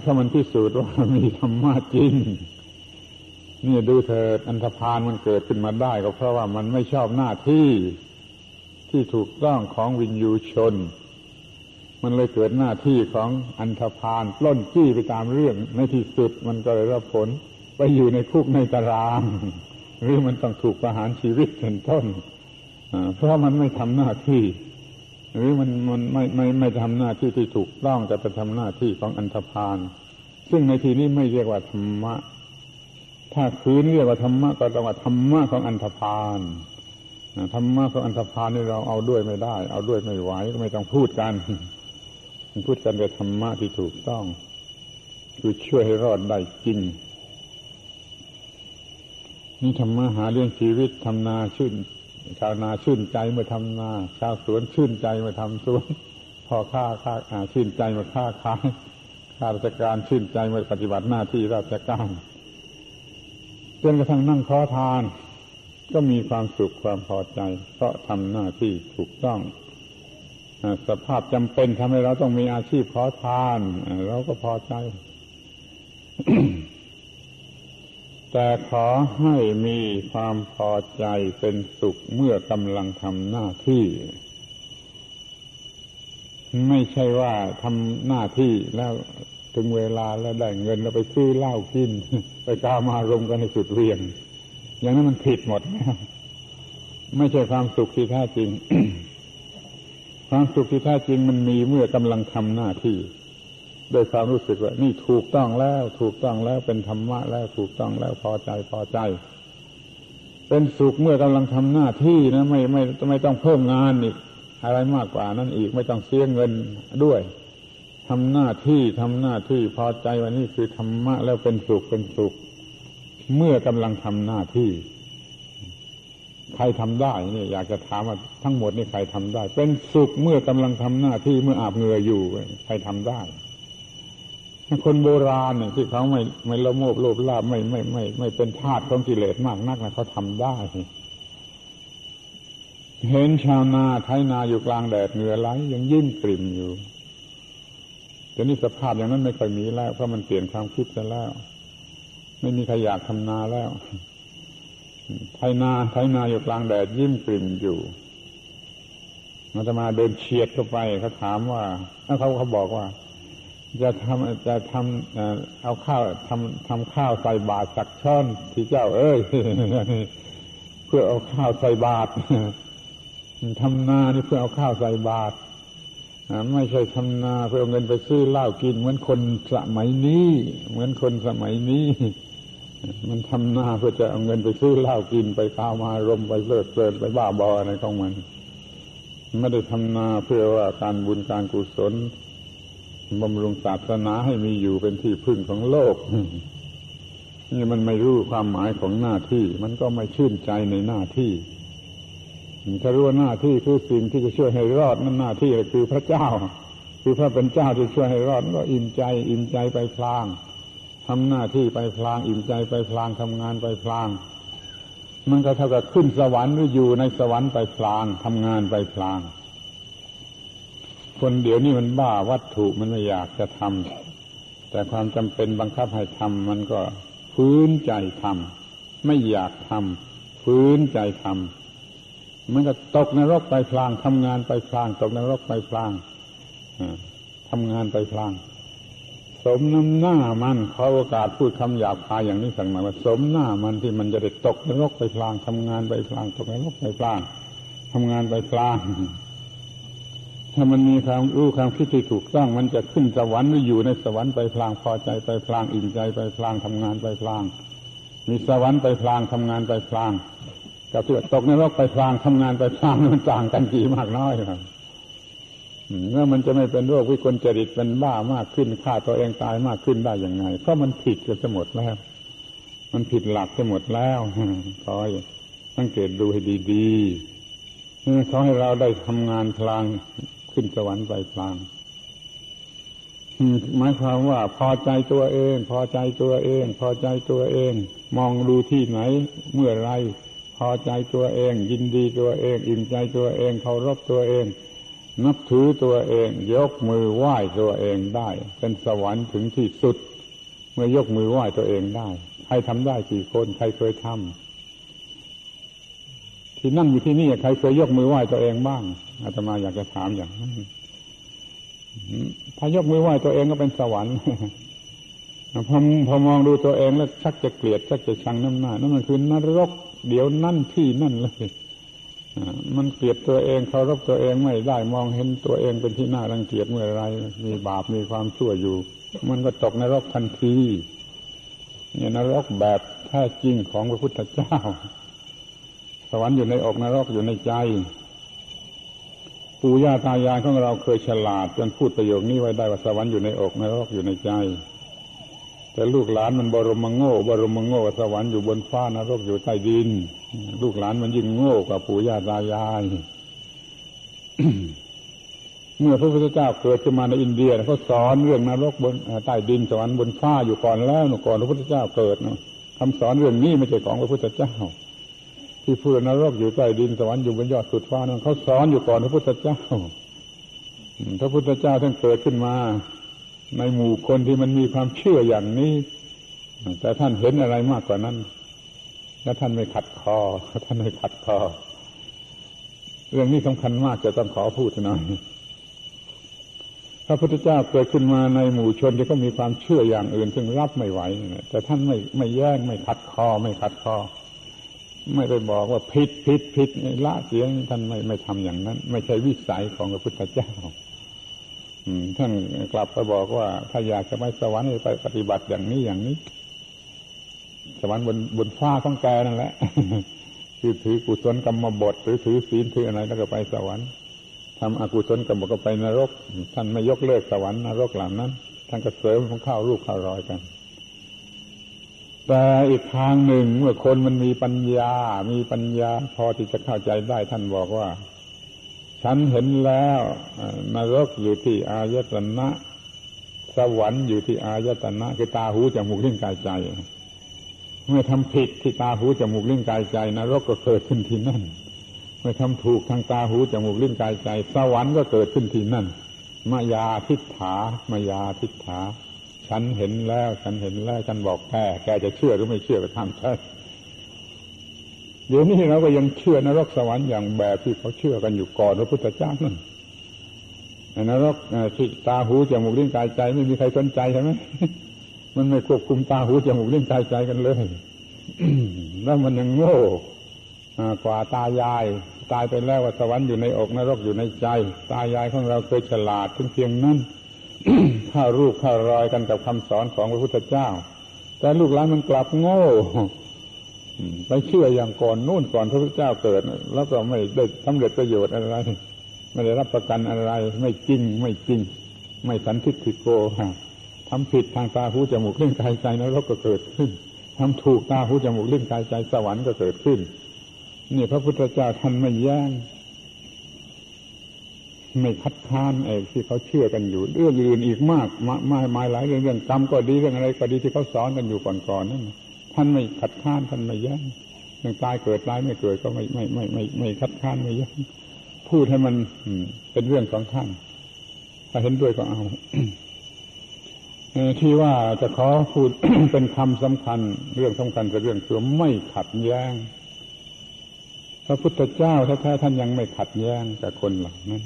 เพราะมันพิสูจน์ว่ามีธรรมะจริงนี่ดูเถิดอันธพาลมันเกิดขึ้นมาได้ก็เพราะว่ามันไม่ชอบหน้าที่ ที่ถูกต้องของวินยูชน มันเลยเกิดหน้าที่ของอันธพาลปล้นจี้ไปตามเรื่องในที่สุดมันก็เลยรับผลไปอยู่ในคุกในตาราง หรือมันต้องถูกประหารชีวิตเป็นต้นเพราะมันไม่ทำหน้าที่ หรือมันมันไม่ไม่ไม่ทำหน้าที่ที่ถูกต้องแต่ไปทำหน้าที่ของอันธพาลซึ่งในที่นี้ไม่เรียกว่าธรรมะ ถ้าคืนเรียกว่าธรรมะก็ต้องว่าธรรมะของอันธพาล ธรรมะของอันธพาลนี่เราเอาด้วยไม่ได้ เอาด้วยไม่ไหวก็ไม่ต้องพูดกันพูดกันแต่ธรรมะที่ถูกต้อง คือช่วยให้รอดได้จริงนี่ธรรมะหาเรื่องชีวิตทำนาชื่นชาวนาชื่นใจเมื่อทำนาชาวสวนชื่นใจเมื่อทำสวนพอค้าค้าชื่นใจเมื่อค้าขายข้าราชการชื่นใจเมื่อปฏิบัติหน้าที่ราชการจนกระทั่งนั่งขอทาน ก็มีความสุขความพอใจ เพราะทำหน้าที่ถูกต้องสภาพจำเป็นทำให้เราต้องมีอาชีพขอทาน เราก็พอใจ แต่ขอให้มีความพอใจเป็นสุขเมื่อกำลังทำหน้าที่ ไม่ใช่ว่าทำหน้าที่แล้วถึงเวลาแล้วได้เงินแล้วไปซื้อเหล้ากิน ไปกามารมกันในสุดเรียง อย่างนั้นมันผิดหมด ไม่ใช่ความสุขที่แท้จริง ความสุขที่แท้จริงมันมีเมื่อกำลังทำหน้าที่โดยความรู้สึกว่า นี่ถูกต้องแล้ว ถูกต้องแล้วเป็นธรรมะแล้วถูกต้องแล้วพอใจพอใจ เป็นสุขเมื่อกำลังทำหน้าที่นะไม่ไม่ไม่ต้องเพิ่มงานอีกอะไรมากกว่านั้นอีกไม่ต้องเสียเงินด้วยทำหน้าที่ทำหน้าที่พอใจวันนี้คือธรรมะแล้วเป็นสุขเป็นสุข เมื่อกำลังทำหน้าที่ ใครทำได้เนี่ยอยากจะถามว่าทั้งหมดนี่ใครทำได้ เป็นสุขเมื่อกำลังทำหน้าที่เมื่ออาบเหงื่ออยู่ใครทำได้ คนโบราณเนี่ยที่เขาไม่ไม่ละโมบโลภลาบไม่ไม่ไม่ ไม่เป็นทาสของกิเลสมากนักนะเขาทำได้เห็นชาวนาไถนาอยู่กลางแดดเหงื่อไหลยังยิ้มกลิ่มอยู่แต่นี่สภาพอย่างนั้นไม่ค่อยมีแล้วเพราะมันเปลี่ยนความคิดไปแล้ว ไม่มีใครอยากทำนาแล้วไถนาไถนาอยู่กลางแดดยิ้มกลิ่มอยู่มาจะมาเดินเฉียดเข้าไปเขาถามว่าเขาเขาบอกว่า จะทำจะทำเอาข้าวทำทำข้าวใส่บาตรสักช้อนที่เจ้า เอ้ยเพื่อเอาข้าวใส่บาตรทำนานี่เพื่อเอาข้าวใส่บาตรไม่ใช่ทำนาเพื่อเอาเงินไปซื้อเหล้ากิน เหมือนคนสมัยนี้ เหมือนคนสมัยนี้ มันทำนาเพื่อจะเอาเงินไปซื้อเหล้ากินไปข้าวมารมไปเลิดเพลินไปบ้าบออะไรของมัน ไม่ได้ทำนาเพื่อว่าการบุญการกุศลบำรุงศาสนาให้มีอยู่เป็นที่พึ่งของโลก นี่มันไม่รู้ความหมายของหน้าที่ มันก็ไม่ชื่นใจในหน้าที่ถ้ารู้ว่าหน้าที่คือสิ่งที่จะช่วยให้รอดนั่นหน้าที่คือพระเจ้า คือพระเป็นเจ้าที่ช่วยให้รอดก็อิ่มใจ อิ่มใจไปพลาง ทำหน้าที่ไปพลางอิ่มใจไปพลางทำงานไปพลาง มันก็เท่ากับขึ้นสวรรค์หรืออยู่ในสวรรค์ไปพลางทำงานไปพลาง คนเดี๋ยวนี้มันบ้าวัตถุมันไม่อยากจะทำแต่ความจำเป็นบังคับให้ทำมันก็ฟื้นใจทำไม่อยากทำฟื้นใจทำมันก็ตกนรกไปพลางทำงานไปพลาง ตกนรกไปพลางทำงานไปพลาง สมน้ำหน้ามันเขอโอกาสพูดคำหยาบคายอย่างนี้สั่งมาว่าสมหน้ามันที่มันจะได้ตกนรกไปพลางทำงานไปพลางตกนรกไปพลางทำงานไปพลางถ้ามันมีความรู้ความคิดที่ถูกต้อง มันจะขึ้นสวรรค์หรืออยู่ในสวรรค์ไปพลางพอใจไปพลางอิ่มใจไปพลางทำงานไปพลาง มีสวรรค์ไปพลางทำงานไปพลางกับที่ตกในโลกไปพลางทำงานไปพลางมันต่างกันกี่มากน้อยครับ เมื่อมันจะไม่เป็นโรควิกลจริตเป็นบ้ามากขึ้นฆ่าตัวเองตายมากขึ้นได้อย่างไง เพราะมันผิดกันจะหมดแล้ว มันผิดหลักจะหมดแล้วขอยสังเกตดูให้ดีๆขอให้เราได้ทำงานพลางขึ้นสวรรค์ไปพลางหมายความว่าพอใจตัวเอง พอใจตัวเอง พอใจตัวเอง มองดูที่ไหน เมื่อไร พอใจตัวเอง ยินดีตัวเอง อิ่มใจตัวเองเคารพตัวเอง นับถือตัวเอง ยกมือไหว้ตัวเองได้ เป็นสวรรค์ถึงที่สุด เมื่อยกมือไหว้ตัวเองได้ ใครทำได้กี่คน ใครเคยทำที่นั่งอยู่ที่นี่ใครเคยยกมือไหว้ตัวเองบ้างอาตมาอยากจะถามอย่างนั้นถ้ายกมือไหว้ตัวเองก็เป็นสวรรค์พอพอมองดูตัวเองแล้วชักจะเกลียดชักจะชังน้ำหน้านั่นมันคือนรก เดี๋ยวนั่นที่นั่นเลย มันเกลียดตัวเองเคารพตัวเองไม่ได้มองเห็นตัวเองเป็นที่น่ารังเกียจเมื่อไร มีบาปมีความชั่วอยู่ มันก็ตกนรกทันทีเนี่ยนรกแบบแท้จริงของพระพุทธเจ้า สวรรค์อยู่ในอกนรกอยู่ในใจ ปู่ย่าตายายของเราเคยฉลาดจนพูดประโยคนี้ไว้ได้ว่าสวรรค์อยู่ในอกนรกอยู่ในใจ แต่ลูกหลานมันบรมงโง่บรมงโง่สวรรค์อยู่บนฟ้านรกอยู่ใต้ดิน ลูกหลานมันยิ่งโง่กว่าปู่ย่าตายาย เมื่อพระพุทธเจ้าเกิดขึ้นมาในอินเดียเขาสอนเรื่องนรกบนใต้ดินสวรรค์บนฟ้าอยู่ก่อนแล้วก่อนพระพุทธเจ้าเกิดนะคำสอนเรื่องนี้ไม่ใช่ของพระพุทธเจ้า ที่พูดนรกอยู่ใต้ดินสวรรค์อยู่บนยอดสุดฟ้านั้นเขาสอนอยู่ก่อนพระพุทธเจ้าพระพุทธเจ้าท่านเกิดขึ้นมา ในหมู่คนที่มันมีความเชื่ออย่างนี้ แต่ท่านเห็นอะไรมากกว่านั้น แล้วท่านไม่ขัดคอ ท่านไม่ขัดคอ เรื่องนี้สำคัญมากจะต้องขอพูดหน่อยพระพุทธเจ้าเกิดขึ้นมาในหมู่ชนที่ก็มีความเชื่ออย่างอื่น ซึ่งรับไม่ไหวแต่ท่านไม่ไม่แย่งไม่ขัดคอ ไม่ขัดคอ ไม่ไปบอกว่าผิดผิดผิดละเสียงท่านไม่ไม่ทำอย่างนั้น ไม่ใช่วิสัยของพระพุทธเจ้าท่านกลับไปบอกว่าถ้าอยากจะไปสวรรค์ไปปฏิบัติอย่างนี้อย่างนี้ สวรรค์บนบนฟ้าของแกนั่นแหละคือถือกุศลกรรมบทหรือถือศีลถืออะไรแล้วก็ไปสวรรค์ทำอกุศลกรรมบทก็ไปนรก ท่านไม่ยกเลิกสวรรค์นรกเหล่านั้น ท่านก็เสริมของข้าวรูปข้าวรอยกัน แต่อีกทางหนึ่งเมื่อคนมันมีปัญญา มีปัญญา พอที่จะเข้าใจได้ท่านบอกว่า ฉันเห็นแล้วนรกอยู่ที่อายตนะ สวรรค์อยู่ที่อายตนะคือตาหูจมูกลิ้นกายใจ เมื่อทำผิดที่ตาหูจมูกลิ้นกายใจนรกก็เกิดขึ้นที่นั่น เมื่อทำถูกทางตาหูจมูกลิ้นกายใจ สวรรค์ก็เกิดขึ้นที่นั่น มายาทิฏฐามายาทิฏฐา ฉันเห็นแล้ว ฉันเห็นแล้วฉันบอกแกแกจะเชื่อหรือไม่เชื่อก็ทำใช่เดี๋ยวนี้เราก็ยังเชื่อนรกสวรรค์อย่างแบบที่เขาเชื่อกันอยู่ก่อนพระพุทธเจ้านั่นนรกที่ตาหูจมูกลิ้นกายใจไม่มีใครสนใจใช่ไหม มันไม่ควบคุมตาหูจมูกลิ้นกายใจกันเลยแล้วมันยังโง่กว่าตายาย ตายไปแล้วว่าสวรรค์อยู่ในอกนรกอยู่ในใจ ตายายของเราเคยฉลาดถึงเพียงนั้นข้ารูปข้ารอยกันกับคำสอนของพระพุทธเจ้า แต่ลูกหลานมันกลับโง่ไปเชื่ออย่างก่อนนู่นก่อนพระพุทธเจ้าเกิด แล้วก็ไม่ได้สำเร็จประโยชน์อะไร ไม่ได้รับประกันอะไร ไม่จริงไม่จริง ไม่สันทิฏฐิโกะ ทำผิดทางตาหูจมูกลิ้นกายใจนรกก็เกิดขึ้นทำถูกตาหูจมูกลิ้นกายใจสวรรค์ก็เกิดขึ้น นี่พระพุทธเจ้าท่านไม่แย้งไม่คัดค้านไอ้ที่เขาเชื่อกันอยู่เรื่องอื่นอีกมากมากมายหลายเรื่องเรื่องกรรมก็ดีเรื่องอะไรก็ดีที่เขาสอนกันอยู่ก่อนๆนั่นท่านไม่ขัดข้านท่านไม่แย้งยังตายเกิดตายไม่เกิดก็ไม่ไม่ไม่ไม่ไม่คัดค้านไม่แย้งพูดให้มันเป็นเรื่องของท่านถ้าเห็นด้วยก็เอา ที่ว่าจะขอพูดเป็นคำสำคัญ เรื่องสำคัญกับเรื่องคือไม่ขัดแย้งพระพุทธเจ้าถ้าท่านยังไม่ขัดแย้งกับคนเหล่านั้น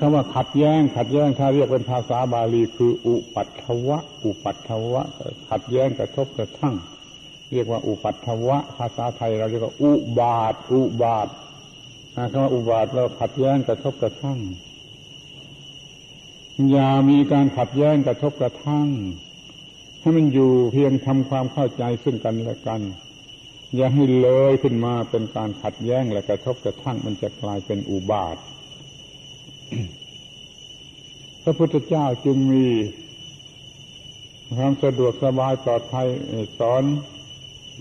คำว่าขัดแย้ง ขัดแย้งถ้าเรียกเป็นภาษาบาลีคือ อุปัตถวะ อุปัตถวะ ขัดแย้งกระทบกระทั่ง เรียกว่าอุปัตถวะ ภาษาไทยเราเรียกว่าอุบาท อุบาทคำว่าอุบาทเราขัดแย้งกระทบกระทั่ง อย่ามีการขัดแย้งกระทบกระทั่ง ให้มันอยู่เพียงทำความเข้าใจซึ่งกันและกัน อย่าให้เลยขึ้นมาเป็นการขัดแย้งและกระทบกระทั่งมันจะกลายเป็นอุบาท พระพุทธเจ้าจึงมีความสะดวกสบายปลอดภัยสอน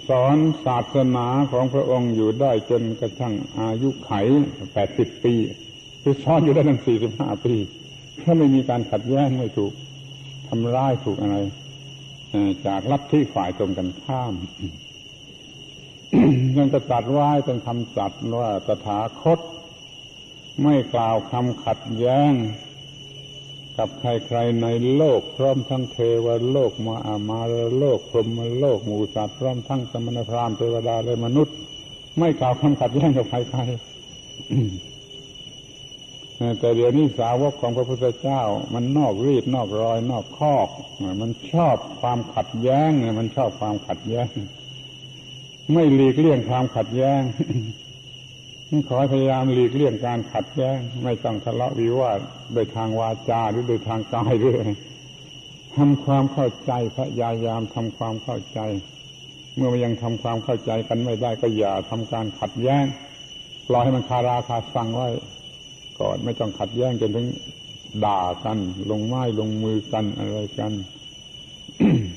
สอนศาสนาของพระองค์อยู่ได้จนกระทั่งอายุไขแปดสิบปี คือสอนอยู่ได้ตั้งสี่สิบห้าปี ถ้าไม่มีการขัดแย้งไม่ถูกทำร้ายถูกอะไรจากลัทธิฝ่ายตรงกันข้ามยังกระตัดไว้เป็นคำสัตว์ว่าตถาคต ไม่กล่าวคำขัดแย้ง กับใครๆในโลก พร้อมทั้งเทวโลกมาอามาโลกพรหมโลกหมูสัตว์พร้อมทั้งสมณพราหมณ์เทวดาและมนุษย์ ไม่กล่าวคำขัดแย้งกับใครๆ แต่เดี๋ยวนี้สาวกของพระพุทธเจ้า มันนอกรีดนอกรอย นอกคอก มันชอบความขัดแย้งมันชอบความขัดแย้ง ไม่หลีกเลี่ยงความขัดแย้งขอพยายามหลีกเลี่ยงการขัดแย้ง ไม่ต้องทะเลาะวิวาทโดยทางวาจาหรือโดยทางกายด้วยทำความเข้าใจพยายามทำความเข้าใจ เมื่อมันยังทำความเข้าใจกันไม่ได้ก็อย่าทำการขัดแย้งปล่อยให้มันคาราคาสังไว้ ก่อน ไม่ต้องขัดแย้งจนถึงด่ากัน ลงไม้ลงมือกันอะไรกัน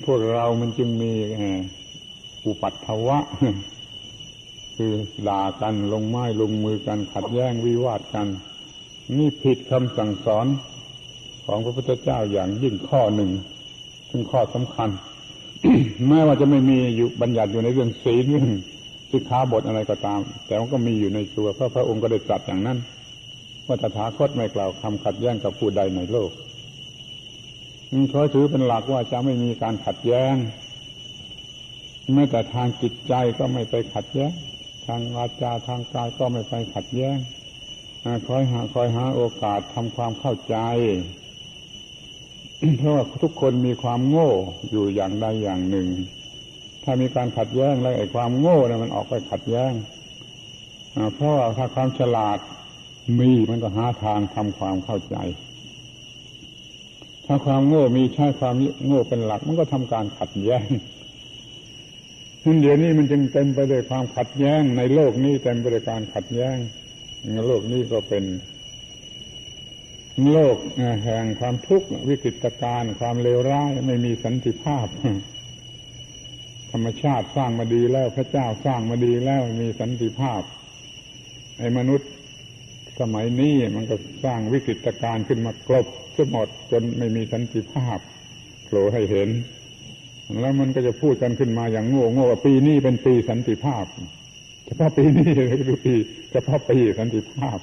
พวกเรามันจึงมีอุปัตถวะ คือด่ากันลงไม้ลงมือกัน ขัดแย้งวิวาทกัน นี่ผิดคำสั่งสอนของพระพุทธเจ้าอย่างยิ่งข้อหนึ่งซึ่งข้อสำคัญแม้ว่าจะไม่มีอยู่บัญญัติอยู่ในเรื่องศีลเรื่องสิกขาบทอะไรก็ตาม แต่มันก็มีอยู่ในตัวเพราะพระองค์ก็ได้ตรัสอย่างนั้น ว่าตถาคตไม่กล่าวคำขัดแย้งกับผู้ใดในโลกนี่ขอถือเป็นหลักว่าจะไม่มีการขัดแย้งแม้แต่ทางจิตใจก็ไม่ไปขัดแย้ง ทางวาจาทางกายก็ไม่ไปขัดแย้งคอยหาคอยหาโอกาสทำความเข้าใจ เพราะว่าทุกคนมีความโง่อยู่อย่างใดอย่างหนึ่ง ถ้ามีการขัดแย้งแล้วไอ้ความโง่เนี่ยมันออกไปขัดแย้งเพราะว่าถ้าความฉลาด มีมันก็หาทางทำความเข้าใจ ถ้าความโง่มีใช้ความโง่เป็นหลัก มันก็ทำการขัดแย้งนั้นเดี๋ยวนี้มันจึงเต็มไปด้วยความขัดแย้ง ในโลกนี้เต็มไปด้วยการขัดแย้งในโลกนี้ก็เป็นโลกแห่งความทุกข์วิกฤตการณ์ความเลวร้ายไม่มีสันติภาพ ธรรมชาติสร้างมาดีแล้วพระเจ้าสร้างมาดีแล้วมีสันติภาพไอ้มนุษย์ สมัยนี้มันก็สร้างวิกฤตการณ์ขึ้นมากลบซะหมดจนไม่มีสันติภาพโผล่ให้เห็น แล้วมันก็จะพูดกันขึ้นมาอย่างโง่โง่ว่าปีนี้เป็นปีสันติภาพเฉพาะปีนี้คือปีเฉพาะปีสันติภาพ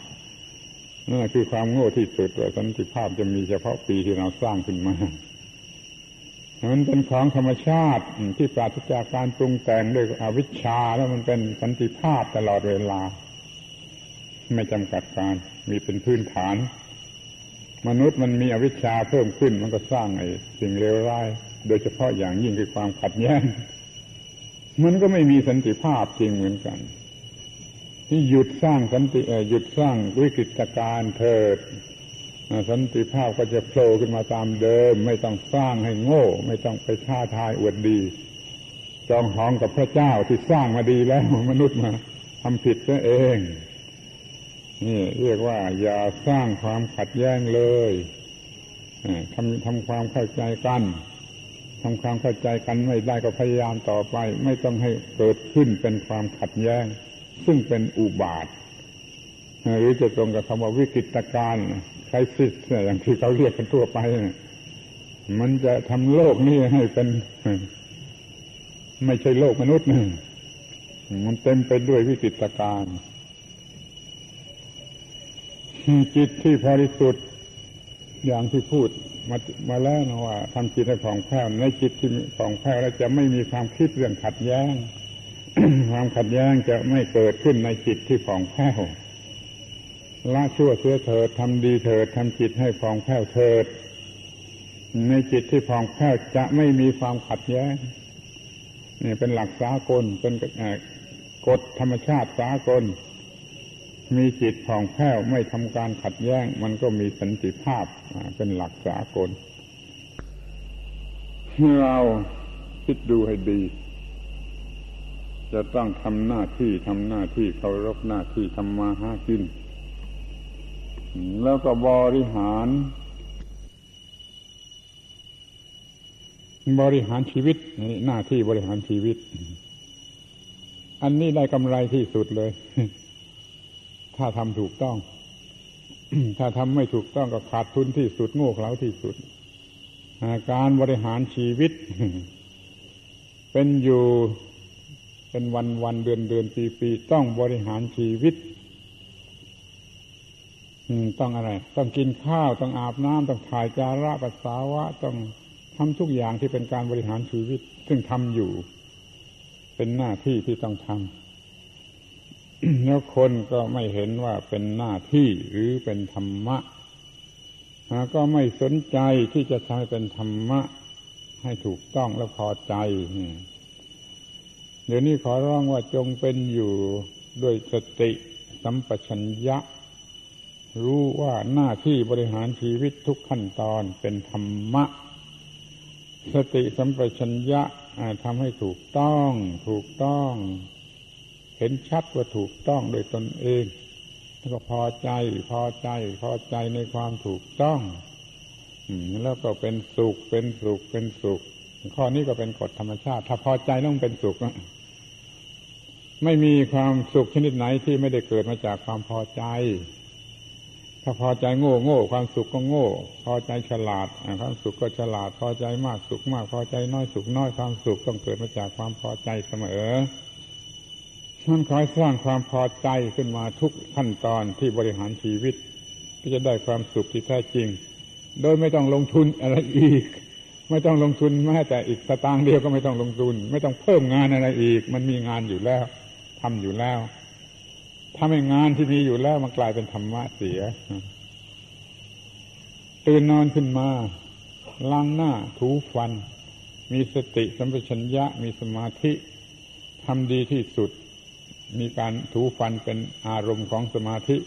นั่นคือความโง่ที่สุดว่าสันติภาพจะมีเฉพาะปีที่เราสร้างขึ้นมามันเป็นของธรรมชาติที่ปราศจากการปรุงแต่งด้วยอวิชชาแล้วมันเป็นสันติภาพตลอดเวลา ไม่จำกัดการมีเป็นพื้นฐาน มนุษย์มันมีอวิชชาเพิ่มขึ้นมันก็สร้างไอ้สิ่งเลวร้าย โดยเฉพาะอย่างยิ่งคือความขัดแย้งมันก็ไม่มีสันติภาพจริงเหมือนกัน ที่หยุดสร้างสันติหยุดสร้างวิกฤตการเถิดสันติภาพก็จะโผล่ขึ้นมาตามเดิม ไม่ต้องสร้างให้โง่ ไม่ต้องไปท้าทายอวดดี จองหองกับพระเจ้าที่สร้างมาดีแล้วมนุษย์มาทำผิดซะเอง นี่เรียกว่า อย่าสร้างความขัดแย้งเลยทำทำความเข้าใจกันทำความเข้าใจกันไม่ได้ก็พยายามต่อไป ไม่ต้องให้เกิดขึ้นเป็นความขัดแย้ง ซึ่งเป็นอุบาทหรือจะตรงกับคำว่าวิกฤตการณ์ไครซิสอย่างที่เขาเรียกกันทั่วไป มันจะทำโลกนี้ให้เป็น ไม่ใช่โลกมนุษย์นมันเต็มไปด้วยวิกฤตการณ์ จิตที่บริสุทธิ์อย่างที่พูดมามาแล้วนะว่าทำจิตให้ผ่องแผ้วในจิตที่ผ่องแผ้วแล้วจะไม่มีความคิดเรื่องขัดแย้ง ความขัดแย้งจะไม่เกิดขึ้นในจิตที่ผ่องแผ้วละชั่วเสียเถิดทำดีเถิดทำจิตให้ผ่องแผ้วเถิด ในจิตที่ผ่องแผ้วจะไม่มีความขัดแย้งนี่เป็นหลักสากลเป็นกฎธรรมชาติสากล มีจิตผ่องแผ้วไม่ทำการขัดแย้ง มันก็มีสันติภาพเป็นหลักสากลเราคิดดูให้ดี จะต้องทำหน้าที่ทำหน้าที่เคารพหน้าที่ทำมาหากิน แล้วก็บริหาร บริหารชีวิตหน้าที่บริหารชีวิต อันนี้ได้กำไรที่สุดเลย ถ้าทำถูกต้อง ถ้าทำไม่ถูกต้องก็ขาดทุนที่สุดโง่เขลาที่สุด การบริหารชีวิต เป็นอยู่เป็นวันวันเดือนเดือนปีปีต้องบริหารชีวิตต้องอะไร ต้องกินข้าว ต้องอาบน้ำต้องถ่ายจาระปัสสาวะ ต้องทำทุกอย่างที่เป็นการบริหารชีวิต ซึ่งทำอยู่ เป็นหน้าที่ที่ต้องทำ แล้วคนก็ไม่เห็นว่าเป็นหน้าที่หรือเป็นธรรมะก็ไม่สนใจที่จะทำให้เป็นธรรมะ ให้ถูกต้องและพอใจเดี๋ยวนี้ขอร้องว่าจงเป็นอยู่ด้วยสติสัมปชัญญะ รู้ว่าหน้าที่บริหารชีวิตทุกขั้นตอนเป็นธรรมะ สติสัมปชัญญะทำให้ถูกต้อง ถูกต้อง เห็นชัดว่าถูกต้องโดยตนเอง แล้วก็พอใจพอใจพอใจในความถูกต้องแล้วก็เป็นสุขเป็นสุขเป็นสุข ข้อนี้ก็เป็นกฎธรรมชาติ ถ้าพอใจต้องเป็นสุขไม่มีความสุขชนิดไหนที่ไม่ได้เกิดมาจากความพอใจ ถ้าพอใจโง่โง่ความสุขก็โง่ พอใจฉลาดความสุขก็ฉลาด พอใจมากสุขมาก พอใจน้อยสุขน้อยความสุขต้องเกิดมาจากความพอใจเสมอ มันคอยสร้างความพอใจขึ้นมาทุกขั้นตอนที่บริหารชีวิต ก็จะได้ความสุขที่แท้จริง โดยไม่ต้องลงทุนอะไรอีก ไม่ต้องลงทุนแม้แต่อีกสตางค์เดียวก็ไม่ต้องลงทุน ไม่ต้องเพิ่มงานอะไรอีก มันมีงานอยู่แล้วทำอยู่แล้วถ้าไม่งานที่มีอยู่แล้วมันกลายเป็นธรรมะเสีย ตื่นนอนขึ้นมาล้างหน้าถูฟัน มีสติสัมปชัญญะมีสมาธิทำดีที่สุด มีการถูฟันเป็นอารมณ์ของสมาธิ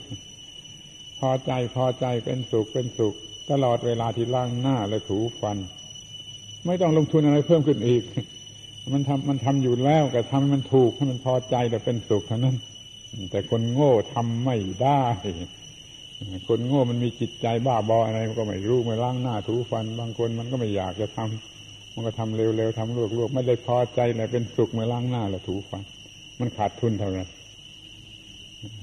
พอใจพอใจเป็นสุขเป็นสุข ตลอดเวลาที่ล้างหน้าและถูฟัน ไม่ต้องลงทุนอะไรเพิ่มขึ้นอีก มันทำมันทำอยู่แล้วแต่ทำให้มันถูกให้มันพอใจแต่เป็นสุขเท่านั้น แต่คนโง่ทำไม่ได้คนโง่มันมีจิตใจบ้าบออะไรมันก็ไม่รู้ไม่ล้างหน้าถูฟัน บางคนมันก็ไม่อยากจะทำมันก็ทำเร็วๆทำลวกๆไม่ได้พอใจเลยเป็นสุขเมื่อล้างหน้าและถูฟัน มันขาดทุนเท่านั้น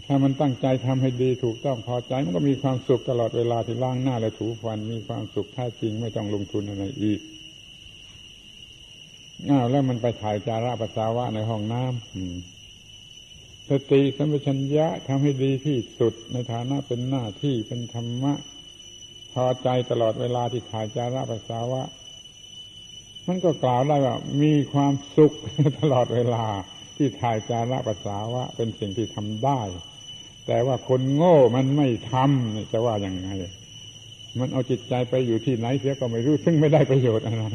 ถ้ามันตั้งใจทำให้ดีถูกต้องพอใจ มันก็มีความสุขตลอดเวลาที่ล้างหน้าและถูฟัน มีความสุขแท้จริงไม่ต้องลงทุนอะไรอีกอ้าวแล้วมันไปถ่ายจาระปัสสาวะในห้องน้ำสติสัมปชัญญะทำให้ดีที่สุดในฐานะเป็นหน้าที่เป็นธรรมะ พอใจตลอดเวลาที่ถ่ายจาระปัสสาวะ มันก็กล่าวได้ว่ามีความสุขตลอดเวลา ที่ถ่ายจาระภาษาวะ เป็นสิ่งที่ทำได้ แต่ว่าคนโง่มันไม่ทำจะว่าอย่างไง มันเอาจิตใจไปอยู่ที่ไหนเสียก็ไม่รู้ ซึ่งไม่ได้ประโยชน์อะไร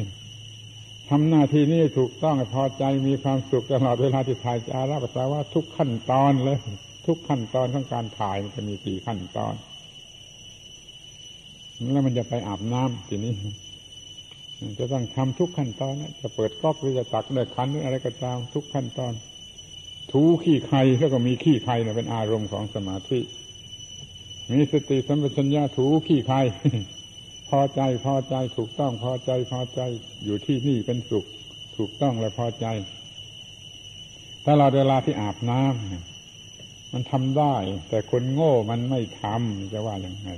ทำหน้าที่นี้ถูกต้องพอใจมีความสุขตลอดเวลาที่ถ่ายจาระภาษาวะทุกขั้นตอนเลย ทุกขั้นตอนของการถ่ายมันจะมีกี่ขั้นตอน แล้วมันจะไปอาบน้ำทีนี้จะต้องทำทุกขั้นตอนจะเปิดก๊อกหรือจะตักเดือคันหรืออะไรก็ตามทุกขั้นตอน ถูขี้ใครแล้วก็มีขี้ใครเนี่ยเป็นอารมณ์ของสมาธิ มีสติสัมปชัญญะถูขี้ใครพอใจพอใจถูกต้องพอใจพอใจอยู่ที่นี่เป็นสุข ถูกต้องและพอใจตลอดเวลาที่อาบน้ำมันทำได้ แต่คนโง่มันไม่ทำจะว่าอย่างไร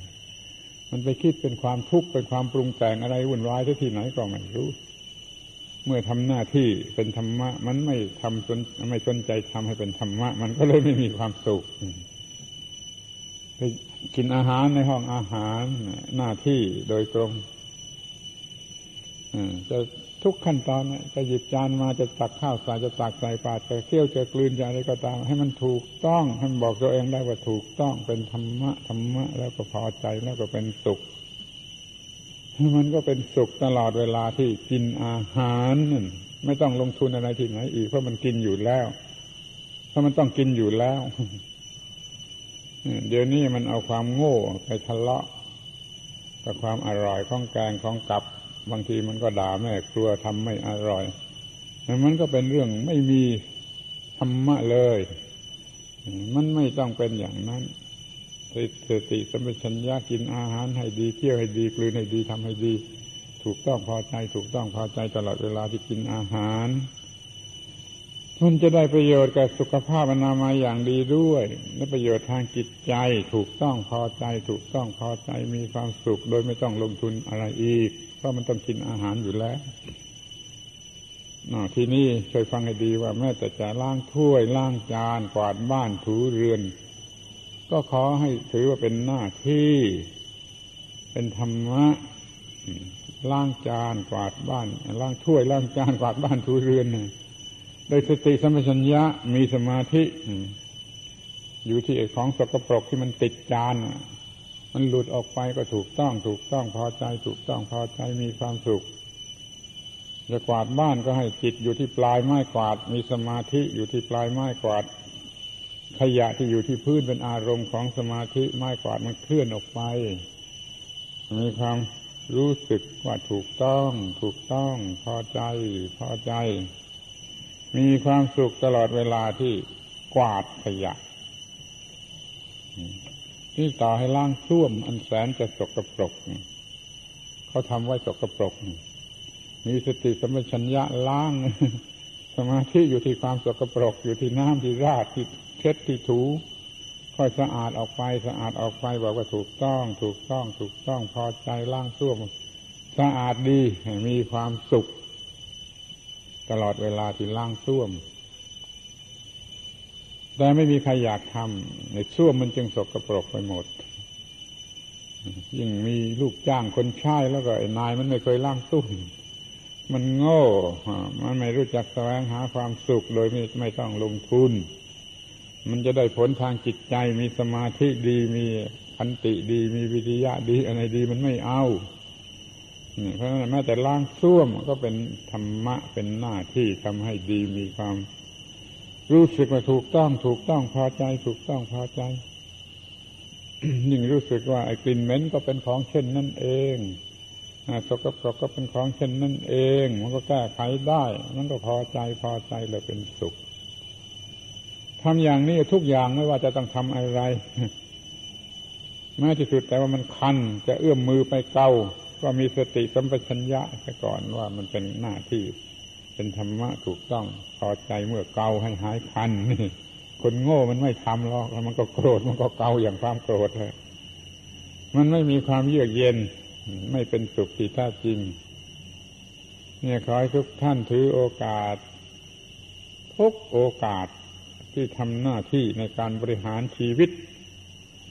มันไปคิดเป็นความทุกข์เป็นความปรุงแต่งอะไรวุ่นวายที่ไหนก็ไม่รู้ เมื่อทำหน้าที่เป็นธรรมะ มันไม่ทำสนไม่สนใจทำให้เป็นธรรมะ มันก็เลยไม่มีความสุขไปกินอาหารในห้องอาหารหน้าที่โดยตรงจะทุกขั้นตอนจะหยิบจานมาจะตักข้าวใส่จะตักใส่ปากจะเคี่ยวจะกลืนจะอะไรก็ตาม ให้มันถูกต้องให้มันบอกตัวเองได้ว่าถูกต้องเป็นธรรมะธรรมะแล้วก็พอใจแล้วก็เป็นสุข มันก็เป็นสุขตลอดเวลาที่กินอาหารนั่นไม่ต้องลงทุนอะไรที่ไหนอีกเพราะมันกินอยู่แล้วเพราะมันต้องกินอยู่แล้วเดี๋ยวนี้มันเอาความโง่ไปทะเลาะกับความอร่อยของแกงของกับบางทีมันก็ด่าแม่ครัวทำไม่อร่อยมันก็เป็นเรื่องไม่มีธรรมะเลย มันไม่ต้องเป็นอย่างนั้น สติสัมปชัญญะกินอาหารให้ดีเที่ยวให้ดีกลืนให้ดีทำให้ดี ถูกต้องพอใจ ถูกต้องพอใจตลอดเวลาที่กินอาหารมันจะได้ประโยชน์กับสุขภาพอนามัยอย่างดีด้วยและประโยชน์ทางจิตใจ ถูกต้องพอใจ ถูกต้องพอใจมีความสุข โดยไม่ต้องลงทุนอะไรอีก เพราะมันต้องกินอาหารอยู่แล้วทีนี้ช่วยฟังให้ดีว่าแม้แต่จะล้างถ้วยล้างจานกวาดบ้านถูเรือน ก็ขอให้ถือว่าเป็นหน้าที่ เป็นธรรมะล้างจานกวาดบ้านล้างถ้วยล้างจานกวาดบ้านถูเรือนโดยสติสัมปชัญญะมีสมาธิอยู่ที่ไอ้ของสกปรกที่มันติดจานมันหลุดออกไปก็ถูกต้อง ถูกต้องพอใจ ถูกต้องพอใจมีความสุขจะกวาดบ้านก็ให้จิตอยู่ที่ปลายไม้กวาด มีสมาธิอยู่ที่ปลายไม้กวาด ขยะที่อยู่ที่พื้นเป็นอารมณ์ของสมาธิไม้กวาดมันเคลื่อนออกไป มีความรู้สึกว่าถูกต้อง ถูกต้อง พอใจ พอใจ มีความสุขตลอดเวลาที่กวาดขยะที่ต่อให้ล้างส้วมอันแสนจะสกปรกเขาทำไว้สกปรก มีสติสัมปชัญญะล้าง สมาธิอยู่ที่ความสกปรก อยู่ที่น้ำที่ราดที่ เช็ดที่ถูค่อยสะอาดออกไปสะอาดออกไปบอกว่าถูกต้อง ถูกต้อง ถูกต้องพอใจล้างส้วมสะอาดดีมีความสุข ตลอดเวลาที่ล้างส้วม แต่ไม่มีใครอยากทำในส้วมมันจึงสกปรกไปหมด ยิ่งมีลูกจ้างคนใช้แล้วก็ไอ้นายมันไม่เคยล้างส้วมมันโง่ มันไม่รู้จักแสวงหาความสุขโดยไม่ไม่ต้องลงทุน มันจะได้ผลทางจิตใจมีสมาธิดีมีขันติดี มีวิทยะดี อะไรดีมันไม่เอาเพราะฉะนั้นแม้แต่ล้างส้วมก็เป็นธรรมะเป็นหน้าที่ทำให้ดีมีความ รู้สึกว่าถูกต้องถูกต้องพอใจ ถูกต้องพอใจ ยิ่งรู้สึกว่าไอ้กลิ่นเหม็นก็เป็นของเช่นนั่นเองสกปรกก็เป็นของเช่นนั่นเอง มันก็แก้ไขได้ มันก็พอใจพอใจเลยเป็นสุข ทำอย่างนี้ทุกอย่างไม่ว่าจะต้องทำอะไรแม้ที่สุดแต่ว่ามันคัน จะเอื้อมมือไปเกาก็มีสติสัมปชัญญะไปก่อนว่ามันเป็นหน้าที่ เป็นธรรมะถูกต้องพอใจเมื่อเกาให้หายคันนี่คนโง่มันไม่ทำหรอกแล้วมันก็โกรธมันก็เกาอย่างความโกรธเลยมันไม่มีความเยือกเย็น ไม่เป็นสุขที่แท้จริง เนี่ยขอให้ทุกท่านถือโอกาส ทุกโอกาส ที่ทำหน้าที่ในการบริหารชีวิต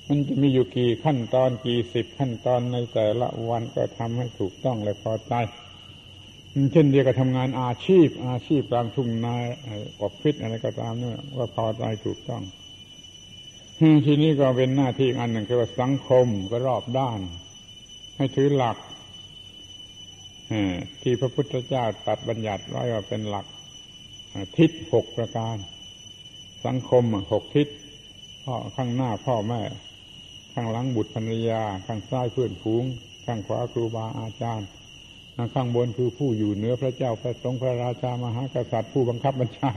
มันจะมีอยู่กี่ขั้นตอนกี่สิบขั้นตอนในแต่ละวันก็ทำให้ถูกต้องและพอใจเช่นเดียวกับทำงานอาชีพ อาชีพกลางทุ่งนาออฟฟิศอะไรก็ตามเนี่ยว่าพอใจถูกต้องทีนี้ก็เป็นหน้าที่อันหนึ่งคือว่าสังคมก็รอบด้าน ให้ถือหลักที่พระพุทธเจ้าตัดบัญญัติไว้ว่าเป็นหลักทิศหกประการ สังคมหกทิศพ่อข้างหน้าพ่อแม่ ข้างหลังบุตรภรรยา ข้างซ้ายเพื่อนฝูง ข้างขวาครูบาอาจารย์ข้างบนคือผู้อยู่เหนือพระเจ้าพระสงฆ์พระราชามหากษัตริย์ผู้บังคับบัญชา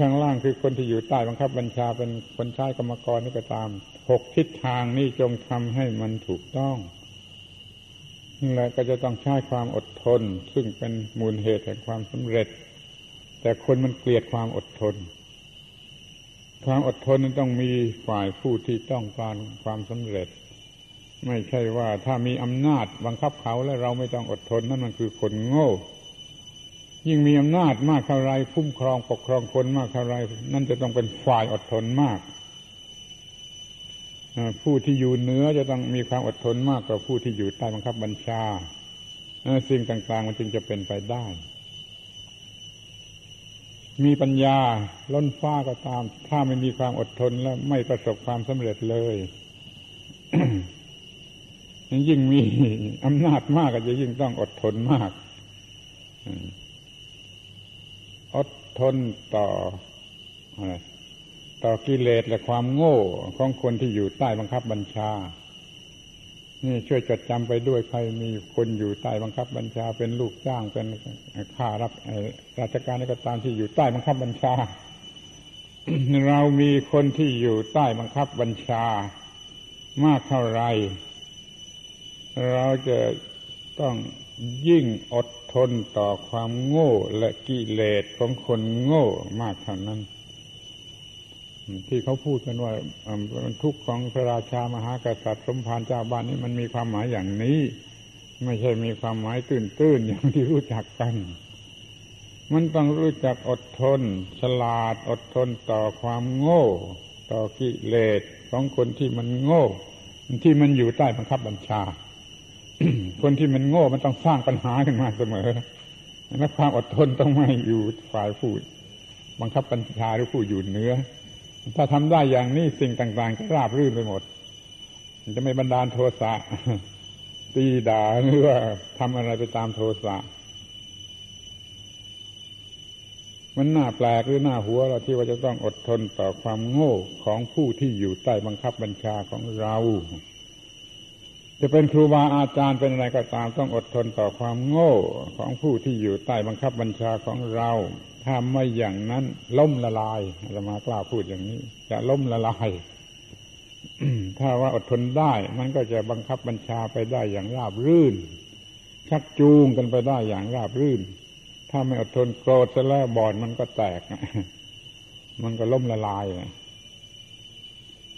ข้างล่างคือคนที่อยู่ใต้บังคับบัญชาเป็นคนใช้กรรมกรนี่ก็ตามหกทิศทางนี่จงทำให้มันถูกต้องและก็จะต้องใช้ความอดทน ซึ่งเป็นมูลเหตุแห่งความสำเร็จ แต่คนมันเกลียดความอดทน ความอดทนนั้นต้องมีฝ่ายผู้ที่ต้องการความสำเร็จ ไม่ใช่ว่าถ้ามีอำนาจบังคับเขาแล้วเราไม่ต้องอดทนนั่นมันคือคนโง่ ยิ่งมีอำนาจมากเท่าไรคุ้มครองปกครองคนมากเท่าไรนั่นจะต้องเป็นฝ่ายอดทนมากผู้ที่อยู่เหนือจะต้องมีความอดทนมากกว่าผู้ที่อยู่ใต้บังคับบัญชาสิ่งต่าง ๆ มันจึงจะเป็นไปได้ มีปัญญาล้นฟ้าก็ตาม ถ้าไม่มีความอดทนแล้วไม่ประสบความสำเร็จเลยยิ่งมีอำนาจมากก็จะยิ่งต้องอดทนมาก อดทนต่อต่อกิเลสและความโง่ของคนที่อยู่ใต้บังคับบัญชา นี่ช่วยจดจำไปด้วยใครมีคนอยู่ใต้บังคับบัญชาเป็นลูกจ้างเป็นข้ารับราชการก็ตามที่อยู่ใต้บังคับบัญชา เรามีคนที่อยู่ใต้บังคับบัญชา มากเท่าไร เราจะต้องยิ่งอดทนต่อความโง่และกิเลสของคนโง่มากเท่านั้น ที่เขาพูดกันว่าทุกข์ของพระราชามหากษัตริย์สมภารเจ้าบ้านนี้มันมีความหมายอย่างนี้ ไม่ใช่มีความหมายตื้นๆอย่างที่รู้จักกัน มันต้องรู้จักอดทน ฉลาดอดทนต่อความโง่ ต่อกิเลสของคนที่มันโง่ ที่มันอยู่ใต้บังคับบัญชา คนที่มันโง่มันต้องสร้างปัญหาขึ้นมาเสมอและความอดทนต้องไม่อยู่ฝ่ายผู้บังคับบัญชาหรือผู้อยู่เหนือ ถ้าทำได้อย่างนี้สิ่งต่างๆก็ราบรื่นไปหมด จะไม่บันดาลโทสะตีด่าหรือว่าทำอะไรไปตามโทสะมันน่าแปลกหรือหน้าหัวเราที่ว่าจะต้องอดทนต่อความโง่ของผู้ที่อยู่ใต้บังคับบัญชาของเรา จะเป็นครูบาอาจารย์เป็นอะไรก็ตามต้องอดทนต่อความโง่ของผู้ที่อยู่ใต้บังคับบัญชาของเรา ถ้าไม่อย่างนั้น ล่มละลายจะมากล้าพูดอย่างนี้ จะล่มละลาย ถ้าว่าอดทนได้ มันก็จะบังคับบัญชาไปได้อย่างราบรื่น ชักจูงกันไปได้อย่างราบรื่น ถ้าไม่อดทนโกรธซะแล้วบอดมันก็แตก มันก็ล่มละลาย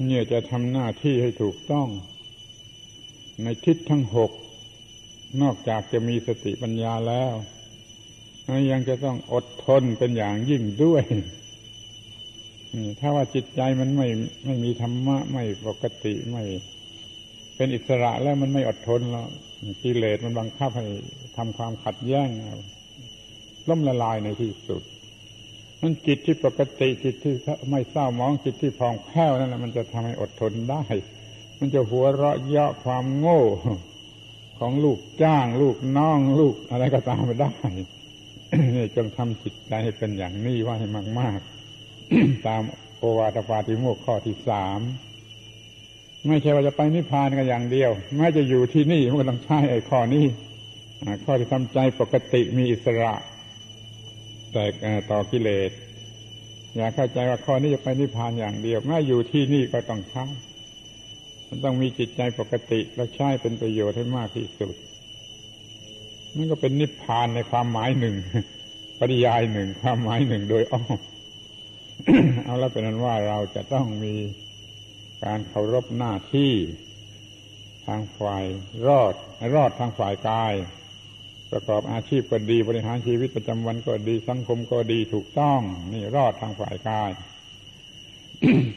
เนี่ยจะทำหน้าที่ให้ถูกต้อง ในทิศทั้งหก นอกจากจะมีสติปัญญาแล้ว ยังจะต้องอดทนเป็นอย่างยิ่งด้วย ถ้าว่าจิตใจมันไม่ไม่มีธรรมะไม่ปกติไม่ เป็นอิสระแล้วมันไม่อดทนแล้วกิเลสมันบังคับให้ทำความขัดแย้งล่มละลายในที่สุดมันจิตที่ปกติจิตที่ไม่เศร้ามองจิตที่พองแผ้วนั่นแหละมันจะทำให้อดทนได้ มันจะหัวเราะเยาะความโง่ของลูกจ้าง ลูกน้องลูกอะไรก็ตามไปได้ จงทำจิตใจให้เป็นอย่างนี้ว่าให้มาก ๆ ตามโอวาทปาติโมกข้อที่สามไม่ใช่ว่าจะไปนิพพานกันอย่างเดียวแม้จะอยู่ที่นี่มันก็ต้องใช้ไอ้ข้อนี้ข้อที่ทำใจปกติมีอิสระ แต่ต่อกิเลสอย่าเข้าใจว่าข้อนี้จะไปนิพพานอย่างเดียวแม้อยู่ที่นี่ก็ต้องใช้มันต้องมีจิตใจปกติและใช้เป็นประโยชน์ให้มากที่สุด มันก็เป็นนิพพานในความหมายหนึ่ง ปริยายหนึ่งความหมายหนึ่งโดยอ้อมเอาแล้วเป็นนั้นว่าเราจะต้องมีการเคารพหน้าที่ทางฝ่ายรอดรอดทางฝ่ายกาย ประกอบอาชีพก็ดีบริหารชีวิตประจำวันก็ดีสังคมก็ดีถูกต้อง นี่รอดทางฝ่ายกาย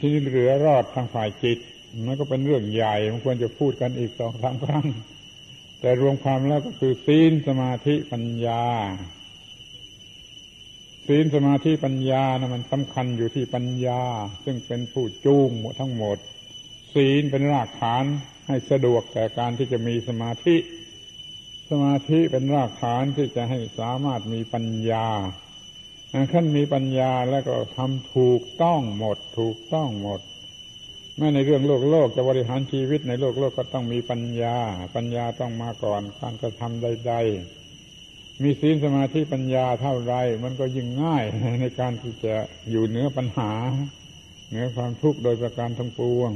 ที่เหลือรอดทางฝ่ายจิตมันก็เป็นเรื่องใหญ่มันควรจะพูดกันอีกสองสามครั้ง แต่รวมความแล้วก็คือศีลสมาธิปัญญา ศีลสมาธิปัญญานะมันสำคัญอยู่ที่ปัญญา ซึ่งเป็นผู้จูงทั้งหมด ศีลเป็นรากฐานให้สะดวกแก่การที่จะมีสมาธิ สมาธิเป็นรากฐานที่จะให้สามารถมีปัญญาขั้นมีปัญญาแล้วก็ทำถูกต้องหมด ถูกต้องหมด แม้ในเรื่องโลกโลกจะบริหารชีวิตในโลกโลกก็ต้องมีปัญญา ปัญญาต้องมาก่อนการกระทำใด ๆ มีศีลสมาธิปัญญาเท่าไรมันก็ยิ่งง่ายในการที่จะอยู่เหนือปัญหา เหนือความทุกข์โดยประการทั้งปวง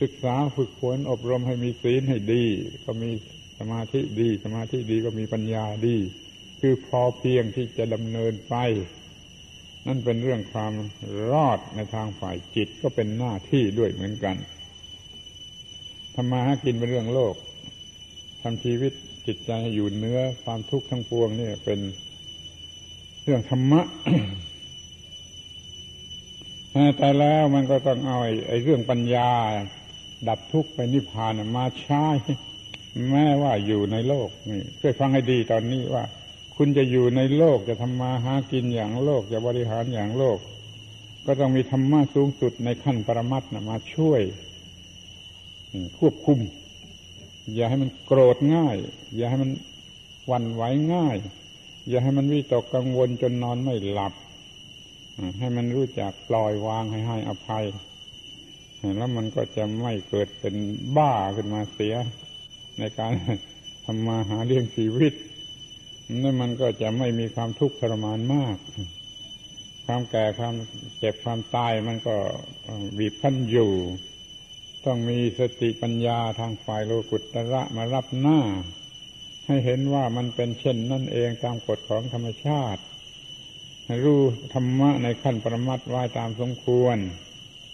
ศึกษาฝึกฝนอบรมให้มีศีลให้ดี ก็มีสมาธิดี สมาธิดีก็มีปัญญาดี คือพอเพียงที่จะดำเนินไป นั่นเป็นเรื่องความรอดในทางฝ่ายจิตก็เป็นหน้าที่ด้วยเหมือนกันทำมาหากินเป็นเรื่องโลกทำชีวิตจิตใจอยู่เนื้อความทุกข์ทั้งปวงนี่เป็นเรื่องธรรมะแต่แล้วมันก็ต้องเอาไอ้เรื่องปัญญา ดับทุกข์ไปนิพพานมาใช้แม้ว่าอยู่ในโลกนี่ช่วยฟังให้ดีตอนนี้ว่า คุณจะอยู่ในโลกจะทำมาหากินอย่างโลกจะบริหารอย่างโลก ก็ต้องมีธรรมะสูงสุดในขั้นปรมัตถ์มาช่วย ควบคุม อย่าให้มันโกรธง่าย อย่าให้มันวันไหวง่าย อย่าให้มันวิตกกังวลจนนอนไม่หลับ ให้มันรู้จักปล่อยวางให้ให้อภัย แล้วมันก็จะไม่เกิดเป็นบ้าขึ้นมาเสีย ในการทำมาหาเลี้ยงชีวิต นั่นมันก็จะไม่มีความทุกข์ทรมานมาก ความแก่ความเจ็บความตายมันก็บีบคั้นอยู่ ต้องมีสติปัญญาทางฝ่ายโลกุตระมารับหน้า ให้เห็นว่ามันเป็นเช่นนั่นเองตามกฎของธรรมชาติ รู้ธรรมะในขั้นประมัดไว้ตามสมควร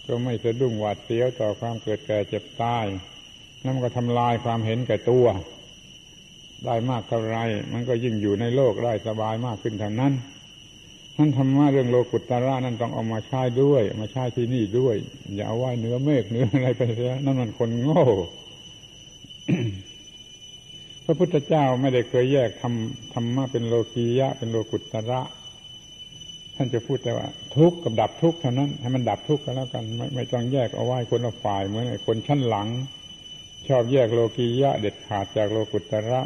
ก็ไม่สะดุ้งหวาดเสียวต่อความเกิดแก่เจ็บตายนั่นก็ทำลายความเห็นแก่ตัว ได้มากเท่าไร มันก็ยิ่งอยู่ในโลกได้สบายมากขึ้นเท่านั้นท่านธรรมะเรื่องโลกุตตระนั่นต้องเอามาใช้ด้วย มาใช้ที่นี่ด้วย อย่าเอาไว้เนื้อเมฆเนื้ออะไรไปเสียนั่นมันคนโง่พระพุทธเจ้าไม่ได้เคยแยกทำธรรมะเป็นโลกียะ เป็นโลกุตตระ ท่านจะพูดแต่ว่า ทุกข์กับดับทุกข์เท่านั้น ให้มันดับทุกข์กันแล้วกัน ไม่ไม่ต้องแยกเอาไว้คนละฝ่ายเหมือนไอ้คนชั้นหลัง ชอบแยกโลกียะ เด็ดขาดจากโลกุตตระ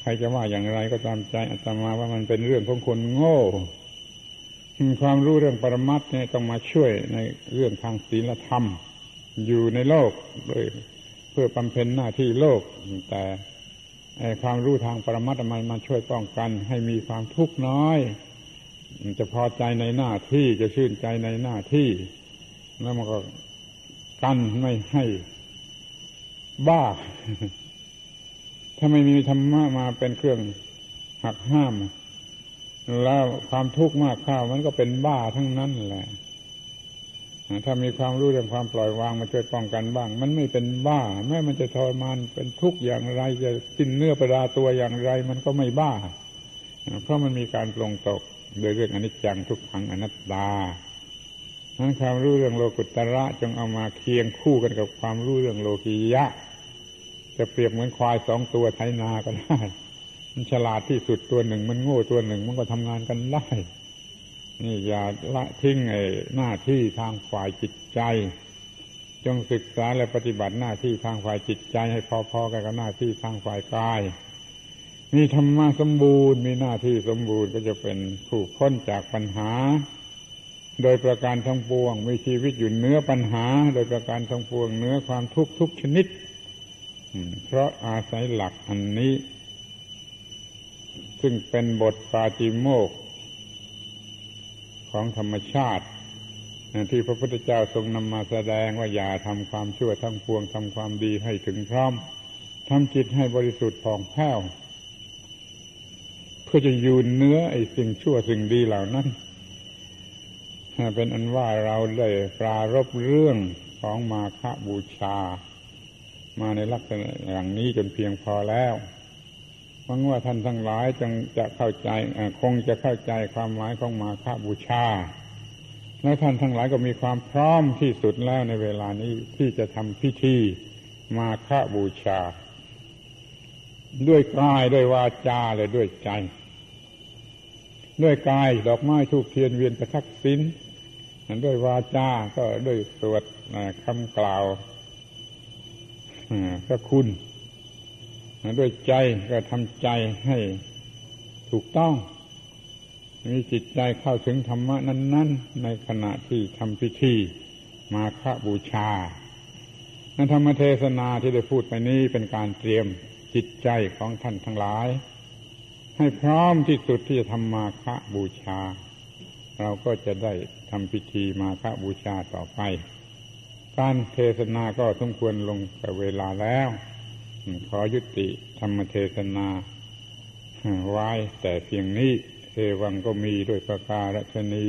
ใครจะว่าอย่างไรก็ตามใจอาตมาว่ามันเป็นเรื่องของคนโง่ ความรู้เรื่องปรมัตเนี่ยต้องมาช่วยในเรื่องทางศีลธรรม อยู่ในโลกโดยเพื่อบำเพ็ญหน้าที่โลก แต่ความรู้ทางปรมัตมันมาช่วยป้องกัน ให้มีความทุกข์น้อย จะพอใจในหน้าที่จะชื่นใจในหน้าที่ แล้วมันก็กันไม่ให้บ้า ถ้าไม่มีธรรมะมาเป็นเครื่องหักห้าม แล้วความทุกข์มากข้าวมันก็เป็นบ้าทั้งนั้นแหละถ้ามีความรู้เรื่องความปล่อยวางมาช่วยป้องกันบ้าง มันไม่เป็นบ้า แม้มันจะทรมานเป็นทุกข์อย่างไร จะกินเนื้อประดาตัวอย่างไร มันก็ไม่บ้า เพราะมันมีการปลงตกโดยเรื่องอนิจจังทุกขังอนัตตานั้นความรู้เรื่องโลกุตระจงเอามาเคียงคู่กันกับความรู้เรื่องโลกียะ จะเปรียบเหมือนควายสองตัวไถนาก็ได้มันฉลาดที่สุดตัวหนึ่ง มันโง่ตัวหนึ่ง มันก็ทำงานกันได้ นี่อย่าละทิ้งไอ้หน้าที่ทางฝ่ายจิตใจ จงศึกษาและปฏิบัติหน้าที่ทางฝ่ายจิตใจ ให้พอๆกันกับหน้าที่ทางฝ่ายกายมีธรรมะสมบูรณ์ มีหน้าที่สมบูรณ์ก็จะเป็นผู้พ้นจากปัญหา โดยประการทั้งปวงมีชีวิตอยู่เนื้อปัญหา โดยประการทั้งปวงเนื้อความทุกข์ทุกชนิด เพราะอาศัยหลักอันนี้ ซึ่งเป็นบทปาจิโมกของธรรมชาติ ที่พระพุทธเจ้าทรงนำมาแสดงว่าอย่าทำความชั่วทั้งปวงทำความดีให้ถึงพร้อมทำจิตให้บริสุทธิ์ผ่องแผ้วพื่อจะยูนเนื้อไอ้สิ่งชั่วสิ่งดีเหล่านั้นเป็นอันว่าเราได้ปรารบเรื่องของมาฆบูชา มาในลักษณะอย่างนี้จนเพียงพอแล้วหวังว่าท่านทั้งหลายจงจะเข้าใจคงจะเข้าใจความหมายของมาฆบูชา แล้วท่านทั้งหลายก็มีความพร้อมที่สุดแล้วในเวลานี้ที่จะทำพิธีมาฆบูชา ด้วยกายด้วยวาจาและด้วยใจ ด้วยกายดอกไม้ทูกเทียนเวียนประทักษิณด้วยวาจาก็ด้วยสวดคำกล่าว พระคุณด้วยใจก็ทำใจให้ถูกต้อง มีจิตใจเข้าถึงธรรมะนั้น ๆ ในขณะที่ทำพิธีมาฆบูชานั้นธรรมเทศนาที่ได้พูดไปนี้เป็นการเตรียมจิตใจของท่านทั้งหลาย ให้พร้อมที่สุดที่จะทำมาฆบูชา เราก็จะได้ทำพิธีมาฆบูชาต่อไป การเทศนาก็สมควรลงกับเวลาแล้ว ขอยุติธรรมเทศนาไว้แต่เพียงนี้เอวังก็มีด้วยประการชนี